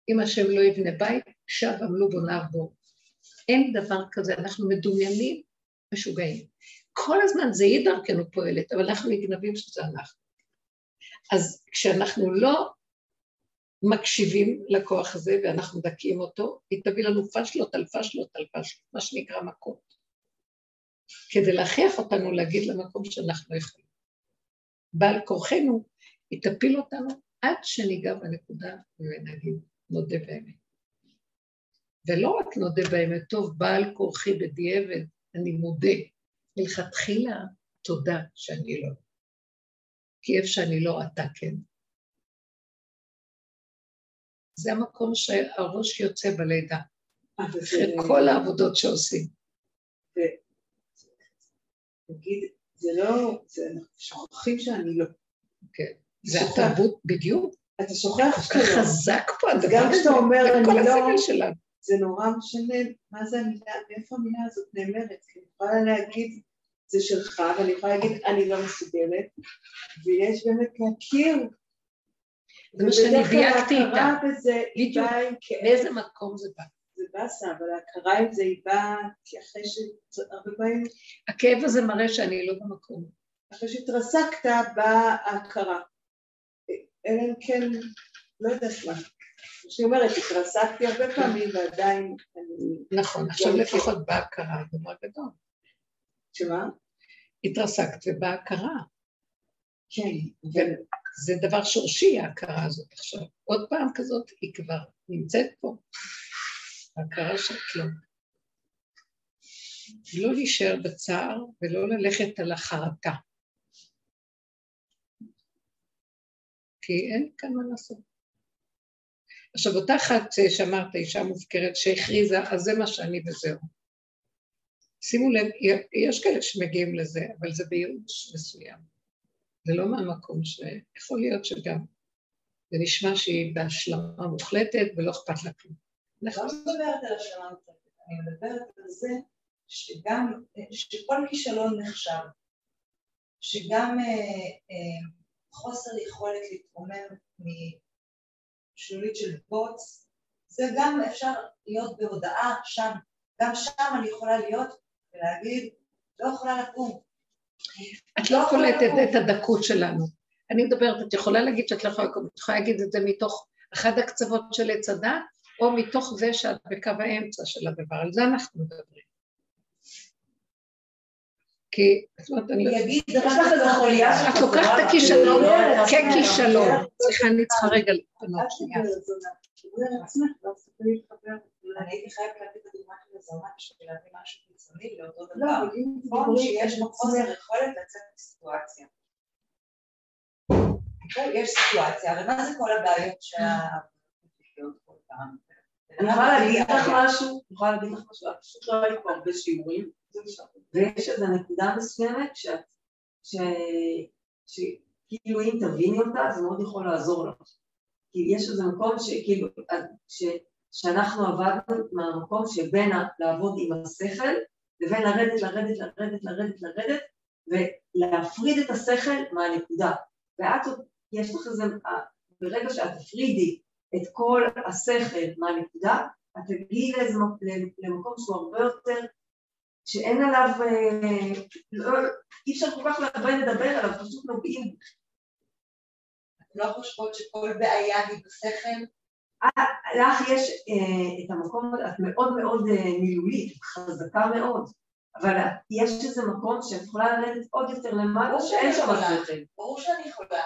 אם השם לא יבנה בית, שב עמלו בוניו בו. אין דבר כזה, אנחנו מדומיינים, משוגעים. כל הזמן זה היא דרכנו פועלת, אבל אנחנו נגנבים שזה אנחנו. אז כשאנחנו לא מקשיבים לכוח הזה ואנחנו מדכאים אותו, היא תביא לנו פשלות על פשלות על פשלות, מה שנקרא מכות. כדי להכריח אותנו להגיד למקום שאנחנו יכולים. בעל כורחנו, היא תפיל אותנו עד שניגע בנקודה ונגיד, נודה באמת. ולא רק נודה באמת, טוב, בעל כורחי בדיעבד, אני מודה. מלכתחילה, תודה שאני לא. כי איפה שאני לא, אתה כן. זה המקום שהראש יוצא בלידה,
אבל
אחרי כל העבודות שעושים.
נגיד, זה לא, זה אנחנו שוכחים שאני לא.
כן. זה. התרבות בדיוק,
אתה שוכח
כל
שאתה
כך
לא.
חזק פה הדבר
גם
הזה,
כשאתה אומר, אני
כל
לא-. זה נורא משנה מה זה המילה, מאיפה המילה הזאת נאמרת. כי אני יכולה להגיד, זה שלך, ואני יכולה להגיד, אני לא מסוגלת, ויש באמת להכיר.
זה מה שאני
ובדרך כלל
דייקתי
ההכרה
איתה.
בזה, היא. באה עם כאב,
באיזה מקום זה בא?
זה באסה, אבל ההכרה עם זה היא באה, אחרי ש... הרבה פעמים,
הכאב הזה מראה שאני לא במקום.
אחרי שהתרסקת, באה ההכרה. אלא אם כן, לא יודעת מה. שהיא אומרת, התרסקתי הרבה פעמים ועדיין אני...
נכון, עכשיו לפחות באה הכרה, דבר גדול.
שמה?
התרסקת ובאה הכרה.
כן, אבל
זה דבר שורשי, ההכרה הזאת עכשיו. עוד פעם כזאת, היא כבר נמצאת פה. ההכרה של כלום. לא להישאר בצער ולא ללכת על החרטה. כי אין כאן מה לעשות. עכשיו, אותה אחת שאמרת, אישה מופקרת שהכריזה, אז זה מה שאני וזהו. שימו לב, יש כאלה שמגיעים לזה, אבל זה בייאוש מסוים. זה לא מהמקום ש... יכול להיות שגם זה נשמע שהיא בהשלמה מוחלטת ולא אכפת לה כלום.
אני לא מדברת על השלמה מוחלטת, אני מדברת על זה שגם, שכל כישלון נחשב, שגם אה, אה, חוסר יכולת להתרומם משלולית של בוץ, זה גם אפשר להיות בהודעה שם, גם שם אני יכולה להיות ולהגיד, לא יכולה לקום.
את לא קולטת את הדקות שלנו. אני מדברת, את יכולה להגיד שאת לא יכולה את יכולה להגיד את זה מתוך אחד הקצוות של עץ הדת, או מתוך זה שאת בקו האמצע של הדבר, על זה אנחנו מדברים. כי, זאת אומרת, אני... לא-
את
לוקחת את הכישלון ככישלון. סליחה, אני צריכה רגע לפנות שנייה.
אני הייתי חייבת להביא את הדוגמה של הזונה בשביל להביא משהו קיצוני לאותו דבר. נכון שיש חוסר יכולת לצאת מסיטואציה. יש סיטואציה, הרי מה זה כל הבעיות שה...
אני יכולה להגיד לך משהו, אני יכולה להגיד לך משהו, את פשוט לא היית פה הרבה שיעורים, ויש איזו נקודה מסוימת שכאילו אם תביני אותה זה מאוד יכול לעזור לך. כי יש איזה מקום שכאילו, שאנחנו עבדנו מהמקום שבין לעבוד עם השכל לבין לרדת, לרדת, לרדת, לרדת, לרדת ולהפריד את השכל מהנקודה. ואת, יש לך איזה, ברגע שאת תפרידי את כל השכל מהנקודה, את תגיעי למקום שהוא הרבה יותר, שאין עליו, אה, לא, אי אפשר כל כך הרבה לדבר עליו, פשוט נוגעים.
לא חושבות שכל בעיה היא בשכל?
אה, לך יש אה, את המקום, את מאוד מאוד מילולית, חזקה מאוד, אבל יש איזה מקום שאת יכולה לרדת עוד יותר למטה, שאין שם שכל.
ברור שאני יכולה,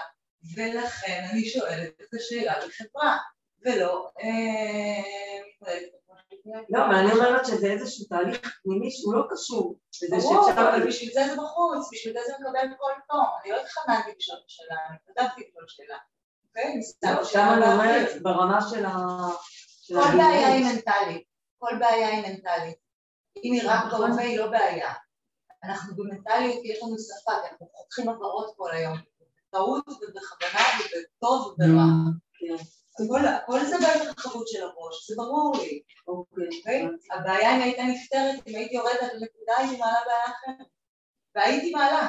ולכן אני שואלת את השאלה לחברה. ולא
אה, לא, אבל אני אומרת שזה איזשהו תהליך פנימי שהוא לא קשור לזה שאפשר...
אבל בשביל זה זה בחוץ, בשביל זה זה מקבל כל תום. אני לא התחננתי בשביל השאלה, אני כתבתי כל שאלה. אוקיי?
לא, שם אני אומרת ברמה של ה...
כל בעיה היא מנטלית. כל בעיה היא מנטלית. אם היא רק בהווה היא לא בעיה. אנחנו במנטליות, יש לנו שפה, אנחנו חותכים עברות כל היום. בטעות ובכוונה ובטוב וברע. כן. כל זה בהתרחבות של הראש, זה ברור לי. אוקיי. הבעיה אם הייתה נפתרת, אם הייתי יורדת לנקודה, הייתי מעלה בעיה אחרת. והייתי מעלה.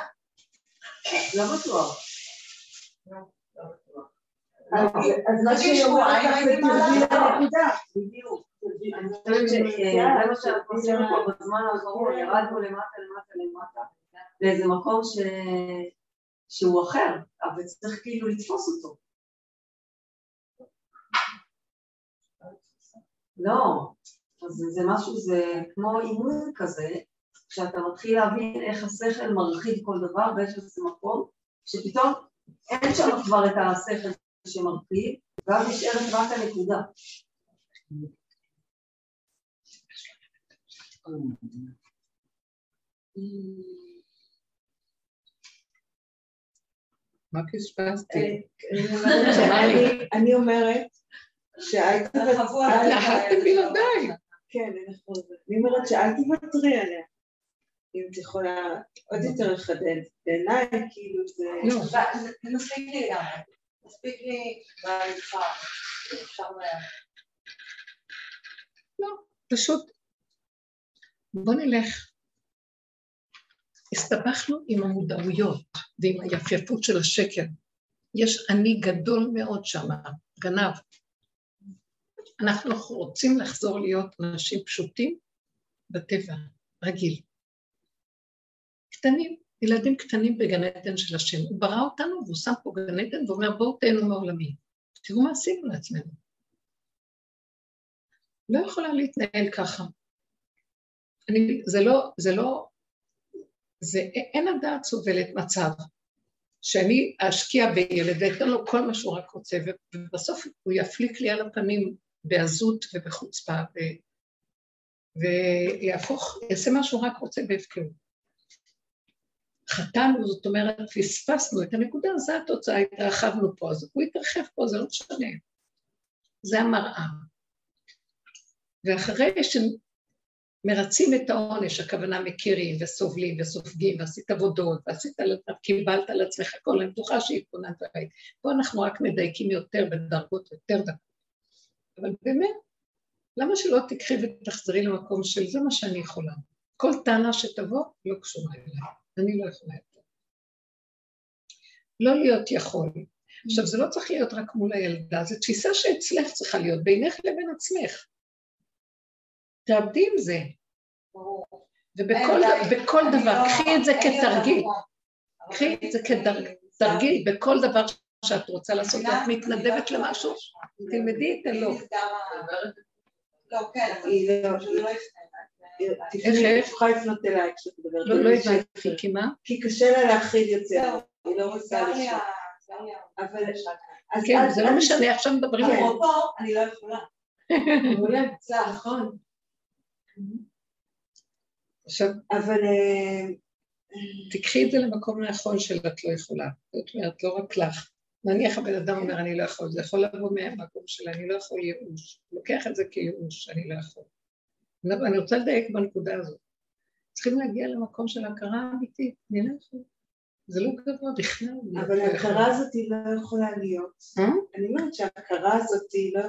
לא בטוח.
לא, לא בטוח.
אז מה שהיא אומרת לך זה תרדי לנקודה. בדיוק. אני חושבת שזה מה שאנחנו עושים פה בזמן האחרון, ירדנו למטה למטה למטה לאיזה מקום שהוא אחר, אבל צריך כאילו לתפוס אותו. לא, אז זה משהו, זה כמו אימון כזה, כשאתה מתחיל להבין איך השכל מרחיב כל דבר ויש איזה מקום, שפתאום אין שם כבר את השכל שמרחיב, ואז נשארת רק הנקודה.
מה פספסתי?
אני אומרת שאל
תוותרי. בלעדיי.
כן, אני אומרת שאל תוותרי עליה. אם את יכולה עוד יותר לחדד. בעיניי, כאילו זה...
לא, זה מספיק לי גם. מספיק לי בהליכה. אפשר...
לא, פשוט בוא נלך. הסתבכנו עם המודעויות ועם היפייפות של השקר. יש אני גדול מאוד שם, גנב. אנחנו רוצים לחזור להיות אנשים פשוטים בטבע, רגיל. קטנים, ילדים קטנים בגן עדן של השם. הוא ברא אותנו והוא שם פה גן עדן ואומר בואו תהנו מעולמי. תראו מה עשינו לעצמנו. לא יכולה להתנהל ככה. אני, זה לא, זה לא, זה, אין הדעת סובלת מצב שאני אשקיע בילד ואתן לו כל מה שהוא רק רוצה, ובסוף הוא יפליק לי על הפנים בעזות ובחוצפה, ו... ויהפוך, יעשה מה שהוא רק רוצה בהפקרות. חטאנו, זאת אומרת, פספסנו את הנקודה, זו התוצאה, התרחבנו פה, אז הוא התרחב פה, זה לא משנה. זה המראה. ואחרי מרצים את העונש, הכוונה מכירים וסובלים וסופגים ועשית עבודות ועשית, קיבלת על עצמך הכל, אני בטוחה שהתכוננת וראית. פה אנחנו רק מדייקים יותר בדרגות יותר דקות. אבל באמת, למה שלא תקחי ותחזרי למקום של זה מה שאני יכולה? כל טענה שתבוא לא קשורה אליי, אני לא יכולה יותר. לא להיות יכול. עכשיו, זה לא צריך להיות רק מול הילדה, זו תפיסה שאצלך צריכה להיות, בינך לבין עצמך. תעבדי עם זה. ובכל דבר, לא- קחי את זה כתרגיל. קחי את זה כתרגיל, בכל דבר שאת רוצה לעשות, ואת מתנדבת למשהו, תלמדי את הלא.
לא, כן,
איך? יכולה לפנות אליי כשאת מדברת.
לא, לא הבנתי, כי מה?
כי קשה לה להכיל יותר, היא לא רוצה לשאול. אבל...
כן, זה לא משנה, עכשיו מדברים
על... פה, אני לא יכולה.
מעולה,
נכון.
עכשיו,
אבל... אה,
תקחי את זה למקום הנכון של את לא יכולה. זאת אומרת, לא רק לך. נניח הבן אדם אומר, אני לא יכול, זה יכול לבוא מהמקום של אני לא יכול ייאוש. לוקח את זה כייאוש, אני לא יכול. אני רוצה לדייק בנקודה הזאת. צריכים להגיע למקום של הכרה אמיתית, אני לא. זה לא גבוה בכלל.
אבל ההכרה הזאת היא לא יכולה להיות.
אה?
אני אומרת שההכרה הזאת לא,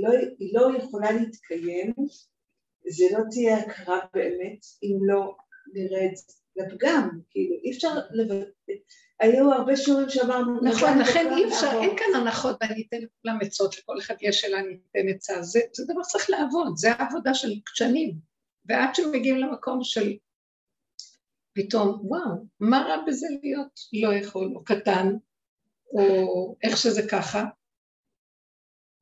לא, היא לא יכולה להתקיים, זה לא תהיה הכרה באמת אם לא נרד לפגם, כאילו אי אפשר לבטא, היו הרבה שיעורים שאמרנו,
נכון, לכן אי אפשר, אין כאן הנחות ואני אתן לכולם עצות, לכל אחד יש שאלה, אני אתן עצה, זה, זה דבר שצריך לעבוד, זה העבודה של שנים, ועד שמגיעים למקום של פתאום, וואו, מה רע בזה להיות לא יכול, או קטן, או איך שזה ככה?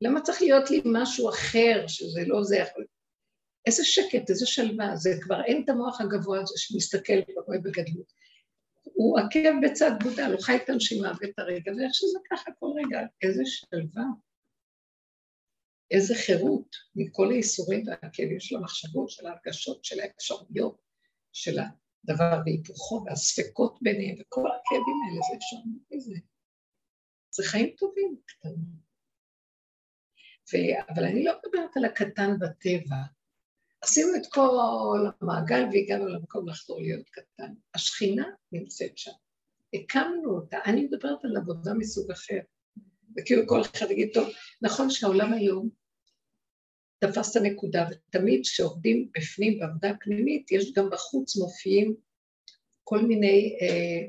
למה צריך להיות לי משהו אחר, שזה לא זה יכול... איזה שקט, איזה שלווה, זה כבר אין את המוח הגבוה הזה שמסתכל ורואה בגדלות. הוא עקב בצד גודל, הוא חי את הנשימה ואת הרגע, ואיך שזה ככה כל רגע, איזה שלווה, איזה חירות מכל הייסורים והכאבים של המחשבות, של ההרגשות, של האפשרויות, של הדבר והיפוכו והספקות ביניהם, וכל הכאבים האלה, זה אפשר איזה... זה חיים טובים קטנים. ו... אבל אני לא מדברת על הקטן בטבע, עשינו את כל המעגל והגענו למקום לחזור להיות קטן. השכינה נמצאת שם. הקמנו אותה, אני מדברת על עבודה מסוג אחר. וכאילו כל אחד יגיד, טוב, נכון שהעולם היום תפס את הנקודה, ותמיד כשעובדים בפנים בעבודה פנימית, יש גם בחוץ מופיעים כל מיני אה,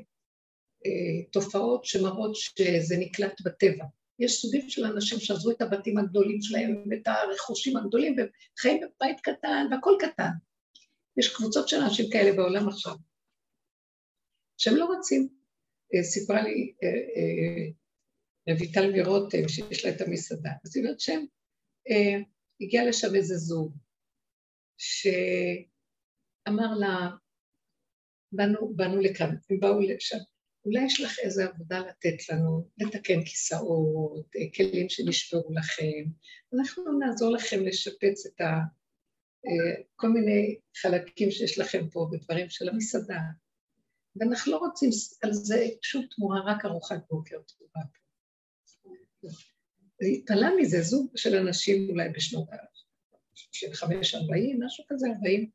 אה, תופעות שמראות שזה נקלט בטבע. יש סוגים של אנשים שעזבו את הבתים הגדולים שלהם ואת הרכושים הגדולים וחיים בבית קטן והכל קטן. יש קבוצות של אנשים כאלה בעולם עכשיו, שהם לא רוצים. אה, סיפרה לי אה, אה, רויטל מרותם, שיש לה את המסעדה, אז היא אומרת שהם, הגיע לשם איזה זוג, שאמר לה, באנו, באנו לכאן, הם באו לשם, אולי יש לך איזו עבודה לתת לנו, לתקן כיסאות, אה, כלים שנשברו לכם, אנחנו נעזור לכם לשפץ את ה... אה, כל מיני חלקים שיש לכם פה בדברים של המסעדה. ואנחנו לא רוצים על זה שום תמורה, רק ארוחת בוקר טובה פה. התפלה מזה זוג של אנשים אולי בשנות ה... של חמש ארבעים, משהו כזה, ארבעים,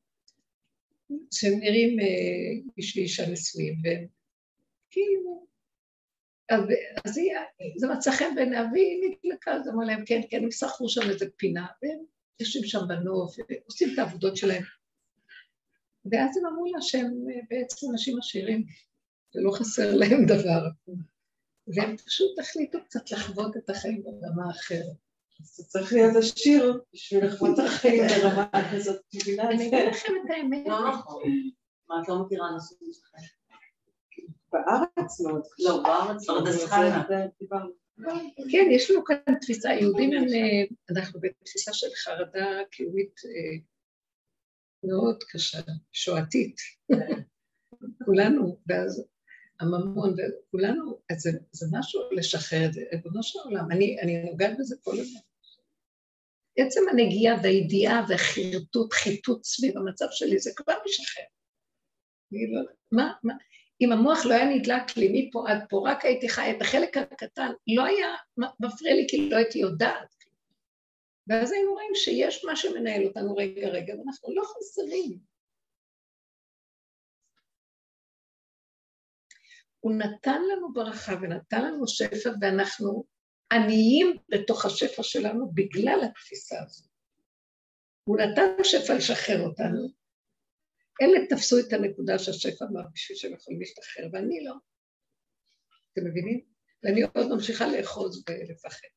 שהם נראים אה, בשביל אישה נשואים, והם כאילו. אז, אז היא, זה מצא חן בעיניה, והיא נדלקה, אז אמרה להם, כן, כן, הם שכרו שם איזה פינה, והם יושבים שם בנוף, ועושים את העבודות שלהם. ואז הם אמרו לה שהם בעצם אנשים עשירים, ולא חסר להם דבר. והם פשוט החליטו קצת לחוות את החיים ברמה אחרת.
אז צריך להיות עשיר בשביל לחוות את החיים ברמה כזאת,
אני אגיד לכם את האמת.
לא נכון. מה, את לא מכירה אנשים שלכם?
בארץ מאוד.
לא, בארץ פרדס חנה.
כן, יש לנו כאן תפיסה, יהודים הם, אה, אנחנו בתפיסה של חרדה קיומית אה, מאוד קשה, שואתית. כולנו, ואז הממון, וכולנו, אז זה, זה משהו לשחרר את זה, ריבונו של עולם, אני, אני נוגעת בזה כל הזמן. עצם הנגיעה והידיעה והחרטוט, חיטוט סביב המצב שלי, זה כבר משחרר. אני לא יודעת, מה, מה, אם המוח לא היה נדלק לי מפה עד פה, רק הייתי חי את החלק הקטן, לא היה מפריע לי כי לא הייתי יודעת. ואז היינו רואים שיש מה שמנהל אותנו רגע רגע, ואנחנו לא חסרים. הוא נתן לנו ברכה ונתן לנו שפע, ואנחנו עניים בתוך השפע שלנו בגלל התפיסה הזאת. הוא נתן שפע לשחרר אותנו. אלה תפסו את הנקודה שהשפע אמר בשביל שהם יכולים להשתחרר, ואני לא. אתם מבינים? ואני עוד ממשיכה לאחוז ולפחד.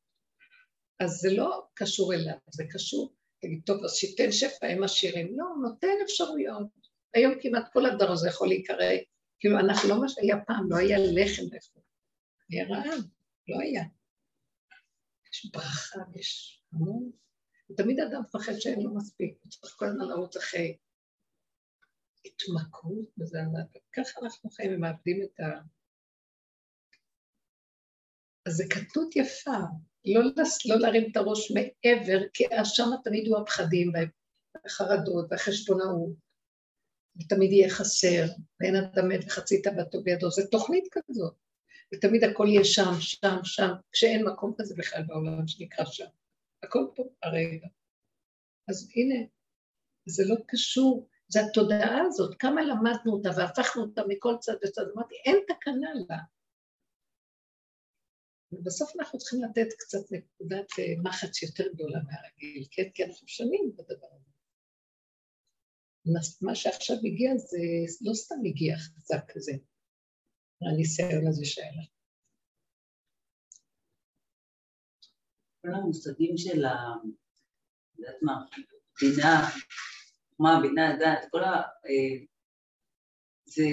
אז זה לא קשור אליו, זה קשור, תגיד, טוב, אז שייתן שפע, הם עשירים. לא, נותן אפשרויות. היום כמעט כל הדר הזה יכול להיקרא, כאילו, אנחנו לא מה שהיה פעם, לא היה לחם לאכול. היה רעב, לא היה. יש ברכה, יש המון. ותמיד אדם מפחד שאין לו מספיק, הוא צריך כל הזמן לרוץ אחרי התמכרות בזה, ככה אנחנו חיים ומאבדים את ה... אז זו קטנות יפה, לא, לא להרים את הראש מעבר, כי שם תמיד יהיו הפחדים והחרדות והחשבונאות, ותמיד יהיה חסר, ואין אדם מת וחצי תאוותו בידו, זו תוכנית כזאת, ותמיד הכל יהיה שם, שם, שם, כשאין מקום כזה בכלל בעולם שנקרא שם. הכל פה הרגע. אז הנה, זה לא קשור, זה התודעה הזאת, כמה למדנו אותה והפכנו אותה מכל צד לצד, אמרתי, אין תקנה לה. ובסוף אנחנו צריכים לתת קצת נקודת אה, מחץ יותר גדולה מהרגיל, כן? כי אנחנו שנים בדבר הזה. מה שעכשיו הגיע זה לא סתם הגיע חזק כזה, הניסיון הזה לך.
כל המושגים של ה... יודעת מה, בינה, מה, בינה, דעת, כל ה... אה, זה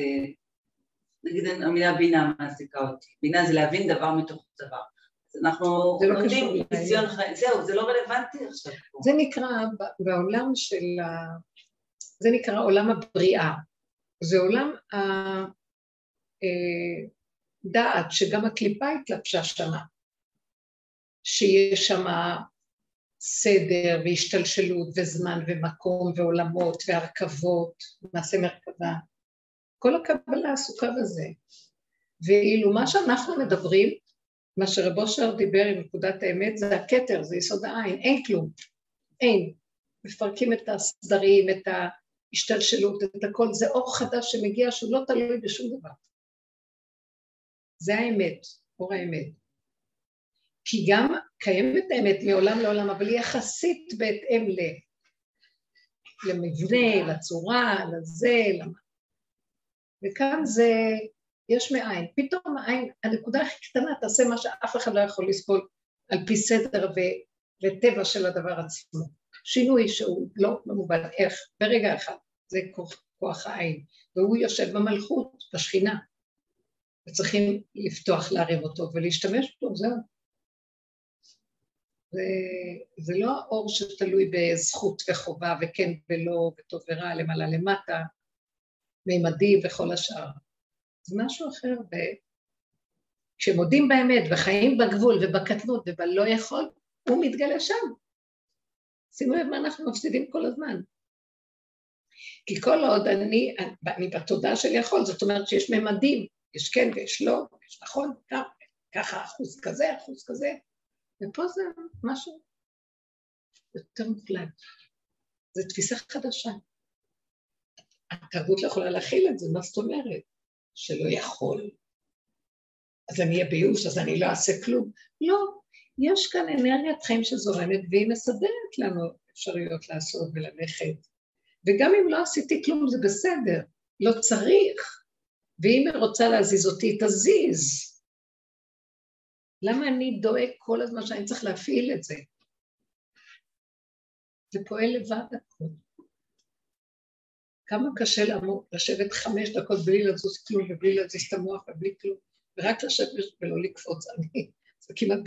נגיד המילה בינה מעסיקה אותי. בינה זה להבין דבר מתוך דבר. אז אנחנו
לא
לומדים ניסיון חיים, זהו, זה לא רלוונטי עכשיו.
זה נקרא, בעולם של ה... זה נקרא עולם הבריאה. זה עולם הדעת, אה, שגם הקליפה התלבשה שמה. שיש שם סדר והשתלשלות וזמן ומקום ועולמות והרכבות, מעשה מרכבה. כל הקבלה עסוקה בזה. ואילו מה שאנחנו מדברים, מה שרב אושר דיבר עם נקודת האמת, זה הכתר, זה יסוד העין, אין כלום, אין. מפרקים את הסדרים, את ההשתלשלות, את הכל, זה אור חדש שמגיע שהוא לא תלוי בשום דבר. זה האמת, אור האמת. כי גם קיימת האמת מעולם לעולם, אבל היא יחסית בהתאם ל... למבנה, לצורה, לזה, למ... וכאן זה, יש מאין. פתאום העין, הנקודה הכי קטנה תעשה מה שאף אחד לא יכול לסבול על פי סדר ו, וטבע של הדבר עצמו. שינוי שהוא לא מובן איך, ברגע אחד, זה כוח, כוח העין, והוא יושב במלכות, בשכינה, וצריכים לפתוח, להרים אותו ולהשתמש בו, זהו. זה, זה לא האור שתלוי בזכות וחובה וכן ולא וטוב ורע למעלה למטה, מימדים וכל השאר. זה משהו אחר, וכשמודים באמת וחיים בגבול ובקטנות ובלא יכול, הוא מתגלה שם. שימו לב מה אנחנו מפסידים כל הזמן. כי כל עוד אני, אני בתודעה של יכול, זאת אומרת שיש ממדים, יש כן ויש לא, יש נכון, ככה אחוז כזה, אחוז כזה, ופה זה משהו יותר מוחלט. זו תפיסה חדשה. התרבות לא יכולה להכיל את זה, מה זאת אומרת? שלא יכול. אז אני אהיה ביוש, אז אני לא אעשה כלום. לא, יש כאן אנרגיית חיים שזורמת והיא מסדרת לנו אפשרויות לעשות וללכת. וגם אם לא עשיתי כלום זה בסדר, לא צריך. ואם היא רוצה להזיז אותי, תזיז. למה אני דואג כל הזמן שאני צריך להפעיל את זה? זה פועל לבד הכול. כמה קשה לעמוד, לשבת חמש דקות בלי לזוז כלום ובלי להזיז את המוח ובלי כלום, ורק לשבת ולא לקפוץ. אני, זה כמעט...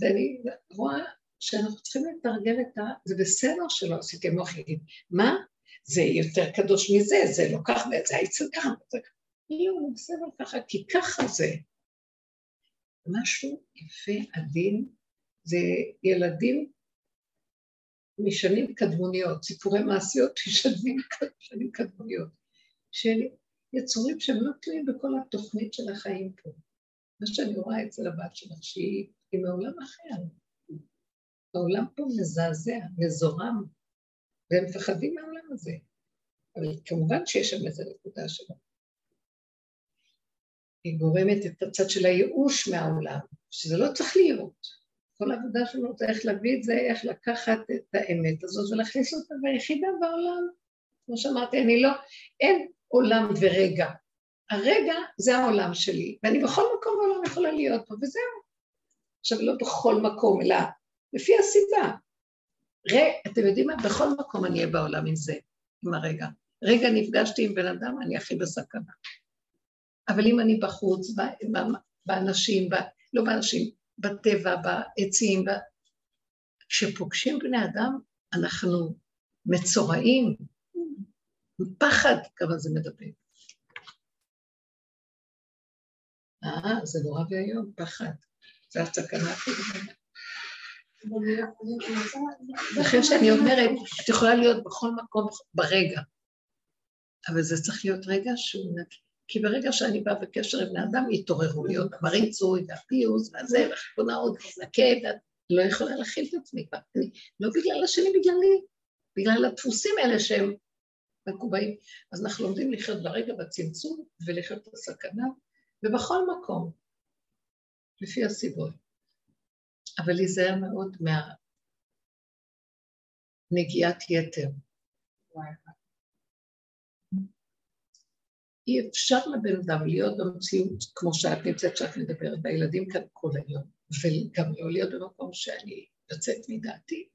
ואני רואה שאנחנו צריכים לתרגל את ה... זה בסדר שלא עשיתי מוח יגיד, מה? זה יותר קדוש מזה, זה לא ככה, זה הייצא ככה, זה. לא, בסדר ככה, כי ככה זה. משהו יפה, עדין, זה ילדים משנים קדמוניות, סיפורי מעשיות משנים, משנים קדמוניות, של יצורים שהם לא תלויים בכל התוכנית של החיים פה. מה שאני רואה אצל הבת שלך, שהיא מעולם אחר. העולם פה מזעזע, מזורם, והם מפחדים מהעולם הזה. אבל כמובן שיש שם איזו נקודה שלו. היא גורמת את הצד של הייאוש מהעולם, שזה לא צריך להיות. כל העבודה שלנו זה איך להביא את זה, איך לקחת את האמת הזאת ולהכניס אותה ביחידה בעולם. כמו שאמרתי, אני לא, אין עולם ורגע. הרגע זה העולם שלי, ואני בכל מקום בעולם יכולה להיות פה, וזהו. עכשיו, לא בכל מקום, אלא לפי הסיבה. ר... אתם יודעים מה? בכל מקום אני אהיה בעולם עם זה, עם הרגע. רגע נפגשתי עם בן אדם, אני הכי בסכנה. אבל אם אני בחוץ, באנשים, ב... לא באנשים, בטבע, בעצים, ב... כשפוגשים בני אדם, אנחנו מצורעים, פחד כמה זה מדבר. אה, זה נורא ואיום, פחד. זה הסכנה הכי גדולה. לכן שאני אומרת, את יכולה להיות בכל מקום ברגע, אבל זה צריך להיות רגע שהוא נקי. כי ברגע שאני באה בקשר עם בני אדם, התעוררויות, המריצוי והפיוס והזה, והחשבונאות, והכאב, לא יכולה להכיל את עצמי כבר. לא בגלל השני, בגללי, בגלל הדפוסים האלה שהם מקובעים. אז אנחנו לומדים לחיות ברגע בצמצום ולחיות בסכנה, ובכל מקום, לפי הסיבות. אבל להיזהר מאוד מהנגיעת יתר. אי אפשר לבן אדם להיות במציאות כמו שאת נמצאת, שאת מדברת, והילדים כאן כל היום, וגם לא להיות במקום שאני יוצאת מדעתי.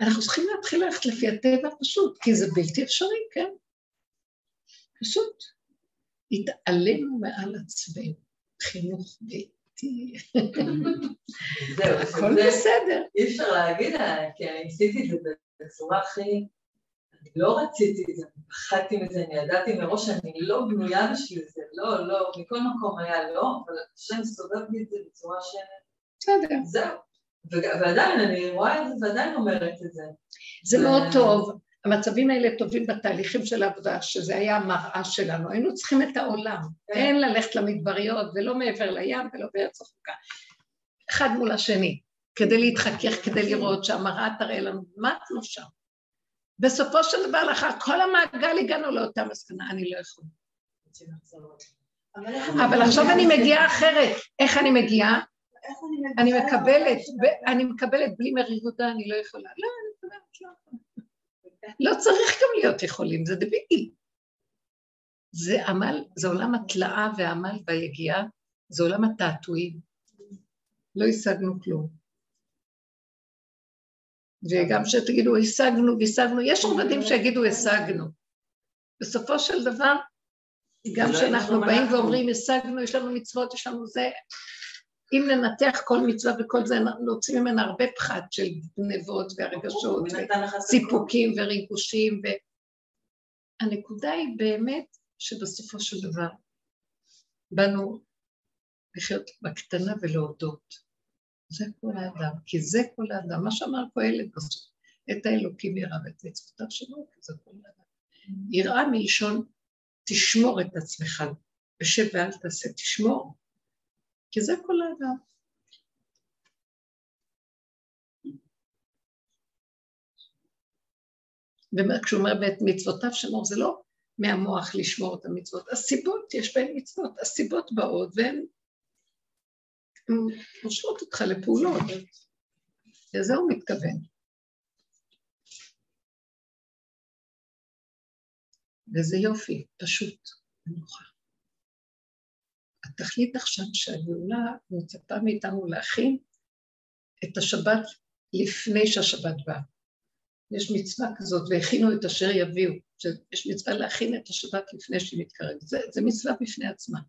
אנחנו צריכים להתחיל ללכת לפי הטבע פשוט, כי זה בלתי אפשרי, כן? פשוט. התעלינו מעל עצמנו, חינוך ביתי.
זהו,
הכל בסדר.
אי אפשר להגיד כי אני עשיתי את זה בצורה הכי... לא רציתי את זה, פחדתי מזה, אני ידעתי מראש שאני לא בנויה בשביל זה, לא, לא, מכל מקום היה לא, אבל השם סובב לי את זה בצורה ש...
בסדר.
זהו. ועדיין, אני רואה את זה ועדיין אומרת את זה.
זה מאוד טוב. המצבים האלה טובים בתהליכים של העבודה, שזה היה המראה שלנו. היינו צריכים את העולם.
כן.
אין ללכת למדבריות ולא מעבר לים ולא בארץ רחוקה. אחד מול השני, כדי להתחכך, כדי לראות שהמראה תראה לנו מה אנחנו שם. בסופו של דבר, לאחר כל המעגל הגענו לאותה מסקנה, אני לא יכולה. אבל עכשיו אני מגיעה אחרת. איך אני מגיעה? אני מקבלת, אני מקבלת בלי מרירודה, אני לא יכולה. לא, אני מקבלת, לא. לא צריך גם להיות יכולים, זה דבילי. זה עמל, זה עולם התלאה והעמל והיגיעה, זה עולם התעתועים. לא השגנו כלום. וגם שתגידו, השגנו והשגנו, יש רבדים שיגידו, השגנו. בסופו של דבר, גם כשאנחנו באים. ואומרים, השגנו, יש לנו מצוות, יש לנו זה, אם ננתח כל מצווה וכל זה, נוציא ממנה הרבה פחת של גנבות והרגשות,
מי נתן לך את הכל?
סיפוקים וריגושים, והנקודה היא באמת שבסופו של דבר באנו לחיות בקטנה ולהודות. זה כל האדם, כי זה כל האדם, מה שאמר קהלת בסוף, את האלוקים ירא ואת מצוותיו שלו, כי זה כל האדם. יראה מלשון תשמור את עצמך, ושב ואל תעשה, תשמור, כי זה כל האדם. וכשהוא אומר ואת מצוותיו שמור, זה לא מהמוח לשמור את המצוות, הסיבות, יש בהן מצוות, הסיבות באות והן מושכות אותך לפעולות, לזה הוא מתכוון. וזה יופי, פשוט, מנוחה. התכלית עכשיו שהגאולה מצפה מאיתנו להכין את השבת לפני שהשבת באה. יש מצווה כזאת, והכינו את אשר יביאו, שיש מצווה להכין את השבת לפני שהיא מתקרבת. זה, זה מצווה בפני עצמה.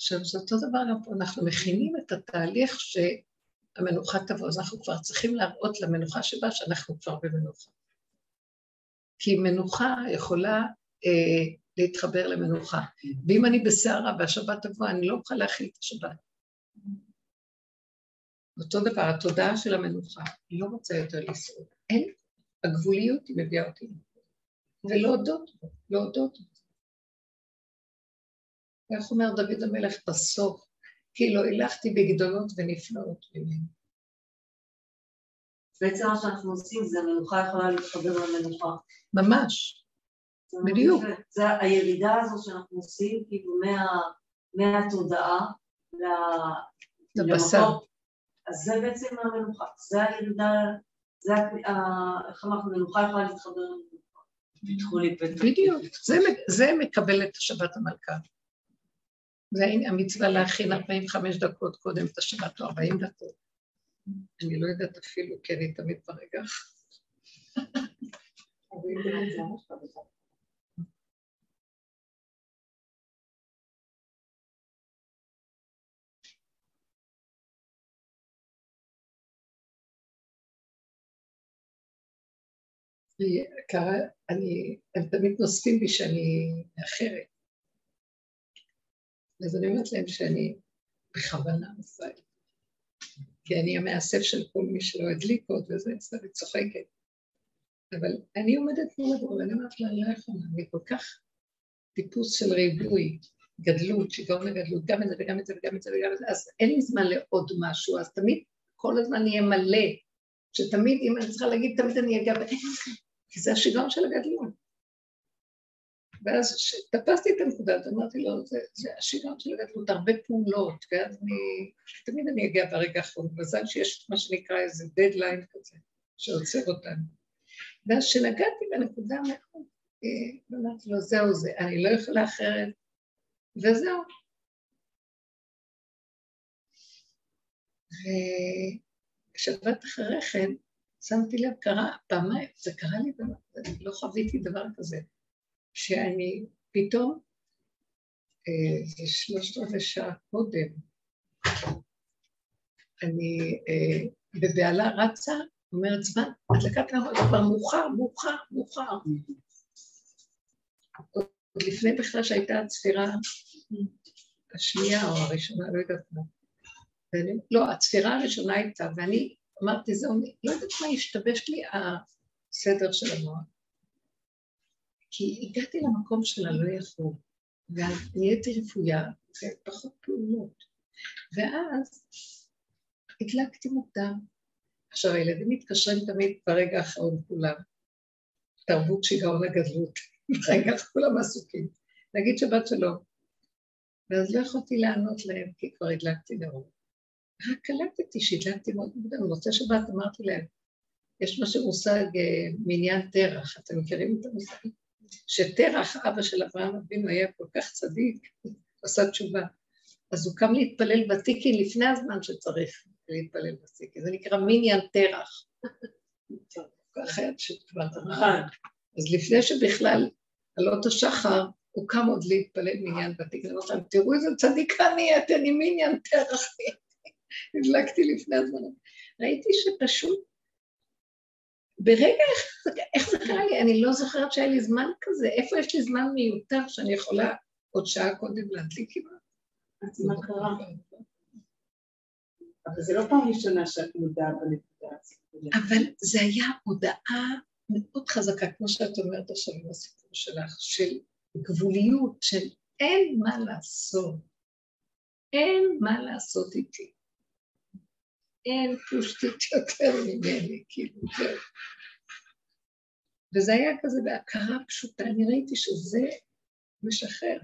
עכשיו, זה אותו דבר גם פה, אנחנו מכינים את התהליך שהמנוחה תבוא, אז אנחנו כבר צריכים להראות למנוחה שבה שאנחנו כבר במנוחה. כי מנוחה יכולה אה, להתחבר למנוחה. ואם אני בסערה והשבת תבוא, אני לא אוכל להכיל את השבת. אותו דבר, התודעה של המנוחה, היא לא רוצה יותר לשרוד. אין, הגבוליות היא מביאה אותי. ולהודות בו, להודות בו. איך אומר דוד המלך בסוף? כי לא הילכתי בגדולות ונפלאות ממנו.
בעצם מה שאנחנו עושים זה המנוחה יכולה להתחבר למנוחה.
ממש. בדיוק.
זה הירידה הזו שאנחנו עושים, כאילו מה, מהתודעה
לבשר.
אז זה בעצם המנוחה, זה הירידה, זה, איך אמרנו, מנוחה יכולה להתחבר למנוחה.
בדיוק. זה, זה מקבל את השבת המלכה. זה המצווה להכין 45 דקות קודם את השבת או 40 דקות. אני לא יודעת אפילו, כי אני תמיד ברגע. אני, הם תמיד נוספים בי שאני מאחרת. אז אני אומרת להם שאני בכוונה עושה את זה. כי אני המאסף של כל מי שלא הדליק עוד וזה, אז אני צוחקת. אבל אני עומדת מול הגבול, ואני אומרת לה, אני לא יכולה, אני כל כך טיפוס של ריבוי, גדלות, שיגעון לגדלות, גם את זה וגם את זה וגם את זה וגם את זה, אז אין לי זמן לעוד משהו, אז תמיד כל הזמן יהיה מלא, שתמיד, אם אני צריכה להגיד, תמיד אני אגע, כי זה השיגעון של הגדלות. ואז תפסתי את הנקודה אמרתי לו, זה, זה השיגעון של הגדלות, הרבה פעולות, ואז אני, תמיד אני אגיע ברגע האחרון, מזל שיש מה שנקרא איזה דדליין כזה, שעוצר אותנו. ואז כשנגעתי בנקודה מאוד, אה, אמרתי לו, זהו זה, אני לא יכולה אחרת, וזהו. ושבת אחרי כן, שמתי לב, קרה פעמיים, זה קרה לי, לא חוויתי דבר כזה, שאני פתאום, אה, זה שלושת רבעי שעה קודם, אני אה, בבהלה רצה, אומרת זמן, הדלקת נרות, כבר מאוחר, מאוחר, מאוחר. עוד לפני בכלל שהייתה הצפירה השנייה או הראשונה, לא יודעת מה. ואני, לא, הצפירה הראשונה הייתה, ואני אמרתי, זהו, לא יודעת מה השתבש לי הסדר של המוח. כי הגעתי למקום של הלא יכול, ונהייתי רפויה, ופחות פעולות. ואז הדלקתי מוקדם. עכשיו, הילדים מתקשרים תמיד ברגע האחרון כולם. תרבות שיגעון הגדלות. ברגע כולם עסוקים. נגיד שבת שלום. ואז לא יכולתי לענות להם, כי כבר הדלקתי נרות. רק קלטתי שהדלקתי מאוד מוקדם. במוצאי שבת אמרתי להם, יש מה שמושג אה, מניין תרח, אתם מכירים את המושג? שתרח, אבא של אברהם אבינו, היה כל כך צדיק, עשה תשובה. אז הוא קם להתפלל ותיקין לפני הזמן שצריך להתפלל ותיקין. זה נקרא מניין תרח. ככה היה שתשובת הרמח"ל. אז לפני שבכלל עלות השחר, הוא קם עוד להתפלל מניין ותיקין. אמרתי להם, תראו איזה צדיקה נהיית, אני מניין תרח. הדלקתי לפני הזמן. ראיתי שפשוט ברגע איך זה קרה לי, אני לא זוכרת שהיה לי זמן כזה, איפה יש לי זמן מיותר שאני יכולה עוד שעה קודם להדליק כמעט?
אז מה קרה? אבל זה לא פעם ראשונה שאת מודעה בנקודה הזאת.
אבל זה היה הודעה מאוד חזקה, כמו שאת אומרת עכשיו עם הסיפור שלך, של גבוליות, של אין מה לעשות, אין מה לעשות איתי. אין פושטית יותר ממני, כאילו, זהו. וזה היה כזה בהכרה פשוטה, אני ראיתי שזה משחרר.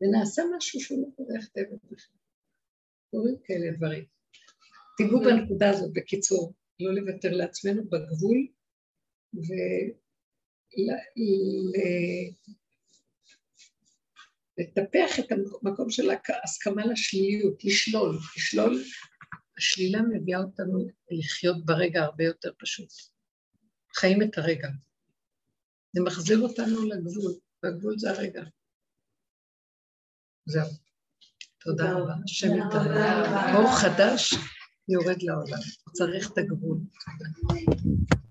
ונעשה משהו שהוא לא קורה טבע בכלל. קורים כאלה דברים. תיגעו בנקודה הזאת, בקיצור, לא לוותר לעצמנו בגבול, ולטפח את המקום של ההסכמה לשליליות, לשלול, לשלול. השלילה מביאה אותנו לחיות ברגע הרבה יותר פשוט. חיים את הרגע. זה מחזיר אותנו לגבול, והגבול זה הרגע. זהו. תודה רבה. השם יתראה. אור חדש יורד לעולם. הוא צריך את הגבול. תודה.